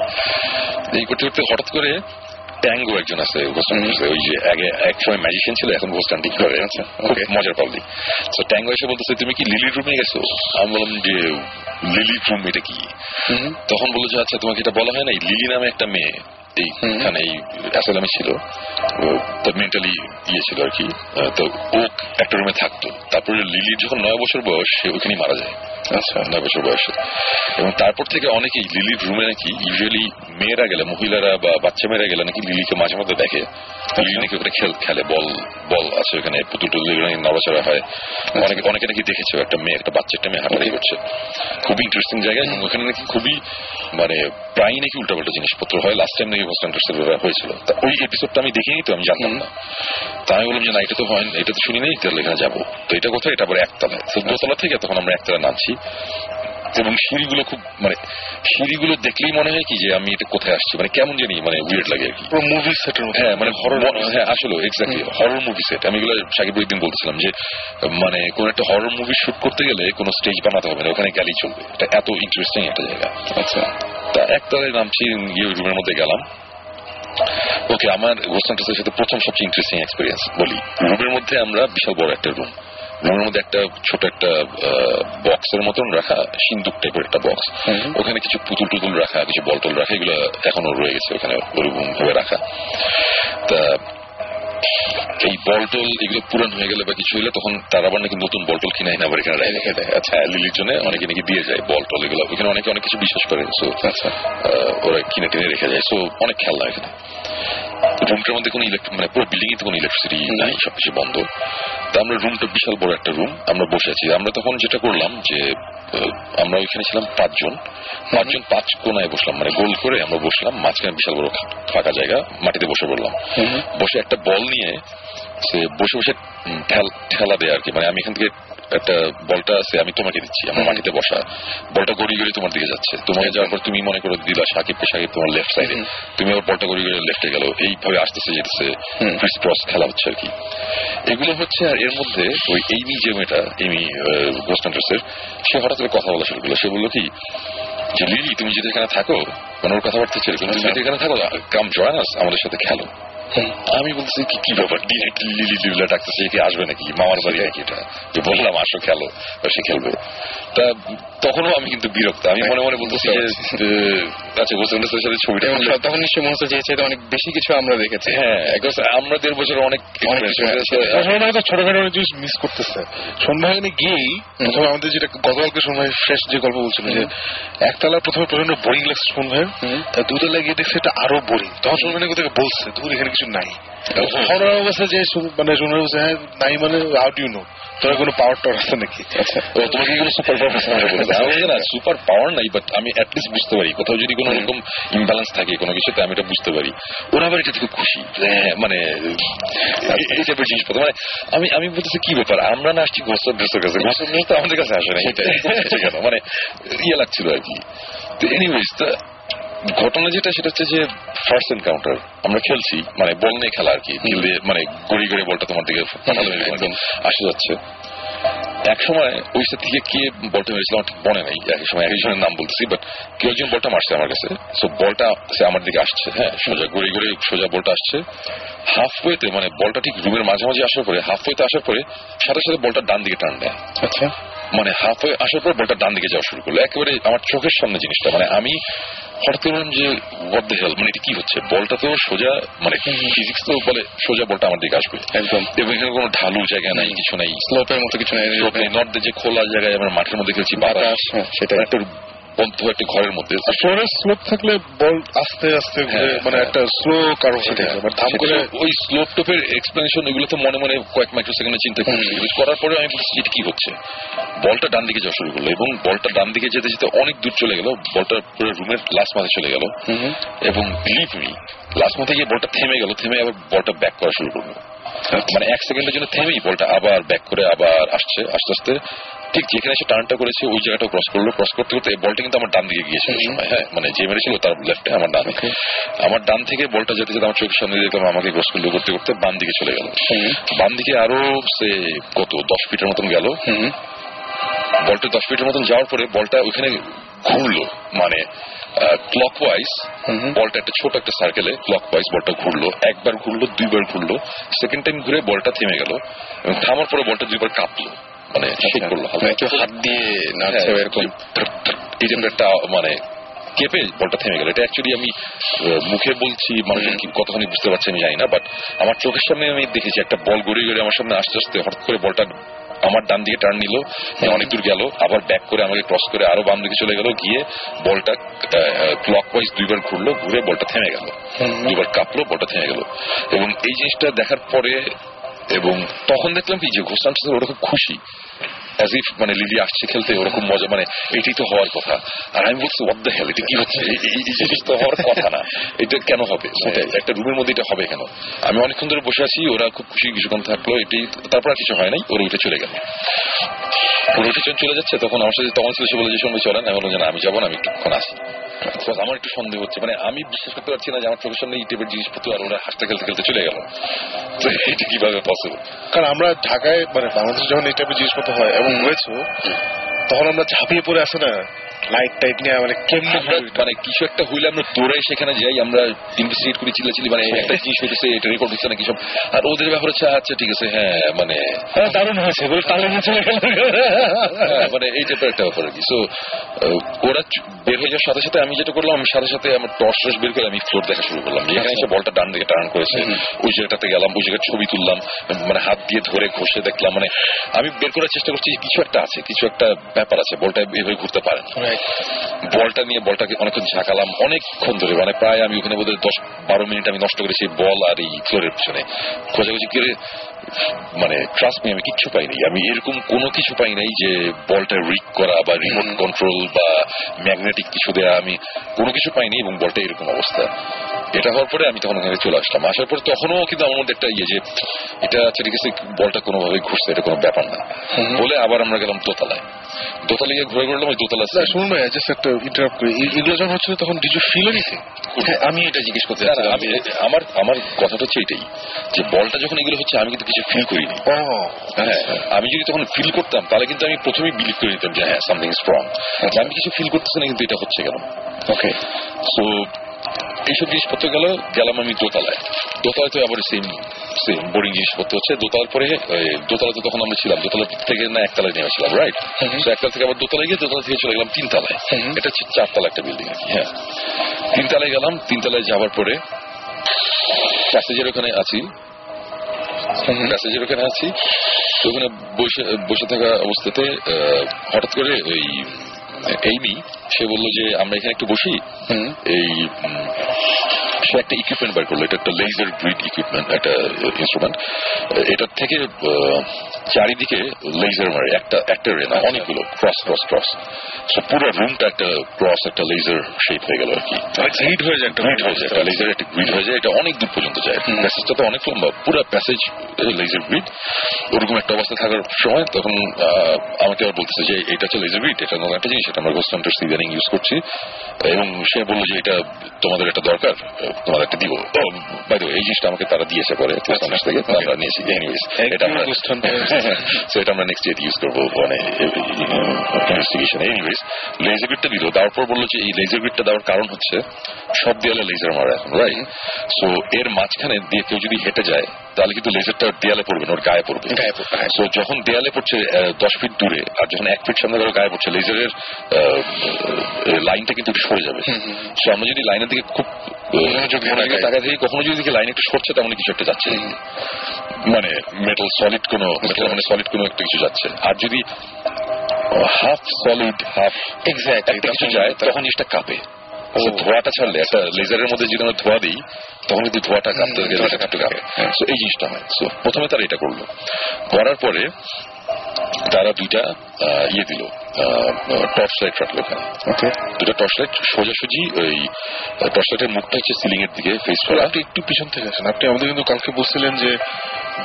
S3: এই করতে করতে হঠাৎ করে ট্যাঙ্গো একজন আছে ওই যে আগে এক সময় ম্যাজিশিয়ান ছিল এখন ডিক করে। খুব মজার পাবলিক। তো ট্যাঙ্গো এসে বলতেছে তুমি কি লিলির রুমে গেছো? আমি বললাম যে লিলি রুম এটা কি? তখন বলল যে আচ্ছা তোমাকে এটা বলা হয় নাই? লিলি নামে একটা মেয়ে। এইখানে এই অ্যাসালামে ছিল। তার মেন্টালি ইয়ে ছিল আর কি। তো ও একটা রুমে থাকতো। তারপরে লিলির যখন নয় বছর বয়স সে ওখানেই মারা যায়। আচ্ছা। নয় বছর বয়সে। এবং তারপর থেকে অনেকেই লিলির রুমে নাকি ইউজুয়ালি মেয়েরা গেলে মহিলারা বা বাচ্চা মেয়েরা গেলে নাকি লিলিকে মাঝে মধ্যে দেখে। লিলি নাকি ওখানে খেল খেলে বল বল আছে ওখানে পুতুল এগুলো নড়াচড়া হয়। অনেকে অনেকে নাকি দেখেছে একটা মেয়ে একটা বাচ্চা একটা মেয়ে হাঁটাহাঁটি করছে। খুবই ইন্টারেস্টিং জায়গা এবং ওখানে নাকি খুবই মানে প্রায় নাকি উল্টাপাল্টা জিনিসপত্র হয়। লাস্ট টাইম নাকি হয় হয়েছিল। ওই এপিসোডটা আমি দেখিনি তো আমি জানতাম না। তা আমি বললাম যে না এটা তো হয় এটা তো শুনি নাই তাহলে এখানে যাব। তো এটা কোথায় এটা আবার একতলায় তো দোতলা থেকে তখন আমরা একতলা নামছি। এবং সিঁড়িগুলো খুব মানে সিঁড়িগুলো দেখলেই মনে হয় কি যে আমি এটা কোথায় আসছি? মানে কেমন জানি মানে উইয়ার্ড লাগে আর কি।
S4: পুরো মুভি মতো।
S3: হ্যাঁ মানে হরর হ্যাঁ আসলে এক্স্যাক্টলি হরর মুভি সেট আমি এগুলো সাকিব একদিন বলছিলাম যে মানে কোন একটা হরর মুভি শুট করতে গেলে কোনো স্টেজ বানাতে হবে না ওখানে গেলেই চলবে। এটা এত ইন্টারেস্টিং একটা জায়গা। আচ্ছা। তা নামছি রুমের মধ্যে গেলাম। ওকে আমার সাথে প্রথম সবচেয়ে ইন্টারেস্টিং এক্সপিরিয়েন্স বলি। রুমের মধ্যে আমরা বিশাল বড় একটা রুম রুমের মধ্যে একটা ছোট একটা বক্সের মতন রাখা সিন্দুক টাইপের একটা বক্স ওখানে কিছু পুতুল টুতুল রাখা কিছু বলটল রাখা এগুলো এখনও রয়ে গেছে ওখানে ওরকম ভাবে রাখা। তা এই বলটল এগুলো পুরান হয়ে গেলে বা কিছু হলে তখন তারা আবার নাকি নতুন বলটল কিনে এনে আবার এখানে রেখে দেয় আচ্ছা লিলির জন্য অনেকে নাকি দিয়ে যায় বলটল এগুলো। ওখানে অনেকে অনেক কিছু বিশ্বাস করে। সো আচ্ছা। ওরা কিনে টিনে রেখে যায়। সো অনেক খেলনা এখানে। রুমটার মধ্যে কোনো ইলেকট্রিক মানে পুরো বিল্ডিং এ তো কোনো ইলেকট্রিসিটি নাই সবকিছু বন্ধ। তা আমরা রুমটা বিশাল বড় একটা রুম আমরা বসে আছি। আমরা তখন যেটা করলাম যে আমরা ওইখানে ছিলাম পাঁচজন। পাঁচজন পাঁচ কোনায় বসলাম মানে গোল করে আমরা বসলাম মাঝখানে বিশাল বড় ফাঁকা জায়গা মাটিতে বসে পড়লাম। বসে একটা বল নিয়ে সে বসে বসে ঠেলা দেয় আর কি। মানে আমি এখান থেকে একটা বলটা আছে আমি তোমাকে দিচ্ছি আমার মাটিতে বসা। বলটা গড়ি গড়ি তোমার দিকে যাচ্ছে। তোমাকে যাওয়ার পর তুমি মনে করো দিলা সাকিবকে সাকিব তোমার লেফট সাইডে তুমি আবার বলটা গড়ি গড়ি লেফটে গেল। এইভাবে আসতেছে যেতেছে ক্রিস ক্রস খেলা হচ্ছে আর কি। এগুলো হচ্ছে আর এর মধ্যে ওই এইমি যে মেয়েটা এমি গোস্টান্টার্সের সে হঠাৎ করে কথা বলা শুরু করল। সে বলল কি যে লিলি তুমি যদি এখানে থাকো মানে ওর কথাবার্তা ছিল তুমি যদি এখানে থাকো কাম জয়েন আস আমাদের সাথে খেলো। আমি বলছি কি কি ব্যাপার? লিলি লিলা ডাকতেছে কি আসবে নাকি? মামার বাড়ি নাকি এটা? যে বললাম আসো খেলো সে খেলবে। তা তখনও আমি কিন্তু বিরক্ত। আমি মনে মনে বলতেছি যে আচ্ছা গোসলের সাথে ছবিটা
S1: তখন নিশ্চয়ই মনে হচ্ছে যে চাইতে অনেক বেশি কিছু আমরা দেখেছি।
S3: হ্যাঁ আমরা দেড় বছর অনেক হয়েছে।
S4: সন্ধ্যা ছোটখাটো অনেক জিনিস মিস করতেছে। সন্ধ্যায়নে গিয়েই প্রথমে আমাদের যেটা গতকালকে সন্ধ্যায় ফ্রেশ যে গল্প বলছিল যে একতলা প্রথমে প্রচণ্ড বোরিং লাগছে সন্ধ্যায়। তা দুতলা গিয়ে দেখছে এটা আরও বোরিং তখন সন্ধ্যায় কোথাকে বলছে দূর এখানে কিছু নাই। হরার অবস্থা যে মানে শোনার অবস্থা নাই মানে হাউ ডু নো তোরা কোনো পাওয়ার টাওয়ার আছে নাকি?
S3: আচ্ছা তোমাকে এগুলো সুপার পাওয়ার আমি বলছি না সুপার পাওয়ার নাই বাট আমি অ্যাটলিস্ট বুঝতে পারি কোথাও যদি কোনো রকম ইমব্যালেন্স থাকে কোনো কিছুতে আমি এটা বুঝতে পারি ওরা আবার এটা থেকে খুশি হ্যাঁ, মানে এই- টাইপের জিনিসপত্র। মানে আমি আমি বলতেছি কি ব্যাপার? আমরা না আসছি কাছে। তো আমাদের কাছে আসে না এটা মানে ইয়ে লাগছিল আর কি। তো এনিওয়েজ তা ঘটনা যেটা, সেটা হচ্ছে যে ফার্স্ট এনকাউন্টার আমরা খেলছি মানে বল নিয়ে খেলা আর কি মানে গড়ি গড়ি বলটা তোমার দিকে আসে যাচ্ছে। এক সময় ওই সাথে থেকে কে বলটা মেরেছিল আমার মনে নেই এক সময় একজনের নাম বলতেছি বাট কেউ একজন বলটা মারছে আমার কাছে সো বলটা সে আমার দিকে আসছে হ্যাঁ সোজা গড়ি গড়ি সোজা বলটা আসছে। হাফ ওয়েতে মানে বলটা ঠিক রুমের মাঝামাঝি আসার পরে হাফ ওয়েতে আসার পরে সাথে সাথে বলটা ডান দিকে টান দেয়।
S1: আচ্ছা।
S3: মানে হাফ হয়ে আসার পর বলটা ডান দিকে যাওয়া শুরু করল। একেবারে আমার চোখের সামনে জিনিসটা মানে আমি হঠাৎ করলাম যে হোয়াট দ্য হেল মানে এটা কি হচ্ছে? বলটা তো সোজা মানে ফিজিক্স তো বলে সোজা বলটা আমার দিকে আসবে।
S1: একদম।
S3: এবং এখানে কোনো ঢালু জায়গা নাই কিছু নাই।
S1: স্লোপের মতো কিছু নাই।
S3: নর্থে যে খোলা জায়গায় আমার মাঠের মধ্যে খেলছি বাতাস
S1: সেটা একটু।
S3: একটা বন্ধ একটা ঘরের মধ্যে
S4: স্লোপ থাকলে বল আস্তে আস্তে
S3: হ্যাঁ,
S4: মানে
S3: হ্যাঁ।
S4: একটা স্লো
S3: কারও
S4: মানে করে
S3: ওই স্লোপ টোপের এক্সপ্লেনেশন এগুলো তো মনে মনে কয়েক মাইক্রো সেকেন্ডে চিন্তা করার পরে আমি কি হচ্ছে? বলটা ডান দিকে যাওয়া শুরু করল এবং বলটা ডান দিকে যেতে যেতে অনেক দূর চলে গেল। বলটা পুরো রুমের লাস্ট মাঝে চলে গেল। এবং বিলিভ মি লাস্ট মাথে গিয়ে বলটা থেমে গেল থেমে আবার বলটা ব্যাক করা শুরু করল। মানে এক সেকেন্ডের জন্য থেমেই বলটা আবার ব্যাক করে আবার আসছে আস্তে আস্তে। ঠিক যেখানে সে টার্নটা করেছে ওই জায়গাটা ক্রস করল। ক্রস করতে করতে বলটা কিন্তু আমার ডান দিকে গিয়েছে সময়। হ্যাঁ মানে যে মেরেছিল তার লেফটে আমার ডান। আমার ডান থেকে বলটা যেতে যেতে আমার চোখের সামনে দেখলাম আমাকে ক্রস করল করতে করতে বাম দিকে চলে গেল। বাম দিকে আরও সে কত দশ ফিটের মতন গেল। বলটা দশ ফিটের মতন যাওয়ার পরে বলটা ওইখানে ঘুরলো। মানে ক্লক ওয়াইজ বলটা একটা ছোট একটা সার্কেলে ক্লক ওয়াইজ বলটা ঘুরলো। একবার ঘুরলো দুইবার ঘুরলো। সেকেন্ড টাইম ঘুরে বলটা থেমে গেল এবং থামার পরে বলটা দুইবার কাঁপলো। মানে শেক করল। হালকা।
S1: মানে হাত দিয়ে নাচছে
S3: হ্যাঁ,
S1: এরকম
S3: এই মানে কেঁপে বলটা থেমে গেল। এটা অ্যাকচুয়ালি আমি মুখে বলছি মানুষ কতখানি বুঝতে পারছে আমি জানি না বাট আমার চোখের সামনে আমি দেখেছি একটা বল গড়িয়ে গড়িয়ে আমার সামনে আস্তে আস্তে হঠাৎ করে বলটা আমার ডান দিকে টার্ন নিল অনেক দূর গেল আবার ব্যাক করে আমাকে ক্রস করে আরও বাম দিকে চলে গেল গিয়ে বলটা ক্লক ওয়াইজ দুইবার ঘুরলো ঘুরে বলটা থেমে গেল। দুবার কাঁপলো বলটা থেমে গেল। এবং এই জিনিসটা দেখার পরে এবং তখন দেখলাম কি যে ঘোষান ওরা খুব খুশি। অ্যাজ ইফ মানে লিলি আসছে খেলতে ওরকম মজা মানে এটাই তো হওয়ার কথা। আর আমি বলছি হেল এটা কি হচ্ছে? এই- জিনিস তো হওয়ার কথা না। এটা কেন হবে? একটা রুমের মধ্যে এটা হবে কেন? আমি অনেকক্ষণ ধরে বসে আছি ওরা খুব খুশি কিছুক্ষণ থাকল এটাই তারপর আর কিছু হয় নাই ওরা উঠে চলে গেল। ওরা উঠে চলে যাচ্ছে তখন আমার সাথে তখন বলে যে সঙ্গে চলেন আমি বললাম যে আমি যাব না আমি একটুক্ষণ আসি। আমার একটু সন্দেহ হচ্ছে মানে আমি বিশ্বাস করতে পারছি না যে আমার চোখের সামনে এই টাইপের জিনিসপত্র আর ওরা হাসতে খেলতে খেলতে চলে গেল। তো এটা কীভাবে পসিবল
S4: কারণ আমরা ঢাকায় মানে বাংলাদেশে যখন এই টাইপের জিনিসপত্র হয় এবং হয়েছে তখন আমরা ঝাঁপিয়ে পড়ে আসে না? লাইট টাইট নিয়ে মানে কেমনে
S3: আমরা মানে কিছু একটা হইলে আমরা সেখানে যাই আমরা ইনভেস্টিগেট করি চিল্লাচিল্লি মানে একটা জিনিস হইতেছে এটা রেকর্ড হচ্ছে না আর ওদের ব্যাপার হচ্ছে আচ্ছা ঠিক আছে হ্যাঁ মানে
S4: দারুণ হয়েছে বলে চলে গেল
S3: হ্যাঁ, মানে এই টাইপের একটা ব্যাপার আর কি। সো ওরা বের হয়ে যাওয়ার সাথে সাথে আমি যেটা করলাম সাথে সাথে আমার টর্চ টর্চ বের করে আমি ফ্লোর দেখা শুরু করলাম। যে এখানে এসে বলটা ডান দিকে টার্ন করেছে। ওই জায়গাটাতে গেলাম ওই জায়গায় ছবি তুললাম মানে হাত দিয়ে ধরে ঘষে দেখলাম মানে আমি বের করার চেষ্টা করছি কিছু একটা আছে কিছু একটা ব্যাপার আছে বলটা এভাবে ঘুরতে পারে না বলটা নিয়ে বলটাকে অনেকক্ষণ ঝাঁকালাম অনেকক্ষণ ধরে। মানে প্রায় আমি ওখানে বোধহয় দশ বারো মিনিট আমি নষ্ট করেছি বল আর এই ফ্লোরের পিছনে। খোঁজাখুঁজি করে মানে ট্রাস্ট মি আমি কিচ্ছু পাই নাই। আমি এরকম কোনো কিছু পাই নাই যে বলটা রিক করা বা রিমোট কন্ট্রোল বা ম্যাগনেটিক কিছু দেয়া আমি কোনো কিছু পাইনি এবং বলটা এরকম অবস্থা। এটা হওয়ার পরে আমি তখন ওখানে চলে আসলাম। আসার পরে তখনও কিন্তু আমার মধ্যে একটা ইয়ে যে এটা আচ্ছা ঠিক আছে বলটা কোনোভাবে ঘুরছে এটা কোনো ব্যাপার না। বলে আবার আমরা গেলাম দোতলায়। গিয়ে ঘুরে ঘুরলাম ওই দোতলা
S4: না, শুনুন ভাই জাস্ট একটা ইন্টারাপ্ট করি এগুলো যখন হচ্ছিল তখন ডিজু ফিল এনিথিং
S3: হ্যাঁ, আমি এটা জিজ্ঞেস করতে আমি আমার আমার কথাটা হচ্ছে এটাই যে বলটা যখন এগুলো হচ্ছে আমি কিন্তু কিছু ফিল করিনি। হ্যাঁ আমি যদি তখন ফিল করতাম তাহলে কিন্তু আমি প্রথমেই বিলিভ করে নিতাম যে হ্যাঁ সামথিং স্ট্রং আমি কিছু ফিল করতেছি না কিন্তু এটা হচ্ছে কেন?
S4: ওকে
S3: সো এইসব জিনিসপত্র গেল গেলাম আমি দোতলায়। দোতলায় তো আবার সেম সেম বোরিং জিনিসপত্র হচ্ছে। দোতলার পরে দোতলাতে তখন আমরা ছিলাম। দোতলা থেকে না একতলায় নেমেছিলাম রাইট একতলা থেকে আবার দোতলায় গিয়ে দোতলা থেকে চলে গেলাম তিনতলায়। এটা হচ্ছে চারতলা একটা বিল্ডিং আর কি হ্যাঁ। তিনতলায় গেলাম। তিনতলায় যাওয়ার পরে প্যাসেজের ওখানে আছি। প্যাসেজের ওখানে আছি। তো ওখানে বসে বসে থাকা অবস্থাতে হঠাৎ করে ওই এইমি সে বলল যে আমরা এখানে একটু বসি। এই সে একটা ইকুইপমেন্ট বার করল। এটা একটা লেজার গ্রিড ইকুইপমেন্ট একটা ইনস্ট্রুমেন্ট এটার থেকে চারিদিকে লেজার মারে। একটা একটা রে না অনেকগুলো। ক্রস ক্রস ক্রস পুরো রুমটা একটা ক্রস একটা লেজার শেপ হয়ে গেল আর কি।
S4: গ্রিড হয়ে যায় একটা
S3: গ্রিড হয়ে যায় একটা লেজার একটা গ্রিড হয়ে যায়। এটা অনেক দূর পর্যন্ত যায়। প্যাসেজটা তো অনেক লম্বা পুরো প্যাসেজ লেজার গ্রিড ওরকম একটা অবস্থা থাকার সময় তখন আমাকে আবার বলতেছে যে এটা হচ্ছে লেজার গ্রিড এটা নতুন একটা জিনিস এটা আমরা গোস্ট হান্টার ইউজ করছি। এবং সে বলল যে এটা তোমাদের এটা দরকার তোমাদের একটা দিব। বাই এই জিনিসটা আমাকে তারা দিয়েছে পরে পোস্ট থেকে। আমরা নিয়েছি। এনিওয়েজ এটা আমরা আমরা নেক্সট ইয়ার ইউজ করব মানে ইনভেস্টিগেশন এনিওয়েজ লেজার গ্রিডটা দিল। তারপর বলল যে এই লেজার গ্রিডটা দেওয়ার কারণ হচ্ছে সব দেয়ালে লেজার মারা এখন রাইট সো এর মাঝখানে দিয়ে কেউ যদি হেঁটে যায় তাহলে কিন্তু লেজারটা দেয়ালে পড়বে না ওর গায়ে পড়বে।
S4: গায়ে পড়বে।
S3: সো যখন দেয়ালে পড়ছে দশ ফিট দূরে আর যখন এক ফিট সামনে ধরো গায়ে পড়ছে লেজারের লাইনটা কিন্তু একটু সরে যাবে। সো আমরা যদি লাইনের দিকে খুব মনোযোগ মনোযোগে কখনো যদি লাইন একটু সরছে তেমন কিছু একটা যাচ্ছে। মানে মেটাল সলিড কোনো মেটাল মানে সলিড কোনো একটা কিছু যাচ্ছে। আর যদি হাফ সলিড হাফ
S4: এক্স্যাক্ট
S3: কিছু যায় তখন জিনিসটা কাঁপে। So ধোঁয়াটা ছাড়লে একটা লেজারের মধ্যে যদি আমরা ধোঁয়া দিই তখন কিন্তু ধোঁয়াটা কাঁপতে ধোঁয়াটা কাঁপতে কাঁপে So এই জিনিসটা হয়। So প্রথমে তারা এটা করল। করার পরে তারা দুইটা ইয়ে দিল টর্চ লাইট রাখল ওখানে দুটা টর্চ লাইট সোজাসুজি ওই টর্চ লাইটের মুখটা হচ্ছে সিলিং এর দিকে ফেস করা।
S4: আপনি একটু পিছন থেকে আসেন। আপনি আমাদের কিন্তু কালকে বলছিলেন যে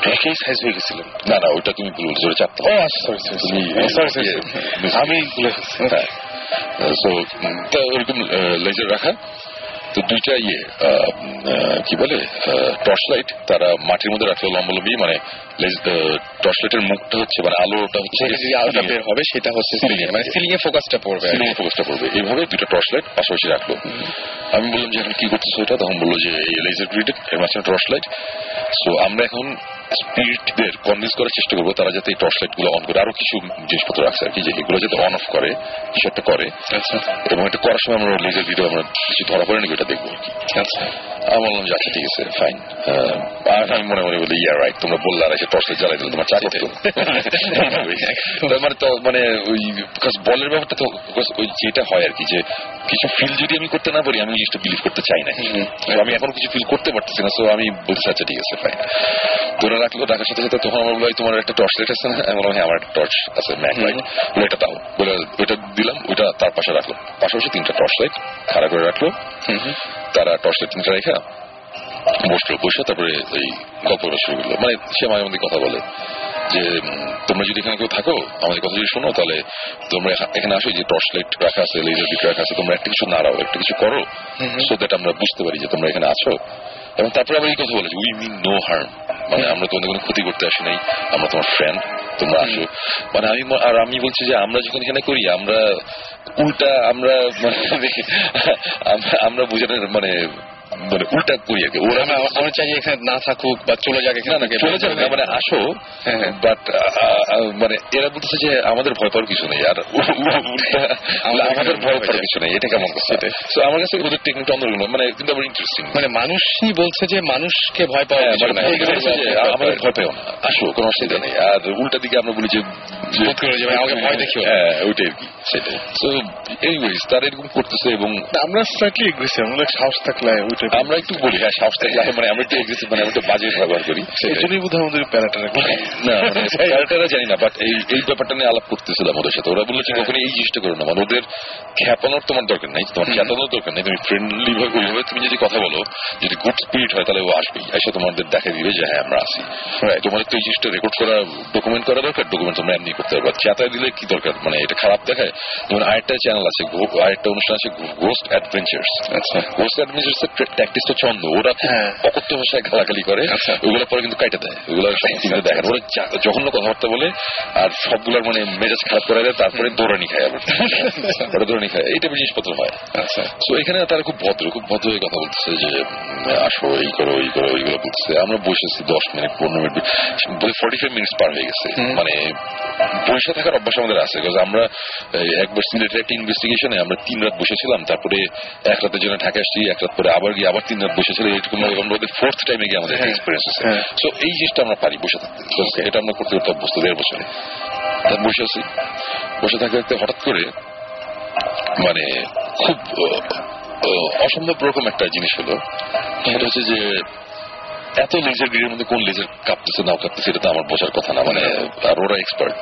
S4: ব্রেকেই সাইজ হয়ে গেছিলেন।
S3: না না ওইটা তুমি ভুল বলছো
S4: ও আচ্ছা
S3: ইয়ে,
S4: আমি
S3: হ্যাঁ। সো লেজার রাখা। তো দুইটা ইয়ে কি বলে টর্চ লাইট তারা মাটির মধ্যে রাখল লম্বলম্বি মানে টর্চ লাইটের মুখটা হচ্ছে মানে আলোটা হচ্ছে
S4: আলোটা বের হবে সেটা হচ্ছে সিলিং মানে সিলিং এ ফোকাসটা পড়বে।
S3: সিলিং ফোকাসটা পড়বে। এইভাবে দুটো টর্চ লাইট পাশাপাশি রাখল। আমি বললাম যে এখন কি করতেছো এটা? তখন বলল যে এই লেজার গ্রিড এর মাঝখানে টর্চ লাইট সো আমরা এখন স্পিরিটদের কনভিন্স করার চেষ্টা করব তারা যাতে এই টর্চ লাইটগুলো অন করে। আরও কিছু জিনিসপত্র রাখছে আর কি যে এগুলো যাতে অন অফ করে কিছু একটা করে।
S4: আচ্ছা।
S3: এবং এটা করার সময় আমরা লেজার ভিডিও আমরা কিছু ধরা পড়ে নাকি এটা দেখব আর কি।
S4: আচ্ছা।
S3: আমি বললাম যে আচ্ছা ঠিক আছে ফাইন আমি মনে মনে বলি ইয়া রাইট তোমরা বললে আর এসে টর্চ জ্বালাই দিলে তোমার চা করতো তার মানে তো মানে ওই বলের ব্যাপারটা তো ওই যেটা হয় আর কি যে কিছু ফিল যদি আমি করতে না পারি আমি জিনিসটা বিলিভ করতে চাই না। আমি এখন কিছু ফিল করতে পারতেছি না সো আমি বলছি আচ্ছা ঠিক আছে ফাইন তোরা রাখল রাখার সাথে সাথে তখন আমার বলল তোমার একটা টর্চ লাইট আছে না? আমি বললাম হ্যাঁ আমার একটা টর্চ আছে ম্যাক লাইট বলে এটা দাও। বলে ওইটা দিলাম ওইটা তার পাশে রাখল পাশাপাশি তিনটা টর্চ লাইট খাড়া করে রাখল। তারা টর্চ লাইট তিনটা রেখা বসল বসে তারপরে এই গল্প শুরু করল। মানে সে মাঝে মধ্যে কথা বলে যে তোমরা যদি এখানে কেউ থাকো আমাদের কথা যদি শোনো তাহলে তোমরা এখা- এখানে আসো যে টর্চ লাইট রাখা আছে লেজার বিট রাখা আছে তোমরা একটা কিছু নাড়াও একটা কিছু করো সো দ্যাট আমরা বুঝতে পারি যে তোমরা এখানে আছো। এবং তারপরে আবার এই কথা বলে উই মিন নো হার্ম মানে আমরা তোমাদের কোনো ক্ষতি করতে আসি নাই আমরা তোমার ফ্রেন্ড তোমরা আসো মানে আমি আর আমি বলছি যে আমরা যখন এখানে করি, আমরা উল্টা আমরা মানে আমরা- আমরা বুঝানোর মানে মানে উল্টা আর ওরা
S4: চাই এখানে না থাকুক বা চলে যাক এখানে
S3: চলে মানে আসো
S4: হ্যাঁ, হ্যাঁ।
S3: বাট মানে এরা বলতেছে যে আমাদের ভয় পাওয়ার কিছু নেই আর আমাদের ভয় পাওয়ার কিছু নেই। এটা কেমন কথা So আমার কাছে ওদের টেকনিকটা অন্যরকম মানে কিন্তু আবার ইন্টারেস্টিং
S4: মানে মানুষই বলছে যে মানুষকে ভয় পাওয়া কিছু না।
S3: আমাদের ভয় পেও না আসো কোনো অসুবিধা নেই। আর উল্টা দিকে আমরা বলি যে আমাকে ভয় দেখিও হ্যাঁ ওইটাই আর কি সেটাই। সো এনিওয়েজ তারা এরকম করতেছে এবং
S4: আমরা স্লাইটলি এগ্রেসিভ আমরা সাহস থাকলে ওইটা
S3: আমরা একটু বলি হ্যাঁ সাহস থাকলে মানে আমরা একটু এগ্রেসিভ মানে আমরা একটু বাজে ব্যবহার করি সেটাই।
S4: জন্যই বোধহয় আমাদের প্যারাটা
S3: না ক্যারেক্টাররা জানি না বাট এই এই ব্যাপারটা নিয়ে আলাপ করতেছিলাম ওদের সাথে। ওরা বলল যে
S4: হ্যাঁ।
S3: কখনো এই জিনিসটা করো না মানে ওদের খ্যাপানোর তোমার দরকার নেই তোমার খ্যাপানোর দরকার নেই তুমি ফ্রেন্ডলি ভাবে ওইভাবে তুমি যদি কথা বলো যদি গুড স্পিরিট হয় তাহলে ও আসবেই এসে তোমাদের দেখা দিবে যে হ্যাঁ আমরা আসি তোমাদের তো এই জিনিসটা রেকর্ড করা ডকুমেন্ট করা দরকার ডকুমেন্ট তোমরা এমনি করতে পারবে। চেতায় দিলে কি দরকার? মানে এটা খারাপ দেখায়? যেমন আরেকটা চ্যানেল আছে আরেকটা অনুষ্ঠান আছে গোস্ট অ্যাডভেঞ্চার্স
S4: আচ্ছা।
S3: গোস্ট অ্যাডভেঞ্চার্স এর ট্যাকটিসটা ছন্দ। ওরা
S4: হ্যাঁ।
S3: অকথ্য ভাষায় গালাগালি করে।
S4: আচ্ছা।
S3: ওগুলো পরে কিন্তু কাইটে দেয়। ওগুলো সব দেখেন ওরা যা- জঘন্য কথাবার্তা বলে আর সবগুলোর মানে মেজাজ খারাপ করে দেয় তারপরে দৌড়ানি খায় আবার। ওরা দৌড়ানি খায়। এইটা জিনিসপত্র হয়।
S4: আচ্ছা।
S3: তো এখানে তারা খুব ভদ্র খুব ভদ্র হয়ে কথা বলতেছে যে আসো এই করো এই করো বলতেছে। আমরা বসেছি দশ মিনিট পনেরো মিনিট ফর্টি ফাইভ মিনিটস পার হয়ে গেছে। মানে বসে থাকার অভ্যাস আমাদের আছে। আমরা একবার সিলেটের একটা ইনভেস্টিগেশনে আমরা তিন রাত বসেছিলাম। তারপরে এক রাতের জন্য ঢাকা আসছি এক রাত পরে আবার গিয়ে আবার তিন রাত বসেছিল ওদের ফোর্থ টাইমে গিয়ে আমাদের
S4: হ্যাঁ,
S3: এক্সপিরিয়েন্স আছে।
S4: হ্যাঁ।
S3: সো এই জিনিসটা আমরা পারি বসে থাকতে। এটা আমরা করতে করতে অভ্যস্ত দেড় বছরে। বসে আছি। বসে থাকতে থাকতে হঠাৎ করে মানে খুব অসম্ভব রকম একটা জিনিস হলো। সেটা হচ্ছে যে এত লেজার গ্রিডের মধ্যে কোন লেজার কাঁপতেছে নাও কাঁপতেছে এটা তো আমার বোঝার কথা না মানে আর ওরা এক্সপার্ট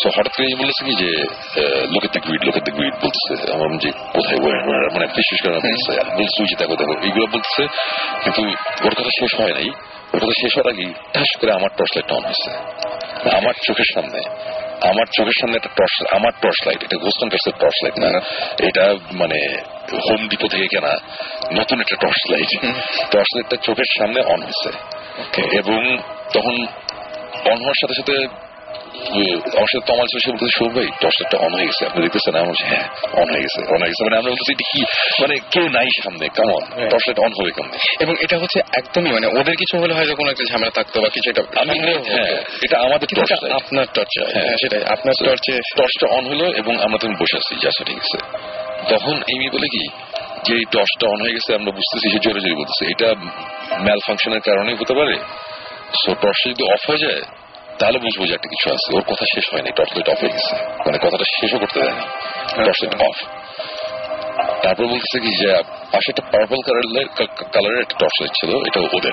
S3: সো হঠাৎ করে বলেছে কি যে লোকের দিক গ্রিড লোকের দিক গ্রিড বলতেছে। আমার যে কোথায়? মানে বিশেষ করে বলছে বলছে যে দেখো দেখো এইগুলো বলতেছে কিন্তু ওর কথা শেষ হয় নাই। ওর কথা শেষ হওয়ার আগে ঠাস করে আমার টর্চ লাইট অন হয়েছে। আমার চোখের সামনে আমার চোখের সামনে একটা টর্চ আমার টর্চ লাইট এটা গোস্টন টর্চের টর্চ লাইট না এটা মানে হোম ডিপো থেকে কেনা। নতুন একটা টর্চ লাইট টর্চ লাইটটা চোখের সামনে অন হয়েছে এবং তখন অন হওয়ার সাথে সাথে আমার সাথে তমাল ছিল সে বলতেছে সৌভ ভাই টর্চ অন হয়ে গেছে। আপনি দেখতেছেন? আমি বলছি হ্যাঁ অন হয়ে গেছে অন হয়ে গেছে। মানে আমরা বলতেছি কি মানে কেউ নাই সামনে কেমন টর্চ অন হবে কেমন?
S1: এবং এটা হচ্ছে একদমই মানে ওদের কিছু হলে হয়তো কোনো একটা ঝামেলা থাকতো বা কিছু একটা
S3: আমি হ্যাঁ এটা আমাদের
S1: আপনার টর্চে হ্যাঁ। সেটাই আপনার টর্চে
S3: টর্চটা অন হলো এবং আমরা তখন বসে আছি যা ঠিক আছে তখন এমি বলে কি যে এই টর্চটা অন হয়ে গেছে আমরা বুঝতেছি সে জোরে জোরে বলতেছে। এটা ম্যাল ফাংশনের কারণে হতে পারে। সো টর্চটা যদি অফ হয়ে যায় তাহলে বুঝব যে একটা কিছু আছে। ওর কথা শেষ হয়নি টর্চ লাইট অফ হয়ে গেছে। মানে কথাটা শেষও করতে দেয়নি টর্চ লাইট অফ তারপর বলতেছে কি যে পাশে একটা পার্পল কালারের কালারের একটা টর্চ লাইট ছিল এটা ওদের।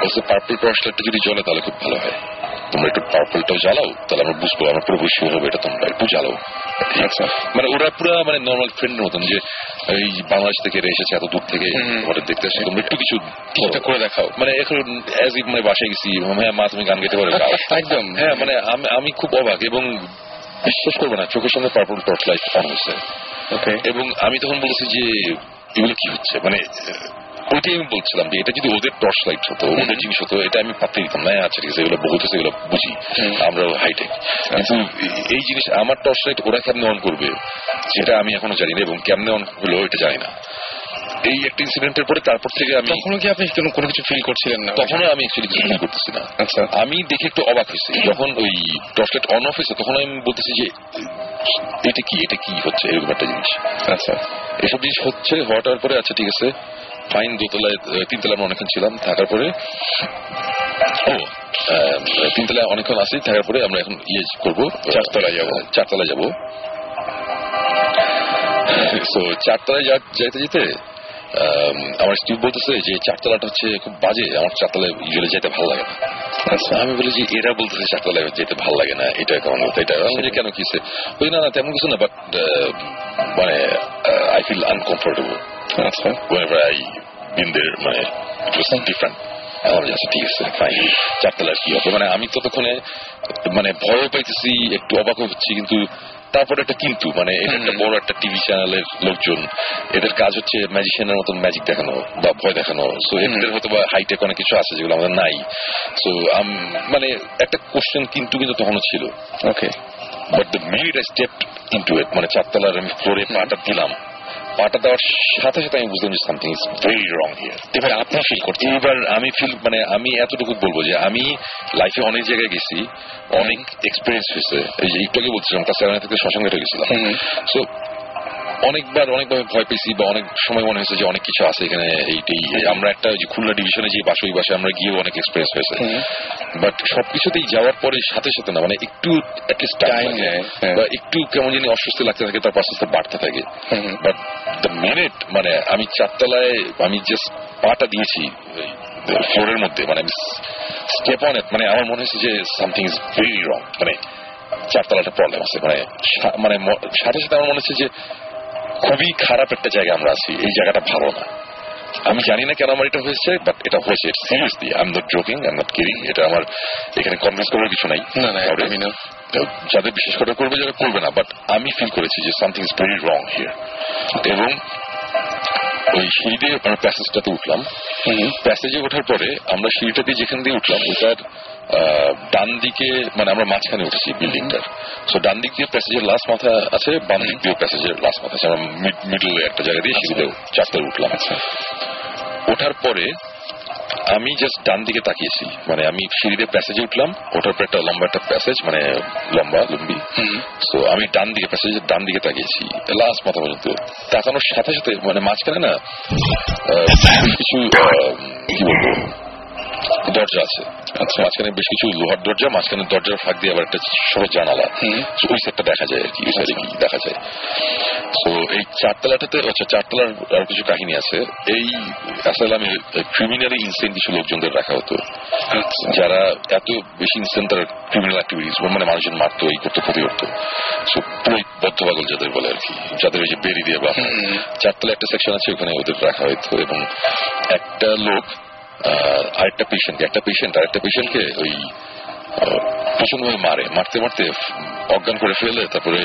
S3: বলছে পার্পল টর্চ লাইটটা যদি জ্বলে তাহলে খুব ভালো হয়। তোমরা একটু পার্পলটাও জ্বালাও তাহলে আমরা বুঝব আমরা পুরো শিওর হবে এটা তোমরা একটু জ্বালাও। আচ্ছা। মানে ওরা পুরো মানে নর্মাল ফ্রেন্ডের মতন যে এই বাংলাদেশ থেকে এসেছে এত দূর থেকে ওদের দেখতে আসছে তোমরা একটু কিছু
S1: করে দেখাও।
S3: মানে এখন অ্যাজ ইফ মানে বাসায় গেছি হ্যাঁ মা তুমি গান গেতে পারো।
S1: একদম।
S3: হ্যাঁ মানে আমি- খুব অবাক এবং বিশ্বাস করব না চোখের সামনে পার্পল টর্চ লাইট অন হয়েছে। এবং আমি তখন বলেছি যে এগুলো কি হচ্ছে? মানে ওইটাই আমি বলছিলাম যে এটা যদি ওদের টর্চ লাইট হতো ওদের জিনিস হতো এটা আমি পাত্তে দিতাম না আচ্ছা ঠিক আছে এগুলো বহুত এগুলো বুঝি আমরা হাইটেক কিন্তু এই জিনিস আমার টর্চ লাইট ওরা কেমনে অন করবে সেটা আমি এখনও জানি না এবং কেমনে অন হলো এটা জানি না। এই একটা ইনসিডেন্টের পরে তারপর থেকে আমি
S1: তখনও কি আপনি কোনো কিছু ফিল করছিলেন না?
S3: তখনও আমি অ্যাকচুয়ালি কিছু feel করতেছি না
S1: আচ্ছা।
S3: আমি দেখে একটু অবাক হয়েছি। যখন ওই টর্চলাইট অন অফ হয়েছে তখন আমি বলতেছি যে এটা কি? এটা কি হচ্ছে? এরকম একটা জিনিস।
S1: আচ্ছা।
S3: এসব জিনিস হচ্ছে হওয়াটার পরে আচ্ছা ঠিক আছে। ফাইন দোতলায় আহ, তিনতলায় আমরা অনেকক্ষণ ছিলাম। থাকার পরে ও আহ, তিনতলায় অনেকক্ষণ আসি থাকার পরে আমরা এখন ইয়ে করব। চারতলায় যাব। চারতলায় যাব। তো চারতলায় যা- যাইতে যেতে আমার স্ত্রী বলতেছে যে চারতলাটা হচ্ছে খুব বাজে আমার চারতলায় ইউজুয়ালি যেতে ভালো লাগে না। আচ্ছা। আমি বলি যে এরা বলতেছে চারতলায় যেতে ভালো লাগে না এটা কেমন কথা? এটা বলি, কেন কিসে? ওই না না তেমন কিছু না বাট মানে আই ফিল আনকমফোর্টেবল
S1: আচ্ছা।
S3: I been মানে different. আমার কাছে ঠিক আছে ফাইন চারতলার কি হবে? মানে আমি ততক্ষণে মানে ভয় পাইতেছি একটু অবাক হচ্ছি কিন্তু তারপরে একটা কিন্তু মানে এটা একটা বড় একটা টিভি চ্যানেলের লোকজন এদের কাজ হচ্ছে ম্যাজিশিয়ানের মতন ম্যাজিক দেখানো বা ভয় দেখানো। সো এদের হয়তো বা হাইটেক অনেক কিছু আছে যেগুলো আমাদের নাই। সো মানে একটা কোশ্চেন কিন্তু কিন্তু তখনও ছিল।
S1: Okay
S3: but the minute I step into it মানে চারতলার আমি ফ্লোরে পাটা দিলাম পাটা দেওয়ার সাথে সাথে আমি বুঝলাম যে something is very wrong here এবার আপনি ফিল করতে এবার আমি ফিল মানে আমি এতটুকু বলব যে আমি লাইফে অনেক জায়গায় গেছি অনেক এক্সপিরিয়েন্স হয়েছে। এই যে একটু আগে বলছিলাম কাছে থেকে শ্মশানঘাটে গেছিলাম। সো অনেকবার অনেকভাবে ভয় পেয়েছি বা অনেক সময় মনে হয়েছে যে অনেক কিছু আছে এখানে এইটাই আমরা একটা যে খুলনা ডিভিশনে যে বাসে ওই বাসে আমরা গিয়েও অনেক এক্সপিরিয়েন্স হয়েছে। বাট সবকিছুতেই যাওয়ার পরে সাথে সাথে না মানে একটু
S1: হ্যাঁ।
S3: বা একটু কেমন জানি অস্বস্তি লাগতে থাকে আস্তে আস্তে বাড়তে থাকে। বাট দ্য মিনিট মানে আমি চারতলায় আমি জাস্ট পাটা দিয়েছি ফ্লোরের মধ্যে মানে স্টেপ অন মানে আমার মনে হয়েছে যে সামথিং ইজ ভেরি রং মানে চারতলাটা প্রবলেম আছে মানে মানে সাথে সাথে আমার মনে হচ্ছে যে খুবই খারাপ একটা জায়গায় আমরা আছি এই জায়গাটা ভালো না। আমি জানি না কেন আমার এটা হয়েছে বাট এটা হয়েছে seriously I am not joking I am not kidding এটা আমার এখানে কনভিন্স করার কিছু নাই।
S1: না, না। একদমই না।
S3: যাদের বিশেষ করে করবে যারা করবে না বাট আমি ফিল করেছি যে something is very wrong here এবং ওই সিঁড়ি দিয়ে প্যাসেজটাতে উঠলাম। প্যাসেজে ওঠার পরে আমরা সিঁড়িটা দিয়ে যেখান দিয়ে উঠলাম ওটার ডান দিকে মানে আমরা মাঝখানে উঠেছি বিল্ডিংটার সো ডান দিক দিয়ে প্যাসেজের লাস্ট মাথা আছে বাম দিক দিয়ে প্যাসেজের লাস্ট মাথা আছে। আমরা মিডল একটা জায়গা দিয়ে সিঁড়িতে চারটায় উঠলাম। ওঠার পরে আমি জাস্ট ডান দিকে তাকিয়েছি। মানে আমি সিঁড়িতে প্যাসেজে উঠলাম ওঠার পর একটা লম্বা একটা প্যাসেজ মানে লম্বা লম্বি। তো আমি ডান দিকে প্যাসেজের ডান দিকে তাকিয়েছি লাস্ট মাথা পর্যন্ত। তাকানোর সাথে সাথে মানে মাঝখানে না কিছু কি বলব? দরজা আছে। আচ্ছা মাঝখানে বেশ কিছু লোহার দরজা মাঝখানে দরজার ফাঁক দিয়ে আবার একটা ছোট জানালা। ওই সেটটা দেখা যায় আর কি ওই সাইডে কি দেখা যায়। তো এই চারতলাটাতে আচ্ছা চারতলার আর কিছু কাহিনী আছে। এই অ্যাসাইলামে ক্রিমিনালি ইনসেন্ট কিছু লোকজনদের রাখা হতো। যারা এত বেশি ইনসেন্ট তারা ক্রিমিনাল অ্যাক্টিভিটিস মানে মানুষজন মারতো এই করতো ক্ষতি করতো। বদ্ধ পাগল যাদের বলে আর কি যাদের ওই যে বেরি দিয়ে বা চারতলা একটা সেকশন আছে ওখানে ওদের রাখা হতো এবং একটা লোক আরেকটা পেশেন্ট একটা পেশেন্ট আরেকটা পেশেন্টকে ওই মারে। মারতে মারতে অজ্ঞান করে ফেলে তারপরে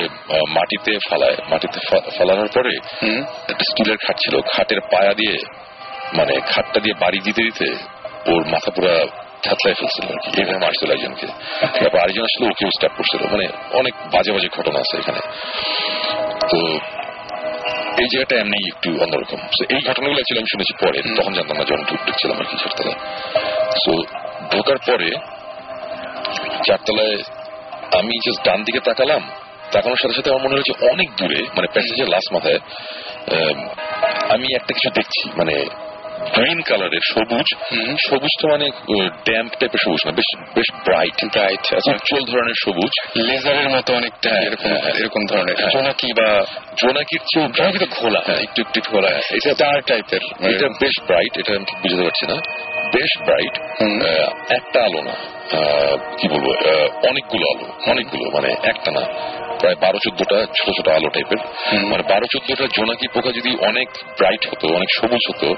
S3: মাটিতে ফালায়। মাটিতে ফালানোর পরে একটা স্টিলের খাট ছিল। খাটের পায়া দিয়ে মানে খাটটা দিয়ে বাড়ি দিতে দিতে ওর মাথা পুরা থাতলায় ফেলছিল আর কি। এইভাবে মারছিল একজনকে। তারপর আরেকজন আসলে ওকেও স্টার্ট করছিল। মানে অনেক বাজে বাজে ঘটনা আছে এখানে। তো এই জায়গাটা এমনি একটু অন্যরকম। এই ঘটনাগুলো অ্যাকচুয়ালি আমি শুনেছি পরে তখন জানতাম না যখন ঢুকছিলাম আর কি চারতলায় সো ঢোকার পরে চারতলায় আমি জাস্ট ডান দিকে তাকালাম তাকানোর সাথে সাথে আমার মনে হয়েছে অনেক দূরে মানে প্যাসেজের লাস্ট মাথায় আম, একটা কিছু দেখছি মানে গ্রিন কালারের সবুজ। সবুজ তো মানে ড্যাম্প টাইপের সবুজ না বেশ বেশ ব্রাইট ব্রাইট উজ্জ্বল ধরনের সবুজ।
S1: লেজারের মতো অনেকটা
S3: হ্যাঁ,
S1: এরকম
S3: হ্যাঁ, হ্যাঁ।
S1: এরকম ধরনের। জোনাকি বা
S3: জোনাকির চেয়েও জোনাকি তো খোলা
S1: হ্যাঁ, একটু একটু খোলা
S3: এটা
S1: স্টার টাইপের
S3: এটা বেশ ব্রাইট এটা আমি ঠিক বুঝতে পারছি না। বেশ ব্রাইট। একটা আলো না কি বলব অনেকগুলো আলো অনেকগুলো মানে একটা না প্রায় বারো চোদ্দটা ছোট ছোট আলো টাইপের। মানে বারো চোদ্দটা জোনাকি পোকা যদি অনেক ব্রাইট হতো অনেক সবুজ হতো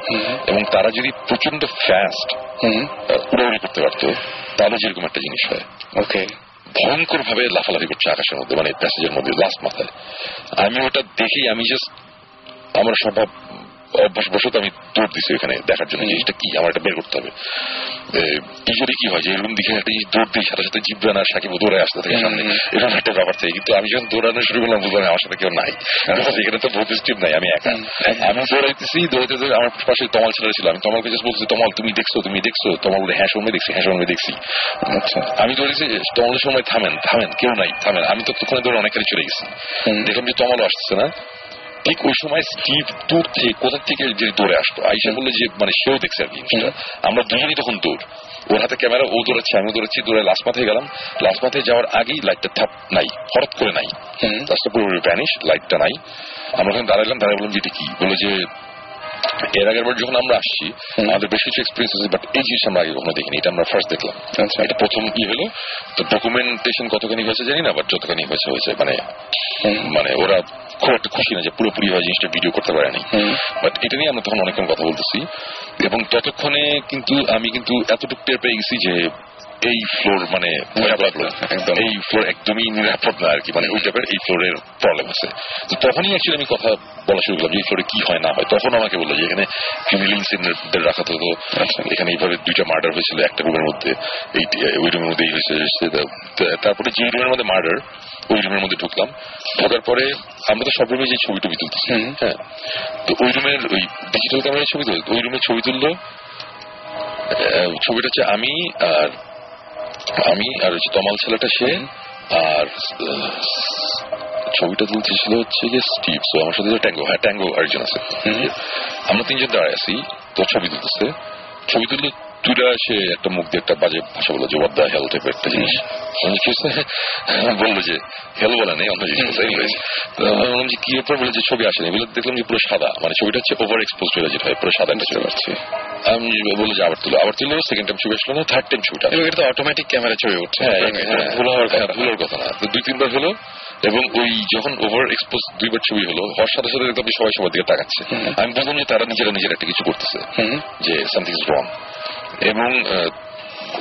S3: এবং তারা যদি প্রচণ্ড ফাস্ট উড়াউড়ি করতে পারতো তাহলে যেরকম একটা জিনিস হয়।
S1: ওকে
S3: ভয়ঙ্কর ভাবে লাফালাফি করছে আকাশের মধ্যে মানে প্যাসেজের মধ্যে লাস্ট মাথায়। আমি ওটা দেখি, আমি জাস্ট আমার স্বভাব অভ্যাস বসত আমি দৌড় দিছি ওখানে দেখার জন্য জিনিসটা কি আমার এটা বের করতে হবে। ইউজুয়ালি কি হয় যে এরকম দিকে একটা জিনিস দৌড় দিই সাথে সাথে জিব্রান আর সাকিব দৌড়ে আসতে থাকে সামনে। এরকম একটা ব্যাপার থাকে। কিন্তু আমি যখন দৌড়ানো শুরু করলাম বুঝলাম আমার সাথে কেউ নাই। এখানে তো বহুত স্টিপ নাই আমি একা। আমি দৌড়াইতেছি দৌড়াইতে আমার পাশে তমাল ছেলে ছিল। আমি তমালকে জাস্ট বলছি তমাল তুমি দেখছ তুমি দেখছ? তমাল বলে হ্যাঁ সময় দেখছি হ্যাঁ সময় দেখছি। আচ্ছা আমি দৌড়েছি তমালের সময় থামেন থামেন কেউ নাই থামেন। আমি তো তখন দৌড়ে অনেকখানি চলে গেছি। দেখলাম যে তমালও আসছে না। ঠিক ওই সময় স্টিভ দূর থেকে কোথা থেকে যে দৌড়ে আসতো? আইসা বলল যে মানে সেও দেখছে আর কি। আমরা দুজনই তখন দৌড়। ওর হাতে ক্যামেরা ও দৌড়াচ্ছে আমি দৌড়াচ্ছি দৌড়ে লাস্ট মাথায় গেলাম। লাস্ট মাথায় যাওয়ার আগেই লাইটটা থাপ নাই হঠাৎ করে নাই। লাস্টটা পুরো ভ্যানিশ লাইটটা নাই। আমরা ওখানে দাঁড়াইলাম দাঁড়াই বললাম যে এটা কি? বলে যে এর আগের বার যখন আমরা আসছি আমাদের বেশ কিছু এক্সপিরিয়েন্স আছে বাট এই জিনিস আমরা আগে কখনো দেখিনি। এটা আমরা ফার্স্ট দেখলাম।
S1: আচ্ছা।
S3: এটা প্রথম কি হলো? তো ডকুমেন্টেশন কতখানি হয়েছে জানি না বাট যতখানি হয়েছে হয়েছে। মানে মানে ওরা খুব একটা খুশি না যে পুরোপুরি হয় জিনিসটা ভিডিও করতে পারেনি। বাট এটা নিয়ে আমরা তখন অনেকক্ষণ কথা বলতেছি। এবং ততক্ষণে কিন্তু আমি কিন্তু এতটুকু টের পেয়ে গেছি যে এই ফ্লোর মানে এই ফ্লোর একদমই নিরাপদ না আর কি মানে ওই টাইপের এই ফ্লোরের প্রবলেম আছে। তো তখনই অ্যাকচুয়ালি আমি কথা বলা শুরু করলাম যে এই ফ্লোরে কি হয় না হয়। তখন আমাকে বলল যে এখানে ক্রিমিনাল ইনসিডেন্টদের রাখা হতো। এখানে এইভাবে দুইটা মার্ডার হয়েছিল একটা রুমের মধ্যে এই ওই রুমের মধ্যে হয়েছে তারপরে যে রুমের মধ্যে মার্ডার ওই রুমের মধ্যে ঢুকলাম। ঢোকার পরে আমরা তো সব রুমে যে ছবি টবি তুলতেছি হ্যাঁ। তো ওই রুমের ওই ডিজিটাল ক্যামেরায় ছবি তুলতো ওই রুমে ছবি তুললো। ছবিটা হচ্ছে আমি আর আমি আর হচ্ছে তমাল ছেলেটা সে আর ছবিটা ছবিটা তুলতেছিল হচ্ছে যে স্টিভ। সো আমার সাথে ট্যাঙ্গো হ্যাঁ ট্যাঙ্গো আরেকজন আছে। আমরা তিনজন দাঁড়ায় আছি তো ছবি তুলতেছে। ছবি তুললে দুইটা সে একটা মুখ দিয়ে একটা বাজে ভাষা বলল যে ওয়াদ্দা হেল টাইপের একটা জিনিস? বলল যে হেল বলে নেই অন্য জিনিস বললাম যে কি ব্যাপার বলে যে ছবি আসেনি? বলে দেখলাম যে পুরো সাদা মানে ছবিটা হচ্ছে ওভার এক্সপোজ হয়ে যেটা হয় পুরো সাদা একটা ছবি। আসছে আমি বলল যে আবার তুলো আবার তুলো সেকেন্ড টাইম ছবি আসলো না থার্ড টাইম ছবিটা।
S1: এটা তো অটোমেটিক ক্যামেরা ছবি উঠছে
S3: হ্যাঁ হ্যাঁ, ভুল হওয়ার কথা ভুলের কথা না। দুই তিনবার হলো এবং ওই যখন ওভার এক্সপোজ দুইবার ছবি হলো হওয়ার সাথে সাথে দেখলাম সবাই সবার দিকে তাকাচ্ছে। আমি বললাম যে তারা নিজেরা নিজেরা একটা কিছু করতেছে যে সামথিং ইজ রং এবং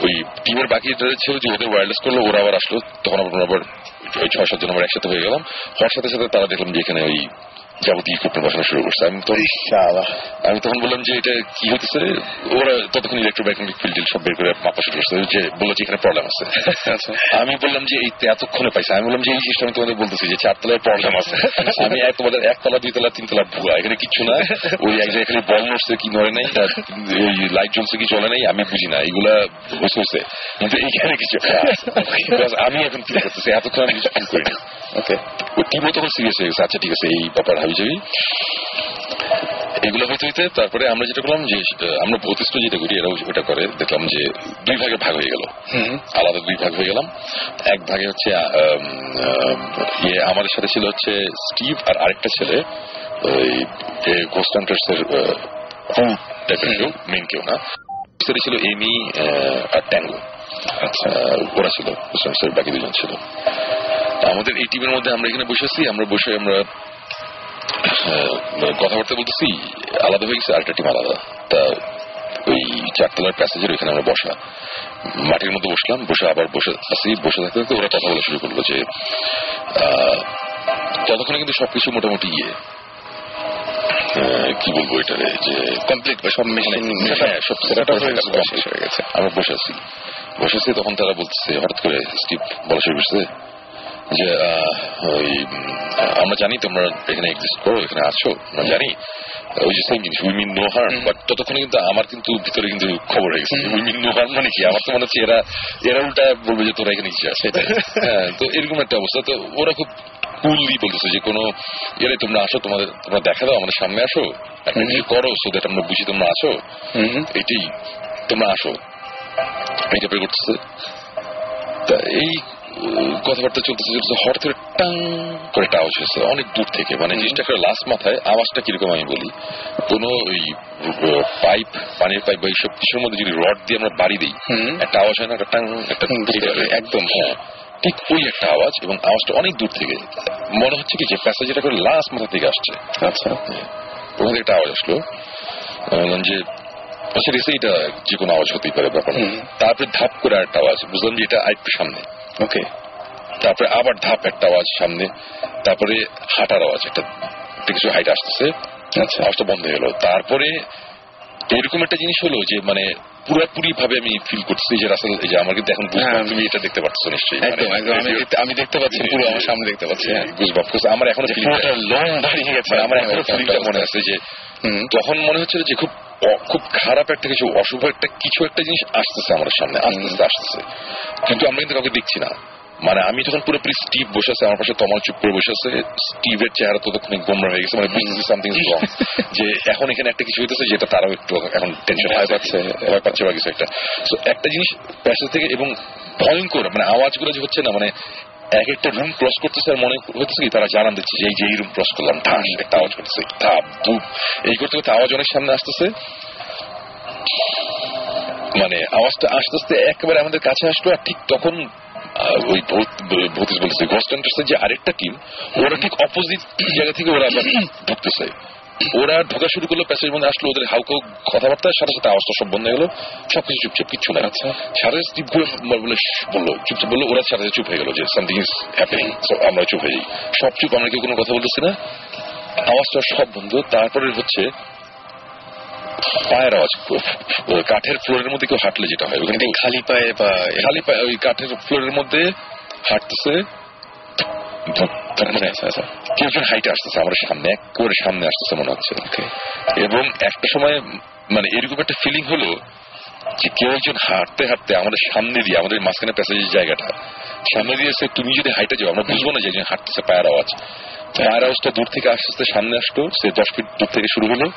S3: ওই টিমের বাকি ছিল যে ওদের ওয়ারলেস করল, ওরা আবার আসলো। তখন আমরা আবার ওই ছয় সাতজন আমরা একসাথে হয়ে গেলাম। হওয়ার সাথে সাথে তারা দেখলাম যে এখানে ওই যাবতীয় ইকুইপমেন্ট বসানো শুরু করছে। আমি তখন আমি তখন বললাম যে এটা কি হতেছে ওরা ততক্ষণ ইলেকট্রোম্যাগনেটিক ফিল্ড সব বের করে মাপা শুরু করছে যে বলল যে এখানে প্রবলেম আছে।
S1: আচ্ছা।
S3: আমি বললাম যে এই এতক্ষণে পাইছে। আমি বললাম যে এই জিনিসটা আমি তোমাদের বলতেছি যে চারতলায় প্রবলেম আছে। আমি এক তোমাদের একতলা দুইতলা তিনতলা ভুয়া এখানে কিচ্ছু না। ওই এক জায়গায় খালি বল নড়ছে কি নড়ে নাই ওই লাইট জ্বলছে কি চলে নাই আমি বুঝি না। এগুলা হয়েছে হয়েছে কিন্তু এইখানে কিছু আমি এখন ফিল করতেছি এতক্ষণ আমি কিছু ফিল করিনি। ওকে টিমও তখন সিরিয়াস হয়ে গেছে। আচ্ছা ঠিক আছে এই ব্যাপার যাবি এগুলো হইতে হইতে তারপরে আমরা যেটা করলাম যে আমরা ভৌতিষ্ঠ যেটা করি এরাও ওটা করে দেখলাম যে দুই ভাগে ভাগ হয়ে গেল। আলাদা দুই ভাগ হয়ে গেলাম। এক ভাগে হচ্ছে ইয়ে আমাদের সাথে ছিল হচ্ছে স্টিভ আর আরেকটা ছেলে ওই গোস্টান্টার্স এর ক্রু টাইপের কেউ মেন কেউ না। সেটা ছিল এমি আর ট্যাঙ্গো। আচ্ছা। ওরা ছিল বাকি দুজন ছিল। আমাদের এই টিমের মধ্যে আমরা এখানে বসে আছি আমরা বসে আমরা কথাবার্তা বলতেছি আলাদা হয়ে গেছে আরেকটা টিম আলাদা। তা ওই চারতলার প্যাসেজের ওইখানে আমরা বসা। মাটির মধ্যে বসলাম বসে আবার বসে আছি। বসে থাকতে থাকতে ওরা কথা বলা শুরু করল যে ততক্ষণে কিন্তু সবকিছু মোটামুটি ইয়ে। কি বলব এটারে? যে
S1: কমপ্লিট সব মেশিন
S3: হ্যাঁ আমরা বসে আছি। বসে আছি তখন তারা বলতেছে হঠাৎ করে স্টিভ বলা শুরু করছে। যে ওই আমরা জানি তোমরা এখানে এক্সিস্ট করো এখানে আছো আমরা জানি। ওই যে সেম জিনিস we mean no harm but ততক্ষণে কিন্তু আমার কিন্তু ভিতরে কিন্তু খবর হয়ে গেছে উই মিন নো হার্ম মানে কি? আমার তো মনে হচ্ছে এরা এরা উল্টা বলবে যে তোরা এখানে কি আছে। হ্যাঁ তো এরকম একটা অবস্থা। তো ওরা খুব কুললি বলতেছে যে কোনো এরে তোমরা আসো তোমাদের তোমরা দেখা দাও আমাদের সামনে আসো একটা কিছু করো সো দ্যাট আমরা বুঝি তোমরা আসো এটাই তোমরা আসো। এই টাইপের করতেছে। তা এই কথাবার্তা চলতেছে চলতেছে হঠাৎ করে টাং করে একটা আওয়াজ হয়েছে অনেক দূর থেকে। মানে জিনিসটা একটা লাস্ট মাথায় আওয়াজটা কীরকম আমি বলি? কোন ওই পাইপ পানির পাইপ বা এইসব কিছুর মধ্যে যদি রড দিয়ে আমরা বাড়ি দিই একটা আওয়াজ হয় না একটা টাং একটা একদম। হ্যাঁ ঠিক ওই একটা আওয়াজ এবং আওয়াজটা অনেক দূর থেকে। মনে হচ্ছে কি যে প্যাসেজটা করে লাস্ট মাথা থেকে আসছে। আচ্ছা। ওখান থেকে একটা আওয়াজ আসলো। যে আচ্ছা এটা যে কোনো আওয়াজ হতেই পারে ব্যাপার। তারপরে ধাপ করে আরেকটা আওয়াজ বুঝলাম যে এটা আরেকটু সামনে। ওকে। তারপরে আবার ধাপ একটা আওয়াজ সামনে তারপরে হাঁটার আওয়াজ একটা একটা কিছু হাইট আসতেছে আচ্ছা। আওয়াজটা বন্ধ হয়ে গেল। তারপরে এরকম একটা জিনিস হলো যে মানে পুরোপুরি ভাবে আমি ফিল করছি যে রাসেল এই যে আমার কিন্তু এখন তুমি এটা দেখতে পাচ্ছ নিশ্চয়ই।
S1: হ্যাঁ, একদম আমি দেখতে- পাচ্ছি পুরো আমার সামনে দেখতে পাচ্ছি হ্যাঁ।
S3: আমার এখনও ফিলিং
S1: লং দাঁড়িয়ে গেছে
S3: আমার এখনও ফিলিংটা মনে আছে যে তখন মনে হচ্ছিল যে খুব খুব খারাপ একটা কিছু অশুভ একটা কিছু একটা জিনিস আসতেছে আমাদের সামনে আস্তে আস্তে আসতেছে। কিন্তু আমরা কিন্তু কাউকে দেখছি না। মানে আমি তখন পুরোপুরি স্টিভ বসে আছে আমার পাশে তমাল চুপ করে বসে আছে স্টিভের চেহারা ততক্ষণ গোমরা হয়ে গেছে মানে বুঝতেছি সামথিং রং যে এখন এখানে একটা কিছু হইতেছে যেটা তারাও একটু এখন টেনশন ভয় পাচ্ছে। ভয় পাচ্ছে বা কিছু একটা। তো একটা জিনিস প্যাসেজ থেকে এবং ভয়ঙ্কর মানে আওয়াজগুলো যে হচ্ছে না মানে এক একটা রুম ক্রস করতেছে আর মনে হচ্ছে কি তারা জানান দিচ্ছে যে এই যে এই রুম ক্রস করলাম ঠাস একটা আওয়াজ করতেছে ধাপ ধুপ। এই করতে করতে আওয়াজ অনেক সামনে আসতেছে। মানে আওয়াজটা আস্তে আস্তে একেবারে আমাদের কাছে আসলো আর ঠিক তখন ওই বলতেছে গস্টান্টার্স যে আরেকটা টিম ওরা ঠিক অপোজিট জায়গা থেকে ওরা আবার ঢুকতেছে। ওরা ঢোকা শুরু করল প্যাসেজ মধ্যে আসলো ওদের হাউকাউ কথাবার্তার সাথে সাথে আওয়াজটা সব বন্ধ হয়ে গেলো সবকিছু চুপচাপ কিচ্ছু না। আচ্ছা। বলে বলল চুপচাপ বলল ওরা চুপ হয়ে গেলো যে সামথিং ইজ হ্যাপেনিং আমরা চুপ হয়ে যাই। সব চুপ আমরা কেউ কোনো কথা বলতেছি না। আওয়াজটা সব বন্ধ তারপরে হচ্ছে পায়ের আওয়াজ কাঠের ফ্লোরের মধ্যে কেউ হাঁটলে যেটা হয় ওখানে কেউ-
S1: খালি পায়ে বা
S3: খালি পায়ে ওই কাঠের ফ্লোরের মধ্যে হাঁটতেছে ধুপ, ধুপ মানে কেউ একজন হাইটে আসতেছে আমার সামনে একেবারে সামনে আসতেছে মনে হচ্ছে। এবং একটা সময় মানে এরকম একটা ফিলিং হলো যে কেউ একজন হাঁটতে হাঁটতে আমাদের সামনে দিয়ে আমাদের মাঝখানে প্যাসেজের জায়গাটা সামনে দিয়ে তুমি যদি হাইটে যাও আমরা বুঝব না যে একজন হাঁটতেছে পায়ের আওয়াজ। আওয়াজটা দূর থেকে আস্তে আস্তে সামনে আসতো সে দশ ফিট দূর থেকে শুরু হলো।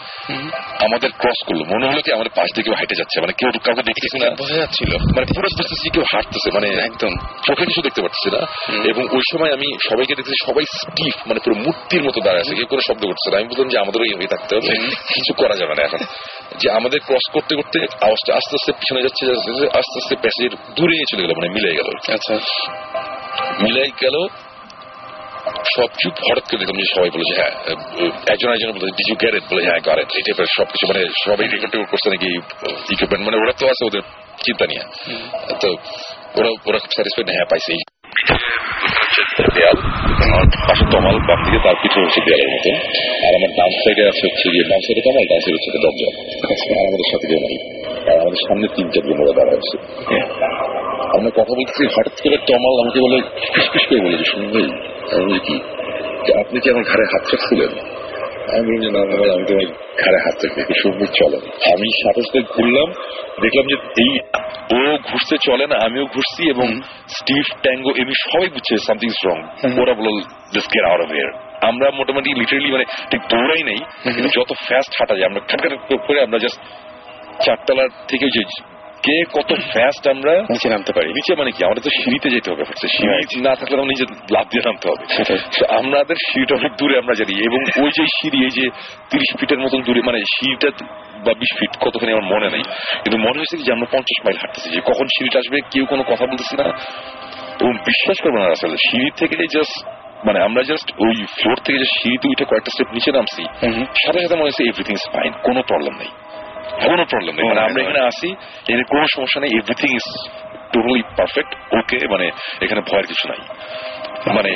S3: আমাদের ক্রস করল। মনে হলো কি আমাদের পাশ কেউ হাইটে যাচ্ছে মানে কেউ কাউকে দেখতেছি না।
S1: বোঝা যাচ্ছিল।
S3: মানে পুরো বুঝতেছি কেউ হাঁটতেছে মানে
S1: একদম।
S3: চোখে কিছু দেখতে পাচ্ছি না। এবং ওই সময় আমি সবাইকে দেখতেছি সবাই স্টিফ মানে পুরো মূর্তির মতো দাঁড়ায় আছে। কেউ কোনো শব্দ করছে না। আমি বুঝলাম যে আমাদেরও এই থাকতে হবে কিছু করা যাবে না এখন। যে আমাদের ক্রস করতে করতে আওয়াজটা আস্তে আস্তে পিছনে যাচ্ছে আস্তে আস্তে প্যাসেজের দূরে চলে গেল মানে মিলে গেল।
S1: আচ্ছা।
S3: মিলাই গেল সব চুপ হঠাৎ করে দেখলাম যে সবাই বলেছে হ্যাঁ একজন একজন বলে ডিজু গ্যারেট বলে হ্যাঁ গারেট এই টাইপের সবকিছু মানে সবাই রেকর্ড করছে নাকি ইকুইপমেন্ট মানে ওরা তো আছে ওদের চিন্তা নিয়ে। তো ওরা ওরা স্যাটিসফাইড হ্যাঁ পাইছে। এই দেয়াল আমার পাশে তমাল বাম দিকে তার পিছনে হচ্ছে দেয়ালের মতন। আর আমার ডান সাইডে আছে হচ্ছে গিয়ে বাম সাইডে তমাল ডান সাইডে হচ্ছে দরজা। আর আমাদের সাথে কেউ নাই আর আমাদের সামনে তিন চারজন ওরা দাঁড়া আছে আমরা কথা বলছি হঠাৎ করে তমাল আমাকে বলে ফিসফিস করে বলে যে আমি কি? আপনি কি আমার ঘাড়ে হাত রাখছিলেন? আমি না ভাই, আমি তোমার ঘাড়ে হাত রাখি একটু শুনবি চলেন আমি সাথে সাথে ঘুরলাম দেখলাম যে এই ও ঘুরতে চলে না আমিও ঘুরছি এবং স্টিভ ট্যাঙ্গো এমনি সবাই বুঝছে সামথিং স্ট্রং ওরা বলল গেট আউট অফ হিয়ার আমরা মোটামুটি লিটারালি মানে ঠিক দৌড়াই নেই কিন্তু যত ফাস্ট হাঁটা যায় আমরা খাট করে আমরা জাস্ট চারতলার থেকে যে কে কত ফাস্ট আমরা
S1: নিচে নামতে পারি।
S3: নিচে মানে কি? আমাদের তো সিঁড়িতে যেতে হবে সিঁড়ি না থাকলে আমরা নিজে লাভ দিয়ে নামতে হবে। আমাদের সিঁড়িটা অনেক দূরে আমরা জানি। এবং ওই যে সিঁড়ি এই যে তিরিশ ফিটের মতন দূরে মানে সিঁড়িটা বা বিশ ফিট কতখানি আমার মনে নেই। কিন্তু মনে হয়েছে যে আমরা পঞ্চাশ মাইল হাঁটতেছি। যে কখন সিঁড়িটা আসবে কেউ কোনো কথা বলতেছি না। এবং বিশ্বাস করব না আসলে সিঁড়ি থেকে জাস্ট মানে আমরা জাস্ট ওই ফ্লোর থেকে যে সিঁড়িতে উঠে কয়েকটা স্টেপ নিচে নামছি সাথে সাথে মনে হচ্ছে এভরিথিং ইজ ফাইন কোনো প্রবলেম নেই। কোনো প্রবলেম নেই মানে আমরা এখানে আসি এর কোনো সমস্যা নেই everything is totally perfect okay মানে এখানে ভয়ের কিছু নাই মানে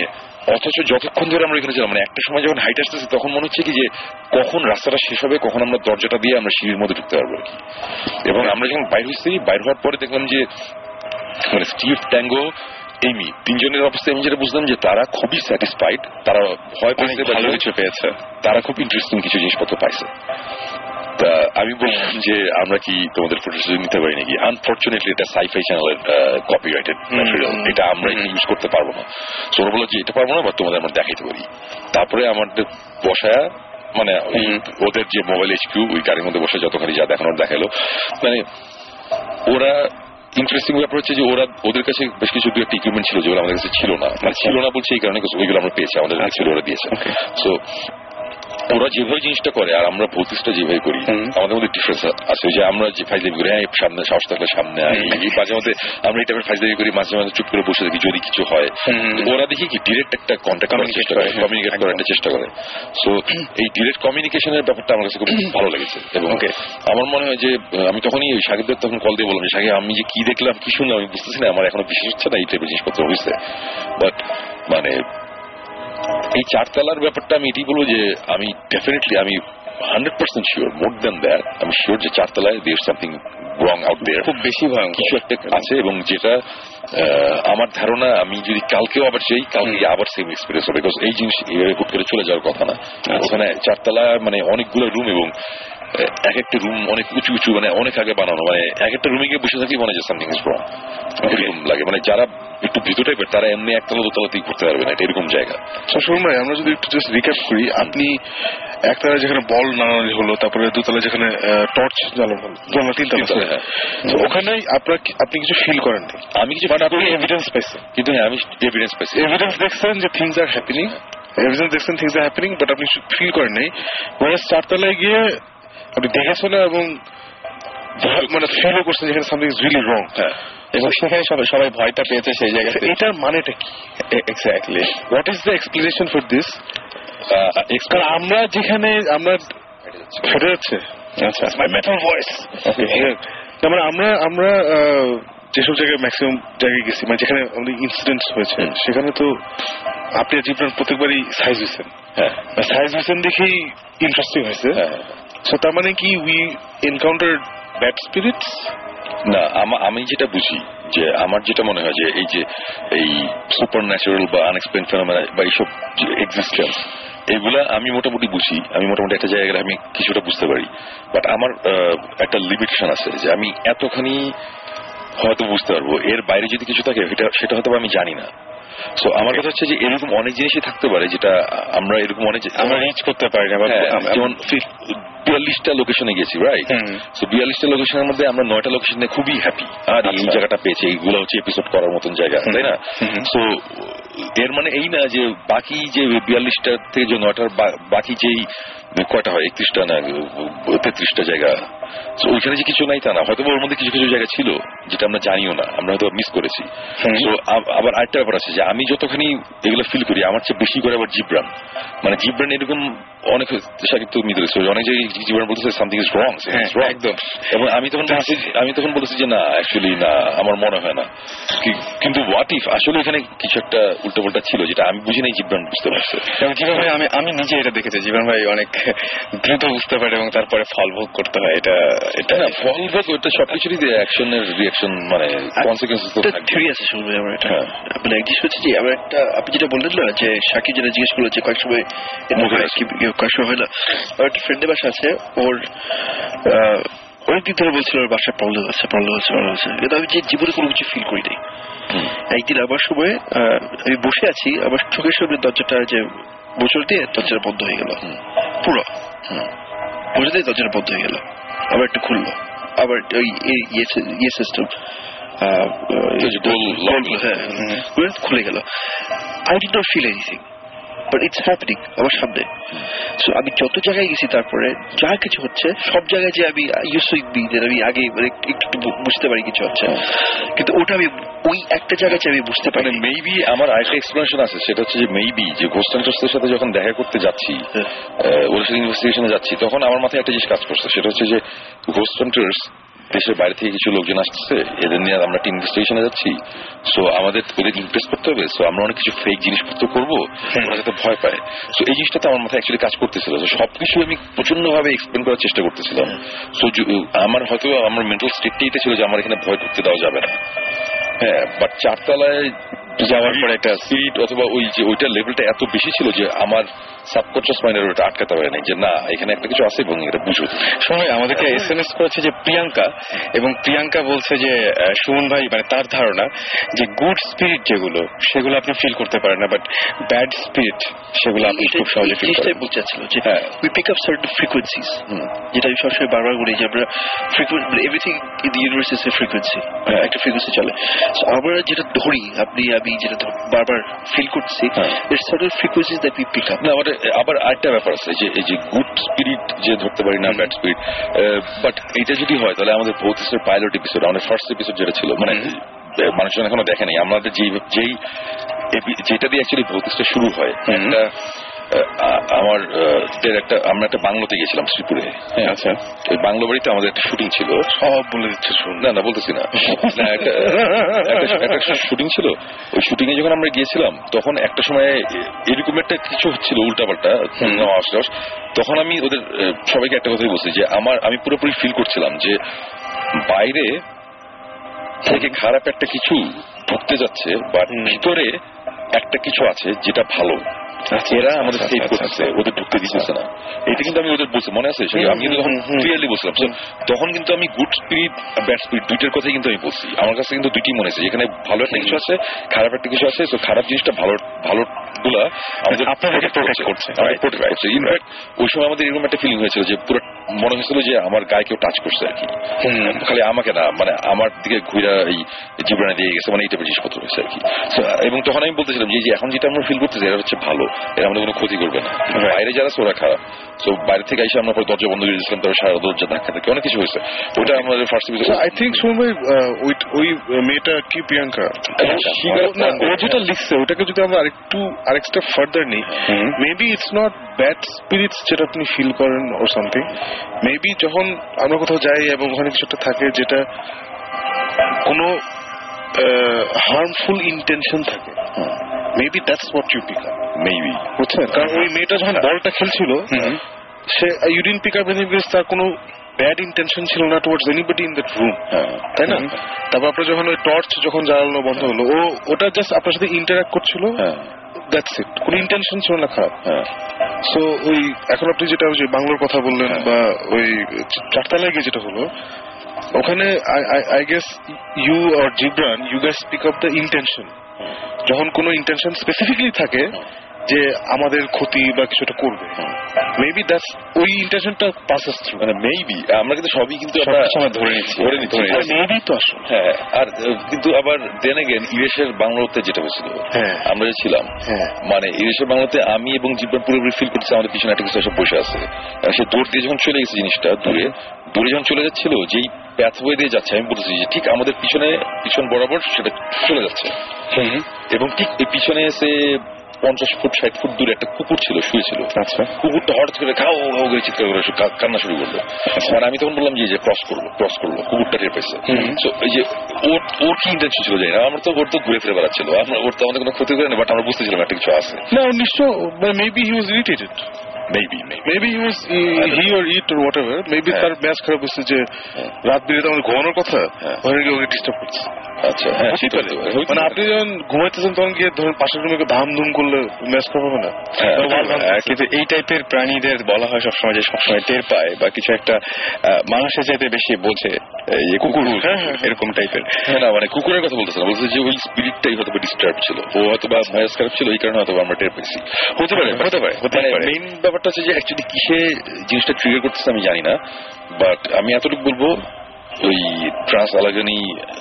S3: অথচ যতক্ষণ ধরে আমরা এখানে ছিলাম মানে একটা সময় যখন হাইট আসতেছি তখন মনে হচ্ছে কি যে কখন রাস্তাটা শেষ হবে কখন আমরা দরজাটা দিয়ে আমরা সিঁড়ির মধ্যে ঢুকতে পারব আর কি এবং আমরা যখন বাইর হয়েছি বাইর হওয়ার পরে দেখলাম যে মানে স্টিভ ট্যাঙ্গো এমি তিনজনের অবস্থা আমি যেটা বুঝলাম যে তারা খুবই স্যাটিসফাইড তারা ভয় বা
S1: ভালো
S3: কিছু
S1: পেয়েছে
S3: তারা খুব ইন্টারেস্টিং কিছু জিনিসপত্র পাইছে তা আমি বললাম যে আমরা কি তোমাদের ফুটেজ নিতে পারি নাকি? আনফর্চুনেটলি এটা সাইফাই চ্যানেলের কপিরাইটেড ম্যাটেরিয়াল এটা আমরা ইউজ করতে পারব না। সো ওরা বলল যে এটা পারব না বা তোমাদের আমরা দেখাইতে পারি। তারপরে আমাদের বসায়া মানে ওদের যে মোবাইল এইচকিউ ওই গাড়ির মধ্যে বসে যতখানি যা দেখানোর দেখাল মানে ওরা ইন্টারেস্টিং ব্যাপার হচ্ছে যে ওরা ওদের কাছে বেশ কিছু দু একটা ইকুইপমেন্ট ছিল যেগুলো আমাদের কাছে ছিল না। মানে ছিল না বলছে এই কারণে ওইগুলো আমরা পেয়েছি আমাদের কাছে ছিল ওরা দিয়েছে। সো ওরা যেভাবে জিনিসটা করে আর আমরা ভৌতিকটা যেভাবে করি আমাদের মধ্যে ডিফারেন্স আছে যে আমরা যে ফাইজলামি করি হ্যাঁ সামনে সাহস থাকলে সামনে আয়। এই মাঝে মধ্যে আমরা এই টাইপের ফাইজলামি করি মাঝে মাঝে চুপ করে বসে থাকি যদি কিছু হয়। ওরা দেখি কি ডিরেক্ট একটা কন্ট্যাক্ট করার চেষ্টা করে কমিউনিকেট করার একটা চেষ্টা করে। সো এই ডিরেক্ট কমিউনিকেশনের ব্যাপারটা আমার কাছে খুব ভালো লেগেছে। এবং আমার মনে হয় যে আমি তখনই ওই সাকিবদের তখন কল দিয়ে বললাম যে সাকিব আমি যে কি দেখলাম কি শুনলাম আমি বুঝতেছি না আমার এখনও বিশ্বাস হচ্ছে না এই টাইপের জিনিসপত্র হয়েছে। বাট মানে এই চারতলার ব্যাপারটা আমি এটি বলব যে আমি ডেফিনেটলি আমি hundred percent sure more than that আমি শিওর যে চারতলায় দেয়ার সামথিং রং আউট দেয়ার
S1: খুব বেশি ভয়ঙ্কর।
S3: কিছু একটা আছে এবং যেটা আমার ধারণা আমি যদি কালকেও আবার সেই কালকে আবার সেম এক্সপিরিয়েন্স হবে বিকজ এই জিনিস এইভাবে হুট করে চলে যাওয়ার কথা না। ওখানে চারতলা মানে অনেকগুলো রুম এবং এক একটা রুম অনেক উঁচু উঁচু মানে অনেক আগে বানানো মানে এক একটা রুমে গিয়ে বসে থাকি মনে হয় সামথিং ইজ রং এরকম লাগে মানে যারা একটু ভিতর টাইপের তারা এমনি একতলা দোতলাতেই ঘুরতে পারবে না এটা এরকম জায়গা।
S4: আচ্ছা ভাই আমরা যদি একটু জাস্ট রিক্যাপ করি আপনি একতলা যেখানে বল নাড়ানো হলো তারপরে দুতলা যেখানে টর্চ জ্বালানো হলো তিনতলা।
S3: হ্যাঁ।
S4: ওখানে আপনার আপনি কিছু ফিল করেন
S3: আমি কিছু
S4: বাট আপনি এভিডেন্স পাইছেন।
S3: কিন্তু হ্যাঁ আমি এভিডেন্স পাইছি।
S4: এভিডেন্স দেখছেন যে থিংস আর হ্যাপেনিং এভিডেন্স দেখছেন থিংস আর হ্যাপেনিং বাট আপনি ফিল করেন নাই মানে চারতলায় গিয়ে আপনি দেখেছেন এবং মানে ফিলও করছেন যেখানে সামথিং ইজ রিয়েলি রং
S3: হ্যাঁ।
S1: এবং সেখানে সবাই সবাই ভয়টা পেয়েছে সেই জায়গাতে
S4: এটার মানেটা কি?
S1: Exactly
S4: what is the explanation for this আমরা যেখানে আমরা ফেটে যাচ্ছে।
S1: আচ্ছা।
S4: মাই মেটাল ভয়েস তারপরে আমরা আমরা যেসব জায়গায় ম্যাক্সিমাম জায়গায় গেছি মানে যেখানে আমাদের ইনসিডেন্টস হয়েছে সেখানে তো আপনি জীবন প্রত্যেকবারই সাইজ হয়েছেন।
S3: হ্যাঁ।
S4: সাইজ হয়েছেন দেখেই ইন্টারেস্টিং হয়েছে।
S3: হ্যাঁ।
S4: সো তার মানে কি উই এনকাউন্টার ব্যাড স্পিরিটস
S3: না, আমি যেটা বুঝি, যে আমার যেটা মনে হয় যে এই যে, এই সুপার ন্যাচারাল বা আনএক্সপ্লেন ফেনোমেনা বা এইসব এক্সিস্টেন্স এগুলা আমি মোটামুটি বুঝি। আমি মোটামুটি একটা জায়গায় আমি কিছুটা বুঝতে পারি। বাট আমার একটা লিমিটেশন আছে যে আমি এতখানি হয়তো বুঝতে পারব। এর বাইরে যদি কিছু থাকে, সেটা হয়তো আমি জানি না। সো আমার কথা হচ্ছে যে এরকম অনেক জিনিসই থাকতে পারে যেটা আমরা এরকম অনেক
S1: আমরা রিচ করতে পারি না
S3: হ্যাঁ, যেমন বিয়াল্লিশটা লোকেশনে গেছি রাইট। সো বিয়াল্লিশটা লোকেশনের মধ্যে আমরা নয়টা লোকেশনে খুবই হ্যাপি আর এই
S1: আচ্ছা।
S3: জায়গাটা পেয়েছি এইগুলো হচ্ছে এপিসোড করার মতন জায়গা তাই না। সো এর মানে এই না যে বাকি যে বিয়াল্লিশটা থেকে যে নয়টার বাকি যেই কয়টা হয় একত্রিশটা না তেত্রিশটা জায়গা। তো ওইখানে যে কিছু নাই তা না। হয়তো ওর মধ্যে কিছু কিছু জায়গা ছিল। যেটা আমরা জানিও না আমরা হয়তো মিস করেছি। তো আবার আরেকটা ব্যাপার আছে যে আমি যতখানি এগুলো ফিল করি আমার চেয়ে বেশি করে আবার জিব্রান। মানে জিব্রান এরকম অনেক সাকিব তো মিদরে অনেক জায়গায় জিব্রান বলতেছে সামথিং ইজ রং
S1: একদম।
S3: এবং আমি তখন আমি তখন বলেছি যে না অ্যাকচুয়ালি না আমার মনে হয় না। কিন্তু হোয়াট ইফ আসলে এখানে কিছু একটা উল্টোপাল্টা ছিল যেটা আমি বুঝি নাই জিব্রান বুঝতে পারছে।
S1: এবং জীবন ভাই আমি আমি নিজে এটা দেখেছি জীবন ভাই অনেক দ্রুত বুঝতে পারে এবং তারপরে ফল ভোগ করতে হয় এটা এটা
S3: না ফল ভোগ ওটা সবকিছুরই অ্যাকশনের রিয়াকশন মানে
S7: থিওরি আছে শুনবে আমার। মানে এক জিনিস হচ্ছে যে আমার একটা আপনি যেটা বললেন না যে সাকিব যেটা জিজ্ঞেস করল যে কয়েক সময় কি- কয়েক সময় হয় না। আমার একটা ফ্রেন্ডের বাসা আছে ওর অনেকদিন ধরে বলছিল ওর বাসায় প্রবলেম আছে প্রবলেম আছে প্রবলেম আছে। কিন্তু আমি যে জীবনে কোনো কিছু ফিল করি নাই। একদিন আমার সময় আমি বসে আছি আমার চোখের সামনে দরজাটা যে বছর দিয়ে দরজাটা বন্ধ হয়ে গেল। পুরো। বসে দিয়ে দরজাটা বন্ধ হয়ে গেল। আবার একটু খুললো। আবার ওই ইয়ে ইয়ে সিস্টেম
S3: ওই যে গোল lock।
S7: হ্যাঁ খুলে খুলে গেল I did not feel anything but it's happening আমার সামনে। সো আমি যত জায়গায় গেছি তারপরে যা কিছু হচ্ছে সব জায়গায় যে আমি ইউজ বি যে আমি আগে মানে একটু বুঝতে পারি কিছু হচ্ছে। কিন্তু ওটা আমি ওই একটা জায়গায় আমি বুঝতে পারি।
S3: মানে মেবি আমার আরেকটা এক্সপ্লেনেশন আছে সেটা হচ্ছে যে মেবি যে ঘোষ সান্টার্সের সাথে যখন দেখা করতে যাচ্ছি ওর সাথে ইনভেস্টিগেশনে যাচ্ছি তখন আমার মাথায় একটা জিনিস কাজ করছে সেটা হচ্ছে যে ঘোষ দেশের বাইরে থেকে কিছু লোকজন আসছে এদের নিয়ে আমরা একটা ইনভেস্টিগেশনে যাচ্ছি। সো আমাদের ওদের ইমপ্রেস করতে হবে। সো আমরা অনেক কিছু ফেক জিনিসপত্র করব ওরা যাতে ভয় পায়। সো এই জিনিসটা তো আমার মাথায় অ্যাকচুয়ালি কাজ করতেছিল। সবকিছু আমি প্রচণ্ড ভাবে এক্সপ্লেন করার চেষ্টা করতেছিলাম। সো আমার হয়তো আমার মেন্টাল স্টেটটাই এটা ছিল যে আমার এখানে ভয় ঢুকতে দেওয়া যাবে না। হ্যাঁ বাট চারতলায় যাওয়ার পরে একটা স্পিরিট অথবা ওই যে ওইটার লেভেলটা এত বেশি ছিল যে আমার সাবকনশিয়াস মাইন্ডের ওটা আটকাতে পারে নাই যে না এখানে একটা কিছু আছে এবং এটা বুঝো
S1: সময় আমাদেরকে এস এম এস করেছে যে প্রিয়াঙ্কা এবং প্রিয়াঙ্কা বলছে যে সুমন ভাই মানে তার ধারণা যে গুড স্পিরিট যেগুলো সেগুলো আপনি ফিল করতে পারেন না বাট ব্যাড স্পিরিট সেগুলো আপনি খুব সহজে ফিল
S7: জিনিসটাই
S1: করেন।
S7: বলতে চাচ্ছিল যে। We pick up certain frequencies যেটা আমি সবসময় বারবার বলি যে আমরা frequency everything in the universe is a frequency একটা ফ্রিকোয়েন্সি চলে। আমরা যেটা ধরি আপনি আমি যেটা বারবার ফিল করছি। It's certain that we pick up
S3: না আবার আরেকটা ব্যাপার আছে যে এই যে গুড স্পিরিট যে ধরতে পারি না ব্যাড স্পিরিট বাট এটা যদি হয় তাহলে আমাদের ভৌতিসের পাইলট এপিসোড আমাদের ফার্স্ট এপিসোড যেটা ছিল মানে মানুষজন এখনও দেখেনি আমাদের যেই যেই যেটা দিয়ে অ্যাকচুয়ালি ভৌতিসটা শুরু হয় একটা আমার একটা আমরা একটা বাংলোতে গেছিলাম শ্রীপুরে। হ্যাঁ আচ্ছা। ওই বাংলো বাড়িতে আমাদের একটা শুটিং ছিল।
S4: সব বলে দিচ্ছে শুন
S3: না না বলতেছি না। একটা- শুটিং ছিল। ওই শুটিং এ যখন আমরা গিয়েছিলাম তখন একটা সময় এরকম একটা কিছু হচ্ছিল উল্টাপাল্টা তখন আমি ওদের সবাইকে একটা কথাই বলছি যে আমার আমি পুরোপুরি ফিল করছিলাম যে বাইরে থেকে খারাপ একটা কিছু ঢুকতে যাচ্ছে বা ভিতরে একটা কিছু আছে যেটা ভালো। এরা আমাদের সেভ করতেছে ওদের ঢুকতে দিতেছে না? এটা কিন্তু আমি ওদের বলছি মনে আছে? আমি কিন্তু তখন ক্লিয়ারলি বলছিলাম। তখন কিন্তু আমি গুড স্পিরিট ব্যাড স্পিরিট দুইটার কথাই কিন্তু আমি বলছি। আমার কাছে কিন্তু দুইটি মনে আছে। এখানে ভালো একটা কিছু আছে খারাপ একটা কিছু আছে তো খারাপ জিনিসটা ভালো ভালো গুলা আমাদের
S1: করছে।
S3: আমাদের protect করছে। ইনফ্যাক্ট ওই সময় আমাদের এরকম একটা ফিলিং হয়েছিল যে পুরো মনে হয়েছিল যে আমার গায়ে কেউ টাচ করছে আর কি। খালি আমাকে না মানে আমার দিকে ঘুরা এই জীবনে দিয়ে গেছে মানে এই টাইপের জিনিসপত্র হয়েছে আর কি। এবং তখন আমি বলতেছিলাম যে এখন যেটা আমরা ফিল করতেছি এটা হচ্ছে ভালো। এরা আমাদের কোনো ক্ষতি করবে না। বাইরে যারা ওরা খারাপ। তো বাইরে থেকে এসে আমরা দরজা বন্ধ করে দিয়েছিলাম তারপর সারা দরজা ধাক্কা অনেক কিছু হয়েছে। ওটা আমাদের ফার্স্ট
S4: আই থিঙ্ক সুমন ভাই ওই মেয়েটা কি প্রিয়াঙ্কা? ও যেটা লিখছে ওটাকে যদি আমরা আরেকটু আরেক স্টেপ ফার্দার নিই maybe it's not bad spirits যেটা আপনি ফিল করেন ও সামথিং মেবি যখন আমরা কোথাও যাই এবং ওখানে কিছু একটা থাকে যেটা কোনো হার্মফুল ইন্টেনশন থাকে maybe that's what you pick up
S3: maybe
S4: বুঝছেন? কারণ ওই মেয়েটা যখন বলটা খেলছিল সে you didn't pick up because তার কোনো ব্যাড ইন্টেনশন ছিল না towards anybody in that room তাই না? তারপর আপনার যখন ওই টর্চ যখন জ্বালানো বন্ধ হলো ও ওটা জাস্ট আপনার সাথে ইন্টারাক্ট করছিল
S3: হ্যাঁ।
S4: দ্যাটস ইট কোনো ইন্টেনশন ছিল না খারাপ
S3: হ্যাঁ।
S4: সো ওই এখন আপনি যেটা ওই বাংলার কথা বললেন বা ওই চারতলায় গিয়ে যেটা হলো ওখানে I guess you are Gibran you guess speak of the intention যখন কোনো ইন্টেনশন স্পেসিফিকলি থাকে যে আমাদের ক্ষতি বা কিছুটা করবে। মেবি দ্যাটস ওই ইন্টেনশনটা পাসেস থ্রু
S3: মানে মেইবি আমরা কিন্তু সবই কিন্তু আমরা
S1: আমরা ধরে নিচ্ছি।
S3: ধরে নিচ্ছি।
S4: মেবি তো আসলে।
S3: হ্যাঁ আর কিন্তু আবার দেন এগেন ইরেশের বাংলাতে যেটা হয়েছিল
S4: হ্যাঁ।
S3: আমরা যে ছিলাম
S4: হ্যাঁ।
S3: মানে ইরেশের বাংলাতে আমি এবং জীবন পুরোপুরি ফিল করছি আমাদের পিছনে একটা কিছু এসে বসে আছে। সে দূর দিয়ে যখন চলে গেছে জিনিসটা দূরে দূরে যখন চলে যাচ্ছিল যেই প্যাথওয়ে দিয়ে যাচ্ছে আমি বলতেছি যে ঠিক আমাদের পিছনে পিছন বরাবর সেটা চলে যাচ্ছে। এবং ঠিক এই পিছনে এসে পঞ্চাশ ফুট ষাট ফুট দূরে একটা কুকুর ছিল শুয়েছিল।
S1: আচ্ছা।
S3: কুকুরটা হঠাৎ করে খাও খাও করে চিৎকার করে কান্না শুরু করল। মানে আমি তখন বললাম যে ক্রস করল ক্রস করল কুকুরটা টের পাইছে। এই যে ওর ওর কি ইন্টেনশন ছিল জানি না। আমার তো ওর তো ঘুরে ফিরে বেড়াচ্ছিল। আমরা ওর তো আমাদের কোনো ক্ষতি করে না বাট আমরা বুঝতেছিলাম একটা কিছু আছে।
S4: না নিশ্চয় maybe he was irritated
S3: maybe maybe
S4: he was he or it or whatever ever মেবি
S3: হ্যাঁ।
S4: তার ম্যাচ খারাপ হচ্ছে যে রাত বিরেতে আমাদের ঘুমানোর কথা
S3: হ্যাঁ।
S4: ওখানে গিয়ে ওকে ডিস্টার্ব করছে।
S3: আচ্ছা হ্যাঁ
S4: মানে আপনি যখন ঘুমাইতেছেন তখন গিয়ে ধরুন পাশের রুমে ধাম ধুম করলে ম্যাচ খারাপ হবে না।
S3: হ্যাঁ,
S1: কিন্তু এই টাইপের প্রাণীদের বলা হয় সবসময় যে সবসময় টের পায় বা কিছু একটা মানুষের চাইতে বেশি বোঝে। এই কুকুর
S4: হ্যাঁ, হ্যাঁ,
S1: এরকম টাইপের
S3: হ্যাঁ না মানে কুকুরের কথা বলতেছে না। বলছে যে ওই স্পিরিটটাই হয়তো ডিস্টার্ব ছিল। ও হয়তো বা ভয়েস খারাপ ছিল এই কারণে হয়তো আমরা টের পেয়েছি। হতে পারে
S1: হতে পারে।
S3: মেইন ব্যাপারটা হচ্ছে যে অ্যাকচুয়ালি কিসে জিনিসটা ট্রিগার করতেছে আমি জানি না। বাট আমি এতটুকু বলব ওই Trans Allegheny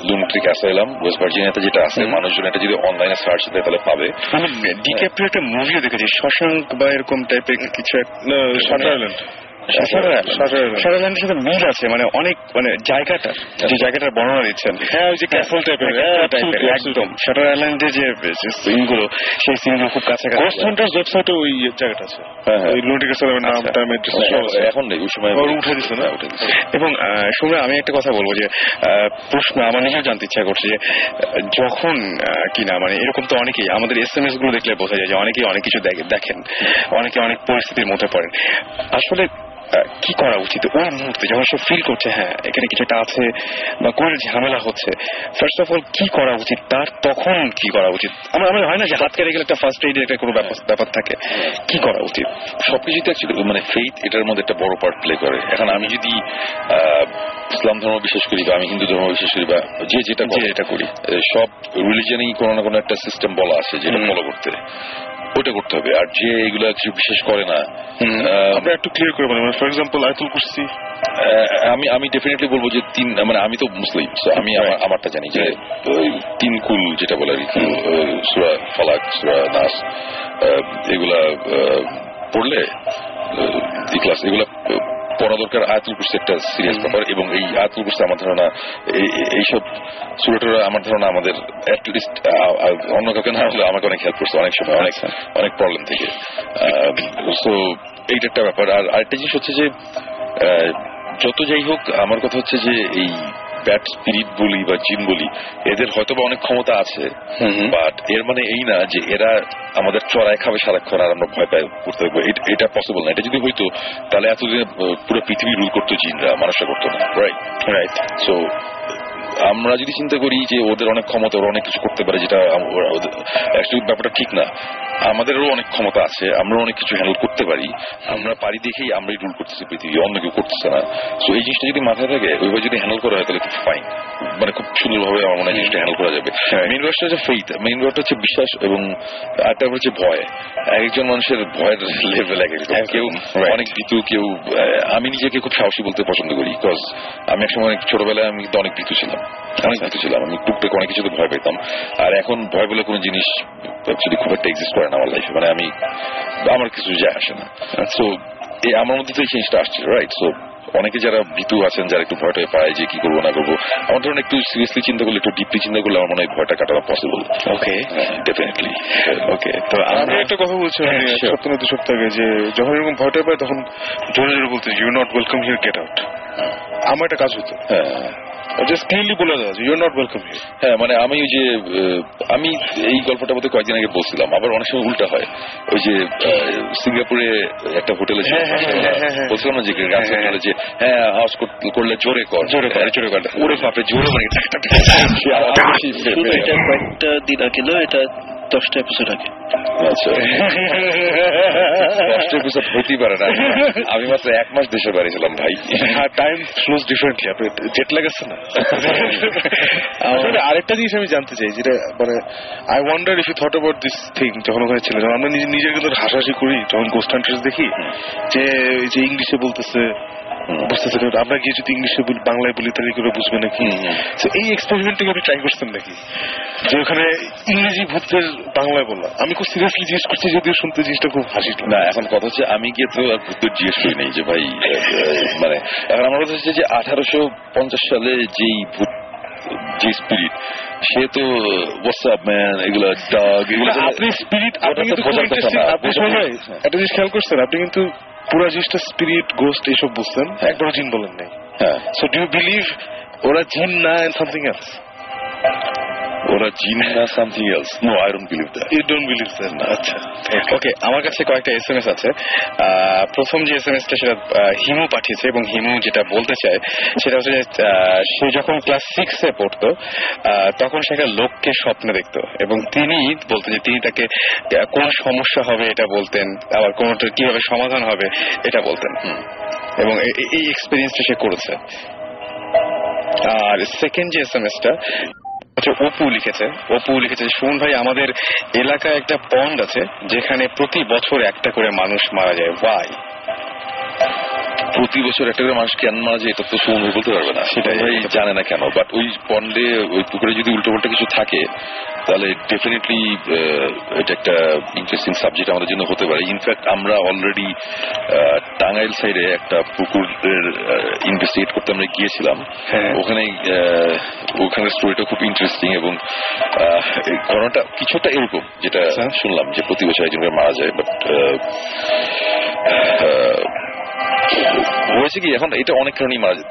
S3: lunatic asylum West ভার্জিনিয়াতে যেটা আছে মানুষজন এটা যদি অনলাইনে সার্চ দেয় তাহলে পাবে।
S1: আমি ডিক্যাপ্রিও একটা মুভিও দেখেছি শশাঙ্ক বা এরকম টাইপের কিছু একটা সাথে মিল আছে মানে অনেক মানে জায়গাটা যে জায়গাটার বর্ণনা দিচ্ছেন।
S4: হ্যাঁ ওই যে ক্যাসল টাইপের
S1: টাইপের একদম। শাটার আইল্যান্ডে যে সিনগুলো সেই সিনগুলো খুব কাছাকাছি।
S4: গোস্ট হান্টার্স ওয়েবসাইটে ওই জায়গাটা আছে।
S3: হ্যাঁ, হ্যাঁ।
S4: ওই লুটিক অ্যাসাইলামের নাম
S1: আচ্ছা।
S4: টাইম অ্যাড্রেস সব
S3: হ্যাঁ,
S4: আছে।
S3: এখন নেই ওই সময়
S4: উঠে দিছে না?
S3: হ্যাঁ, উঠে দিছে।
S1: এবং শুনে আমি একটা কথা বলব যে প্রশ্ন আমার নিজেও জানতে ইচ্ছা করছে যে যখন আহ, কি না মানে এরকম তো অনেকেই আমাদের এস এম এসগুলো দেখলে বোঝা যায় যে অনেকেই অনেক কিছু দেখে- দেখেন। অনেকে অনেক পরিস্থিতির মধ্যে পড়েন। আসলে কি করা উচিত? ওই মুহূর্তে যখন সে ফিল করছে হ্যাঁ এখানে কিছু একটা আছে বা কোনো ঝামেলা হচ্ছে ফার্স্ট অফ অল কি করা উচিত? তার তখন কি করা উচিত? আমার আমার হয় না যে হাত কেটে গেলে একটা ফার্স্ট এইডের একটা কোনো ব্যাপার থাকে। কি করা উচিত?
S3: সবকিছুতে অ্যাকচুয়ালি মানে ফেইথ এটার মধ্যে একটা বড় পার্ট প্লে করে। এখন আমি যদি আহ, ইসলাম ধর্ম বিশ্বাস করি বা আমি হিন্দু ধর্ম বিশ্বাস করি বা যে যেটা
S1: যে
S3: করে,
S1: করি।
S3: সব রিলিজনেই কোনো না কোনো একটা সিস্টেম বলা আছে যেটা। ফলো করতে। ওটা করতে হবে। আর যে এগুলো কিছু বিশেষ করে না
S4: আমরা একটু ক্লিয়ার করে বলি ফর এক্সাম্পল আয়তুল কুরসি
S3: আমি আমি ডেফিনেটলি বলব যে তিন মানে আমি তো মুসলিম আমি আমারটা জানি যে ওই তিন কুল যেটা বলে আর কি সুরা ফালাক সুরা নাস আহ, এগুলা আহ, পড়লে এগুলা পড়া দরকার আয়াতুল কুরসি একটা সিরিয়াস ব্যাপার এবং এই আয়াতুল কুরসি আমার ধারণা এই- এই- এইসব সুরেটরা আমার ধারণা আমাদের অ্যাটলিস্ট অন্য কাউকে না হলে আমাকে অনেক হেল্প করছে অনেক সময় অনেক অনেক প্রবলেম থেকে। তো এইটা একটা ব্যাপার। আর আরেকটা জিনিস হচ্ছে যে যত যাই হোক আমার কথা হচ্ছে যে এই ব্যাড স্পিরিট বলি বা জিন বলি এদের হয়তো বা অনেক ক্ষমতা আছে বাট এর মানে এই না যে এরা আমাদের চড়ায় খাবে সারাক্ষণ আর আমরা ভয় পাই করতে থাকব। এটা পসিবল না। এটা যদি হইতো তাহলে এতদিনে পুরো পৃথিবী রুল করতো জিনরা মানুষরা করতো না। রাইট রাইট সো আমরা যদি চিন্তা করি যে ওদের অনেক ক্ষমতা ওরা অনেক কিছু করতে পারে যেটা ব্যাপারটা ঠিক না। আমাদেরও অনেক ক্ষমতা আছে আমরা অনেক কিছু হ্যান্ডেল করতে পারি। আমরা পারি দেখেই আমরাই রুল করতেছি পৃথিবী অন্য কেউ করতেছে না। তো এই জিনিসটা যদি মাথায় থাকে ওইভাবে যদি হ্যান্ডেল করা হয় তাহলে খুব ফাইন মানে খুব সুন্দরভাবে আমার মনে হয় জিনিসটা হ্যান্ডেল করা যাবে। মেইন ব্যাপারটা হচ্ছে ফেইথ মেইন ব্যাপারটা হচ্ছে বিশ্বাস এবং ব্যাপার হচ্ছে ভয়। একজন মানুষের ভয়ের লেভেল এক কেউ অনেক ভীতু কেউ আমি নিজেকে খুব সাহসী বলতে পছন্দ করি বিকজ আমি এক সময় অনেক ছোটবেলায় আমি কিন্তু অনেক ভীতু ছিলাম। অনেক ভীতু ছিলাম। আমি টুকটাক অনেক কিছুতে ভয় পেতাম। আর এখন ভয় বলে কোনো জিনিস যদি খুব একটা এক্সিস্ট করে না আমার লাইফে মানে আমি আমার কিছু যায় আসে না। সো আমার মধ্যে তো এই জিনিসটা আসছে রাইট সো অনেকে যারা ভীতু আছেন যারা একটু ভয়টা পায় যে কি করব না করব আমার ধরুন একটু সিরিয়াসলি চিন্তা করলে একটু ডিপলি চিন্তা করলে আমার মনে হয় ভয়টা কাটানো পসিবল
S1: ওকে
S3: ডেফিনেটলি
S1: ওকে তো
S4: আমি একটা কথা বলছিলাম
S1: হ্যাঁ.
S4: সপ্তাহ দু সপ্তাহ আগে যে যখন এরকম ভয়টা পায় তখন জোরে জোরে বলতে you not welcome here get out আমার একটা কাজ হতো।
S3: হ্যাঁ।
S4: জাস্ট ক্লিয়ারলি বলে দেওয়া ইউ নট ওয়েলকাম হিয়ার
S3: হ্যাঁ মানে আমি ওই যে আমি এই গল্পটা মধ্যে কয়েকদিন আগে বলছিলাম আবার অনেক সময় উল্টা হয়। ওই যে সিঙ্গাপুরে একটা হোটেলে
S4: হ্যাঁ, হ্যাঁ, হ্যাঁ।
S3: বলছিলাম না যে। যে হ্যাঁ হাউস করলে জোরে কর।
S1: জোরে কর,
S3: জোরে কর। ওরে বাপরে জোরে মানে
S7: কয়েকটা দিন আগে এটা দশটা এপিসোড আগে।
S3: আচ্ছা। দশটা এপিসোড হতেই পারে না। আমি মাত্র এক মাস বাড়ি ছিলাম ভাই।
S4: টাইম ফ্লোজ ডিফারেন্টলি আপনি জেট লাগাচ্ছে না? আরেকটা জিনিস আমি জানতে চাই যেটা মানে I wonder if you thought about this thing যখন ওখানে ছিলেন। আমরা নিজে নিজের কিন্তু হাসাহাসি করি যখন গোস্ট দেখি যে ইংলিশে বলতেছে বুঝতেছে আমরা গিয়ে যদি ইংলিশে বলি বাংলায় বলি তাহলে করে বুঝবে নাকি? এই এক্সপেরিমেন্টটাকে আপনি ট্রাই করছেন নাকি? যে ওখানে ইংরেজি ভূতের বাংলায় বলা। আমি খুব সিরিয়াসলি জিজ্ঞেস করছি যদিও শুনতে জিনিসটা খুব হাসি
S3: না এখন কথা হচ্ছে আমি গিয়ে তো আর ভূতের জিজ্ঞেস করি নাই যে ভাই মানে এখন আমার কথা হচ্ছে যে আঠারোশো পঞ্চাশ সালে যেই ভূত যে স্পিরিট সে তো হোয়াটসঅ্যাপ ম্যান এগুলো ডাগ এগুলো
S4: আপনি স্পিরিট আপনি কিন্তু। একটা জিনিস খেয়াল করছেন আপনি কিন্তু পুরো জিনিসটা স্পিরিট গোস্ট এইসব বুঝতেন একবার জিন বলেন নাই।
S3: হ্যাঁ।
S4: সো ডু ইউ বিলিভ ওরা জিন না এন্ড সামথিং এলস
S3: ওরা জিন না something else no I don't believe that
S4: you don't believe that আচ্ছা
S1: ওকে আমার কাছে কয়েকটা এস এম আছে প্রথম যে এস এম এসটা সেটা হিমু পাঠিয়েছে এবং হিমু যেটা বলতে চায় সেটা হচ্ছে সে যখন ক্লাস সিক্সে পড়তো তখন সে একটা লোককে স্বপ্নে দেখতো এবং তিনি বলতেন যে তিনি তাকে কোন সমস্যা হবে এটা বলতেন আবার কোনটা কীভাবে সমাধান হবে এটা বলতেন। এবং এই এক্সপিরিয়েন্সটা সে করেছে। আর সেকেন্ড যে এস এম এসটা হচ্ছে অপু লিখেছে। অপু লিখেছে সুমন ভাই আমাদের এলাকায় একটা পন্ড আছে যেখানে প্রতি বছর একটা করে মানুষ মারা যায়। ওয়াই
S3: প্রতি বছর একটা করে মানুষ কেন মারা যায় এটা তো সুমন বলতে পারবে না। সেটাই। ভাই জানে না কেন বাট ওই পন্ডে ওই পুকুরে যদি উল্টো পাল্টা কিছু থাকে তাহলে ডেফিনেটলি এটা একটা ইন্টারেস্টিং সাবজেক্ট আমাদের জন্য হতে পারে। ইনফ্যাক্ট আমরা অলরেডি টাঙ্গাইল সাইডে একটা পুকুরের ইনভেস্টিগেট করতে আমরা গিয়েছিলাম।
S1: হ্যাঁ।
S3: ওখানে আহ, ওখানের স্টোরিটা খুব ইন্টারেস্টিং এবং ঘটনাটা কিছুটা এরকম যেটা শুনলাম যে প্রতি বছর একজন করে মারা যায় বাট হয়েছে কি? এখন এটা অনেক কারণেই মারা যায়।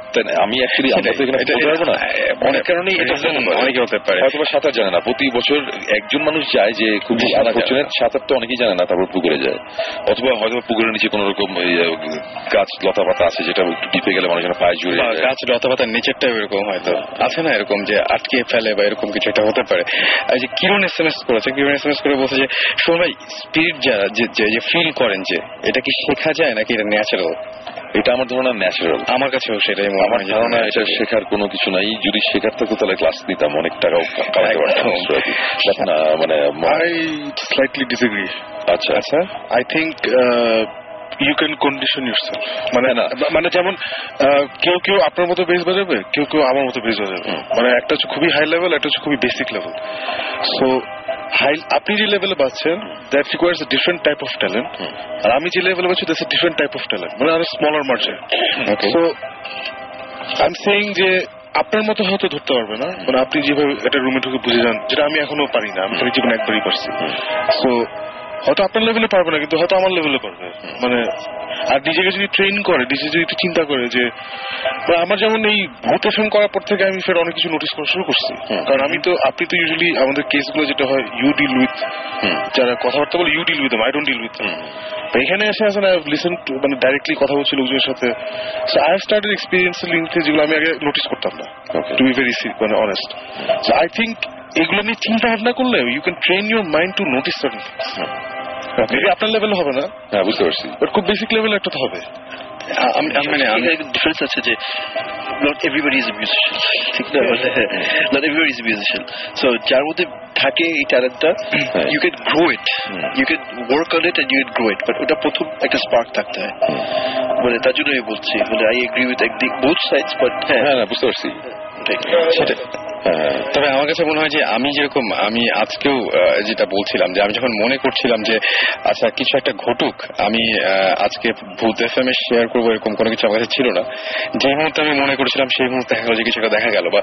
S3: আমি অ্যাকচুয়ালি আমরা তো এখানে বলতে পারব না। অনেক কারণেই এটা।
S1: অনেকে হতে পারে।
S3: হয়তো সাঁতার জানে না। প্রতি বছর একজন মানুষ যায় যে খুব
S1: জি, সাঁতার
S3: তো অনেকেই জানে না তারপর পুকুরে যায়। অথবা হয়তো পুকুরের নিচে কোন রকম গাছ লতা পাতা আছে যেটা একটু টিপে গেলে মানুষের পায়ে জুড়ে
S1: গাছ লতা পাতার নিচেরটাও এরকম হয়তো আছে না এরকম যে আটকে ফেলে বা এরকম কিছু একটা হতে পারে। আর যে কিরণ এস এম এস করেছে কিরণ এস এম এস করে বলছে যে শোন ভাই স্পিরিট যারা যে ফিল করেন যে এটা কি শেখা যায় নাকি এটা ন্যাচারাল
S3: এটা আমার ধারণা ন্যাচারাল
S1: আমার কাছেও সেটাই
S3: আমার ধারণা এটা শেখার কোনো কিছু নাই। যদি শেখার থাকতো তাহলে ক্লাস নিতাম অনেক টাকাও কামাতে পারতাম মানে
S4: আই স্লাইটলি ডিসএগ্রি
S3: আচ্ছা।
S4: আচ্ছা? I think you can condition yourself মানে
S3: না।
S4: মানে যেমন আহ, কেউ কেউ আপনার মতো বেস বাজাবে কেউ কেউ আমার মতো বেস বাজাবে। মানে একটা হচ্ছে খুবই হাই লেভেল একটা হচ্ছে খুবই বেসিক লেভেল সো হাই আপনি যে লেভেলে বাঁচছেন that requires different type of talent আর আমি যে লেভেলে বাঁচছি that's different type of talent মানে আরও স্মলার মার্জিন
S1: তো
S4: সো আই এম সেইং যে আপনার মতো হয়তো ধরতে পারবে না। মানে আপনি যেভাবে একটা রুমে ঢুকে বুঝে যান যেটা আমি এখনও পারি না। আমি জীবনে একবারই পারছি। সো হয়তো আপনার লেভেলে পারবে না কিন্তু হয়তো আমার লেভেলে পারবে। মানে আর নিজেকে যদি ট্রেন করে নিজে যদি একটু চিন্তা করে যে আমার যেমন এই এফএম করার পর থেকে আমি ফের অনেক কিছু নোটিস করা শুরু করছি। কারণ আমি তো আপনি তো ইউজুয়ালি আমাদের কেসগুলো যেটা হয় ইউ ডিল উইথ যারা কথাবার্তা বলে you deal with I don't deal with এখানে এসে আসেন আই লিসেন টু মানে ডাইরেক্টলি কথা বলছি লোকজনের সাথে। So I have started experience লিঙ্কে যেগুলো আমি আগে নোটিস করতাম না টু বি ভেরি মানে অনেস্ট সো আই থিঙ্ক এগুলো নিয়ে চিন্তা ভাবনা করলে you can train your mind to notice certain maybe আপনার লেভেল হবে না।
S3: হ্যাঁ বুঝতে পারছি।
S4: বাট খুব বেসিক লেভেল একটা তো হবে।
S1: মানে আমি
S7: ডিফারেন্স আছে যে নট এভরিবডি ইজ মিউজিশিয়ান ঠিক না? Not everybody is musician so যার মধ্যে থাকে এই ট্যালেন্টটা you can grow it you can work on it and you can grow it but ওটা প্রথম একটা স্পার্ক থাকতে হয়। মানে তার জন্য আমি বলছি মানে I agree with sides but হ্যাঁ
S3: হ্যাঁ বুঝতে পারছি।
S1: সেটা তবে আমার কাছে মনে হয় যে আমি যেরকম, আমি আজকেও যেটা বলছিলাম যে আমি যখন মনে করছিলাম যে আচ্ছা কিছু একটা ঘটুক, আমি আজকে ভূত এফ এম এ শেয়ার করব এরকম কোনো কিছু আমার কাছে ছিল না। যে মুহূর্তে আমি মনে করছিলাম সেই মুহূর্তে দেখা গেল যে কিছু একটা দেখা গেল বা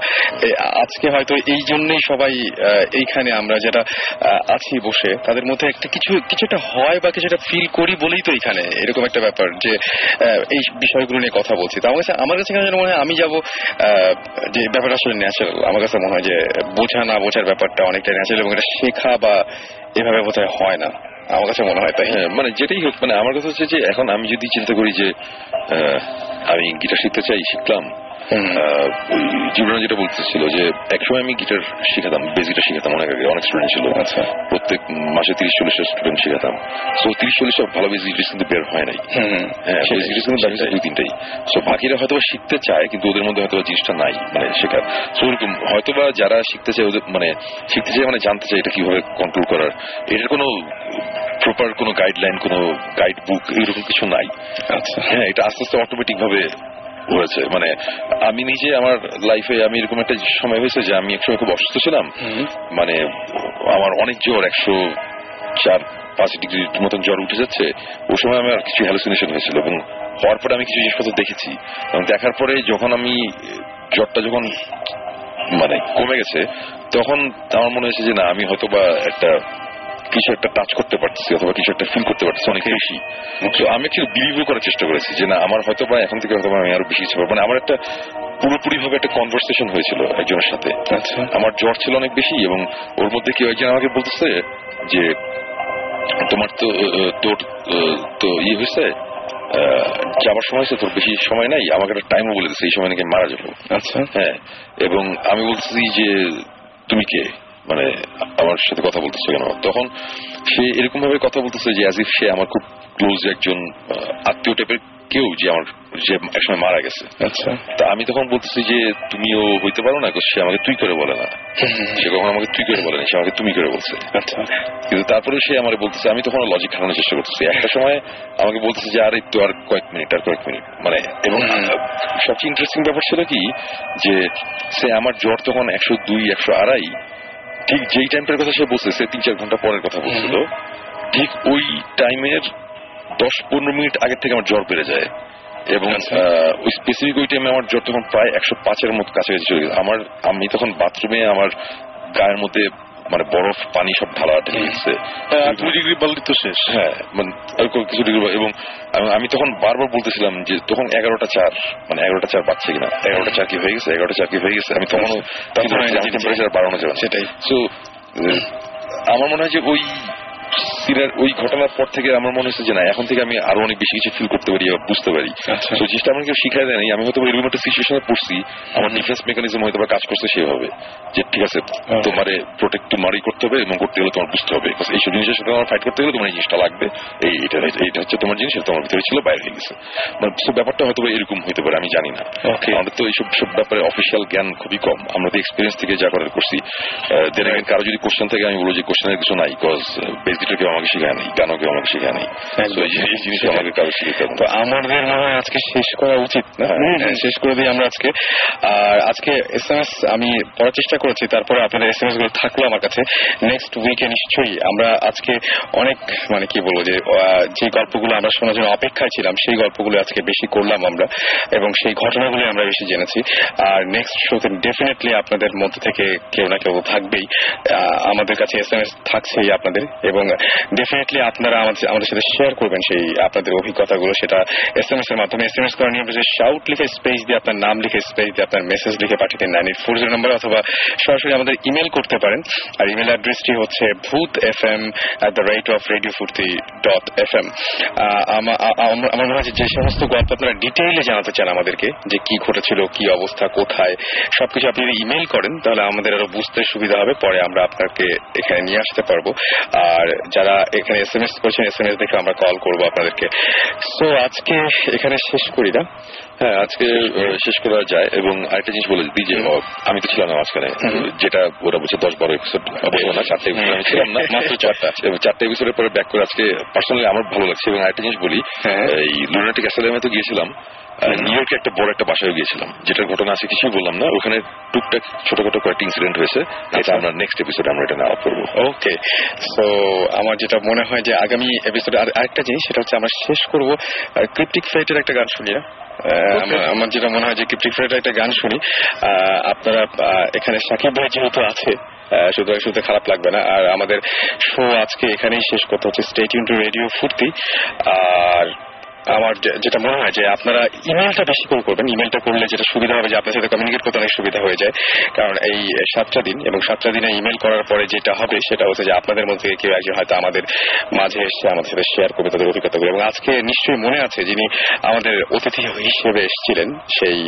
S1: আজকে হয়তো এই জন্যই সবাই এইখানে আমরা যেটা আছি বসে, তাদের মধ্যে একটা কিছু কিছু একটা হয় বা কিছু একটা ফিল করি বলেই তো এখানে এরকম একটা ব্যাপার যে এই বিষয়গুলো নিয়ে কথা বলছি। তো আমার কাছে আমার কাছে মনে হয় আমি যাব যে ব্যাপারটা আসলে ন্যাচারাল আমার কাছে মনে হয় যে বোঝা না বোঝার ব্যাপারটা অনেকটা ন্যাচারাল এবং এটা শেখা বা এভাবে বোধহয় হয় না। আমার কাছে মনে হয় তাই।
S3: হ্যাঁ মানে যেটাই হোক মানে আমার কাছে হচ্ছে যে এখন আমি যদি চিন্তা করি যে আমি গিটার শিখতে চাই, শিখলাম জীবনে যেটা বলতেছিল যে একসময় আমি গিটার শিখাতাম বেস গিটার শিখাতাম অনেক আগে অনেক স্টুডেন্ট ছিল।
S1: আচ্ছা।
S3: প্রত্যেক মাসে তিরিশ চল্লিশটা স্টুডেন্ট শিখাতাম। সো তিরিশ চল্লিশটা ভালো বেস গিটার কিন্তু বের হয় নাই। হ্যাঁ বেস গিটার কিন্তু দেখা দুই তিনটাই সো বাকিরা হয়তো শিখতে চায় কিন্তু ওদের মধ্যে হয়তো জিনিসটা নাই মানে শেখার। সো ওরকম হয়তো বা যারা শিখতে চায় ওদের মানে শিখতে চায় মানে জানতে চায় এটা কীভাবে কন্ট্রোল করার। এটার কোনো প্রপার কোনো গাইডলাইন কোনো গাইড বুক এরকম কিছু নাই।
S1: আচ্ছা।
S3: হ্যাঁ এটা আস্তে আস্তে অটোমেটিক ভাবে হয়েছে। মানে আমি নিজে আমার লাইফে আমি এরকম একটা সময় হয়েছে যে আমি একসময় খুব অসুস্থ ছিলাম। মানে আমার অনেক জ্বর একশো চার পাঁচ ডিগ্রির মতন জ্বর উঠে যাচ্ছে। ওই সময় আমার কিছু হ্যালুসিনেশন হয়েছিল এবং হওয়ার পরে আমি কিছু জিনিসপত্র দেখেছি। এবং দেখার পরে যখন আমি জ্বরটা যখন মানে কমে গেছে তখন আমার মনে হয়েছে যে না আমি হয়তো বা একটা কিছু একটা টাচ করতে পারতেছি অথবা কিছু একটা ফিল করতে পারতেছি অনেক বেশি আমি অ্যাকচুয়ালি বিলিভও করার চেষ্টা করেছি যে না আমার হয়তো বা এখন থেকে হয়তো আমি আরও বেশি কিছু পারব মানে আমার একটা পুরোপুরি ভাবে একটা কনভারসেশন হয়েছিল একজনের সাথে।
S1: আচ্ছা।
S3: আমার জ্বর ছিল অনেক বেশি এবং ওর মধ্যে কেউ একজন আমাকে বলতেছে যে তোমার তো তোর তো ইয়ে হয়েছে যাবার সময় হয়েছে তোর বেশি সময় নাই আমাকে একটা টাইমও বলে দিচ্ছে এই সময় নাকি মারা যাব
S1: আচ্ছা।
S3: হ্যাঁ এবং আমি বলতেছি যে তুমি কে? মানে আমার সাথে কথা বলতেছে কেন? তখন সে এরকম ভাবে কথা বলতেছে যে অ্যাজ ইফ সে আমার খুব ক্লোজ একজন আত্মীয় টাইপের কেউ যে আমার যে একসময় মারা গেছে।
S1: আচ্ছা।
S3: তা আমি তখন বলতেছি যে তুমিও হইতে পারো না সে আমাকে তুই করে বলে না। সে কখন আমাকে তুই করে বলে না সে আমাকে তুমি করে বলছে।
S1: আচ্ছা।
S3: কিন্তু তারপরে সে আমার বলতেছে আমি তখন লজিক খাটানোর চেষ্টা করতেছি। একটা সময় আমাকে বলতেছে যে আর একটু আর কয়েক মিনিট আর কয়েক মিনিট। মানে এবং সবচেয়ে ইন্টারেস্টিং ব্যাপার ছিল কি? যে সে আমার জ্বর তখন একশো দুই একশো আড়াই ঠিক যেই টাইমটার কথা সে বলছে সে তিন চার ঘণ্টা পরের কথা বলছিল ঠিক ওই টাইমের দশ পনেরো মিনিট আগে থেকে আমার জ্বর বেড়ে যায়। এবং ওই স্পেসিফিক ওই টাইমে আমার জ্বর তখন প্রায় একশো পাঁচের মতো কাছাকাছি চলে গেছে। আমার আমি তখন বাথরুমে আমার গায়ের মধ্যে মানে বরফ পানি সব ঢালা ঢেলে গেছে
S4: দুই ডিগ্রি তো শেষ।
S3: হ্যাঁ মানে কিছু ডিগ্রি এবং আমি- তখন বারবার বলতেছিলাম যে তখন এগারোটা চার মানে এগারোটা চার বাচ্চা কিনা। এগারোটা চার কি হয়ে গেছে? এগারোটা চার কি হয়ে গেছে? আমি তখনও তখন টেম্পারেচার বাড়ানো যাবে সেটাই। তো আমার মনে হয় যে ওই সিনের ওই ঘটনার পর থেকে আমার মনে হচ্ছে যে না এখন থেকে আমি আরও অনেক বেশি কিছু ফিল করতে পারি বা বুঝতে পারি।
S1: আচ্ছা।
S3: তো জিনিসটা আমার কেউ শিখাই দেয়নি আমি হয়তো এরকম একটা সিচুয়েশনে পড়ছি আমার ডিফেন্স মেকানিজম হয়তো কাজ করছে সেভাবে। যে ঠিক আছে তোমারে প্রোটেক্ট তোমারই করতে হবে এবং করতে গেলে তোমার বুঝতে হবে। এইসব জিনিসের সাথে আমার ফাইট করতে গেলে তোমার এই জিনিসটা লাগবে। এই এটা এইটা হচ্ছে তোমার জিনিস তোমার ভিতরে ছিল বাইরে হয়ে গেছে। মানে so ব্যাপারটা হয়তো এরকম হতে পারে আমি জানি না। আমাদের তো এইসব সব ব্যাপারে অফিসিয়াল জ্ঞান খুবই কম। আমরা তো এক্সপিরিয়েন্স থেকে যা করার করছি। দেন কারও যদি কোশ্চেন থেকে আমি বলব যে কোশ্চেনের কিছু নাই বিকজ কেউ আমাকে শেখায় নাই গানও কেউ আমাকে শেখায় নাই এই যে- জিনিসটা আমাকে কারও
S1: তো আমাদের মনে হয় আজকে শেষ করা উচিত না? হ্যাঁ, শেষ করে দিই আমরা আজকে। আর আজকে এস এম এস আমি পড়ার চেষ্টা করেছি তারপরে আপনাদের এস এম এসগুলো থাকল আমার কাছে। নেক্সট উইকে নিশ্চয়ই আমরা আজকে অনেক মানে কি বলব যে যে গল্পগুলো আমরা শোনার জন্য অপেক্ষায় ছিলাম সেই গল্পগুলো আজকে বেশি করলাম আমরা এবং সেই ঘটনাগুলো আমরা বেশি জেনেছি। আর নেক্সট শোতে ডেফিনেটলি আপনাদের মধ্যে থেকে কেউ না কেউ থাকবেই। আমাদের কাছে এস এম এস থাকছেই আপনাদের এবং ডেফিনেটলি আপনারা আমাদের সাথে শেয়ার করবেন সেই আপনাদের অভিজ্ঞতাগুলো, সেটা এস এম এস এর মাধ্যমে এস এম এস নিয়ম হচ্ছে শাউট লিখে স্পেস দিয়ে আপনার নাম লিখে স্পেস দিয়ে আপনার মেসেজ লিখে পাঠিয়ে দিন নাইন ফোর জিরো নাম্বার অথবা সরাসরি আমাদের ইমেল করতে পারেন। আর ইমেল অ্যাড্রেসটি হচ্ছে Bhoot F M at the rate of radio Foorti dot F M আমার মনে হয় যে সমস্ত গল্প আপনারা ডিটেইলে জানাতে চান আমাদেরকে, যে কি ঘটেছিল, কি অবস্থা, কোথায়, সবকিছু আপনি যদি ইমেল করেন, তাহলে আমাদের আরও বুঝতে সুবিধা হবে, পরে আমরা আপনাকে এখানে নিয়ে আসতে পারব। আর যারা এখানে এস এম এস করছেন এস এম এস দেখে আমরা কল করব আপনাদেরকে। সো আজকে এখানে শেষ করি না।
S3: হ্যাঁ আজকে শেষ করা যায় এবং আরেকটা জিনিস বলে দিই যে আমি তো ছিলাম না মাঝখানে। যেটা ওরা বলছে দশ বারো এপিসোড বলব না চারটে episode আমি ছিলাম না মাত্র চারটা। এবং চারটে এপিসোডের পরে ব্যাক করে আজকে পার্সোনালি আমার ভালো লাগছে। এবং আরেকটা জিনিস বলি
S1: হ্যাঁ।
S3: এই লুনাটিক অ্যাসালামে তো গিয়েছিলাম। নিউ ইয়র্কে একটা বড় একটা বাসায় গিয়েছিলাম। যেটার ঘটনা আছে কিছুই বললাম না। ওখানে টুকটাক ছোটখাটো কয়েকটি ইনসিডেন্ট হয়েছে। এটা আমরা নেক্সট এপিসোডে আমরা এটা নেওয়া করব।
S1: ওকে সো আমার যেটা মনে হয় যে আগামী এপিসোডে আরেকটা জিনিস সেটা হচ্ছে আমরা শেষ করব ক্রিপ্টিক ফ্লাইটের একটা গান আহ, আমার- যেটা মনে হয় যে ক্রিপ্টিক ফ্লাইটের একটা গান শুনি। আহ, আপনারা এখানে সাকিব ভাই যেহেতু আছে সুতরাং শুনতে খারাপ লাগবে না। আর আমাদের শো আজকে এখানেই শেষ করতে হচ্ছে। স্টেট ইউন টু রেডিও ফুর্তি আর আমার যেটা মনে হয় যে আপনারা ইমেলটা বেশি করে করবেন, ইমেলটা করলে যেটা সুবিধা হবে যে আপনার সাথে কমিউনিকেট করতে অনেক সুবিধা হয়ে যায়। কারণ এই সাতটা দিন এবং সাতটা দিনে ইমেল করার পরে যেটা হবে সেটা হচ্ছে যে আপনাদের মধ্যে কেউ একজন হয়তো আমাদের মাঝে এসে আমাদের সাথে শেয়ার করবে তাদের অভিজ্ঞতাগুলো। এবং আজকে নিশ্চয়ই মনে আছে যিনি আমাদের অতিথি হিসেবে এসেছিলেন, সেই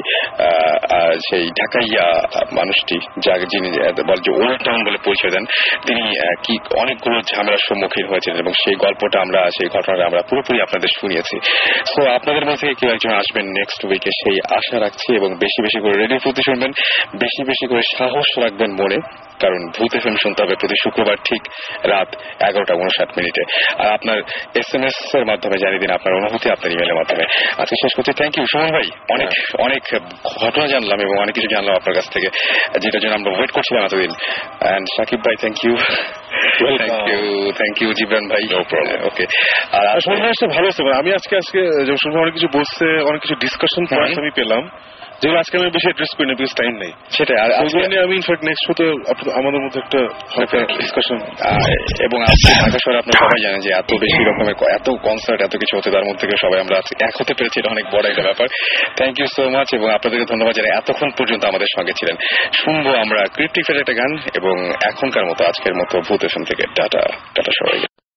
S1: সেই ঢাকাইয়া মানুষটি, যাকে যিনি, বলে যে ওল্ড টাউন বলে পরিচয় দেন, তিনি কি অনেকগুলো ঝামেলার সম্মুখীন হয়েছিলেন এবং সেই গল্পটা আমরা, সেই ঘটনাটা আমরা পুরোপুরি আপনাদের শুনিয়েছি। তো আপনাদের মধ্যে কেউ একজন আসবেন নেক্সট উইকে সেই আশা রাখছি এবং বেশি বেশি করে রেডিও প্রতি শুনবেন, বেশি বেশি করে সাহস রাখবেন মনে, কারণ ভূত এফএম শুনতে হবে প্রতি শুক্রবার ঠিক রাত এগারোটা উনষাট মিনিটে। আর আপনার এস এম এস এর মাধ্যমে জানিয়ে দিন আপনার অনুভূতি আপনার ইমেলের মাধ্যমে। আজকে শেষ করছি। থ্যাংক ইউ সুমন ভাই। অনেক অনেক ঘটনা জানলাম এবং অনেক কিছু জানলাম আপনার কাছ থেকে, যেটার জন্য আমরা ওয়েট করছিলাম এতদিন। অ্যান্ড সাকিব ভাই thank you thank you thank you ভাই ওকে আর
S4: আসলে ভালো আছে মানে আমি আজকে আজকে অনেক কিছু বসছে অনেক কিছু ডিসকাশন পয়েন্ট আমি পেলাম। যেগুলো আজকে আমি বেশি অ্যাড্রেস করি না বিকজ টাইম নেই।
S1: সেটাই আর
S4: ওইগুলো
S1: আজকে-
S4: নিয়ে আমি ইনফ্যাক্ট নেক্সট শোতে আমাদের মধ্যে একটা হালকা ডিসকাশন
S1: এবং আজকে ঢাকা শহরে আপনারা সবাই জানেন যে এত বেশি রকমের এত কনসার্ট এত কিছু হচ্ছে তার মধ্যে থেকে সবাই আমরা আজকে এক হতে পেরেছি এটা অনেক বড় একটা ব্যাপার। থ্যাংক ইউ সো মাচ এবং আপনাদেরকে ধন্যবাদ যারা এতক্ষণ পর্যন্ত আমাদের সঙ্গে ছিলেন। শুনব আমরা ক্রিপ্টিক একটা গান এবং এখনকার মতো আজকের মতো ভূত এফএম থেকে। টাটা টাটা সবাই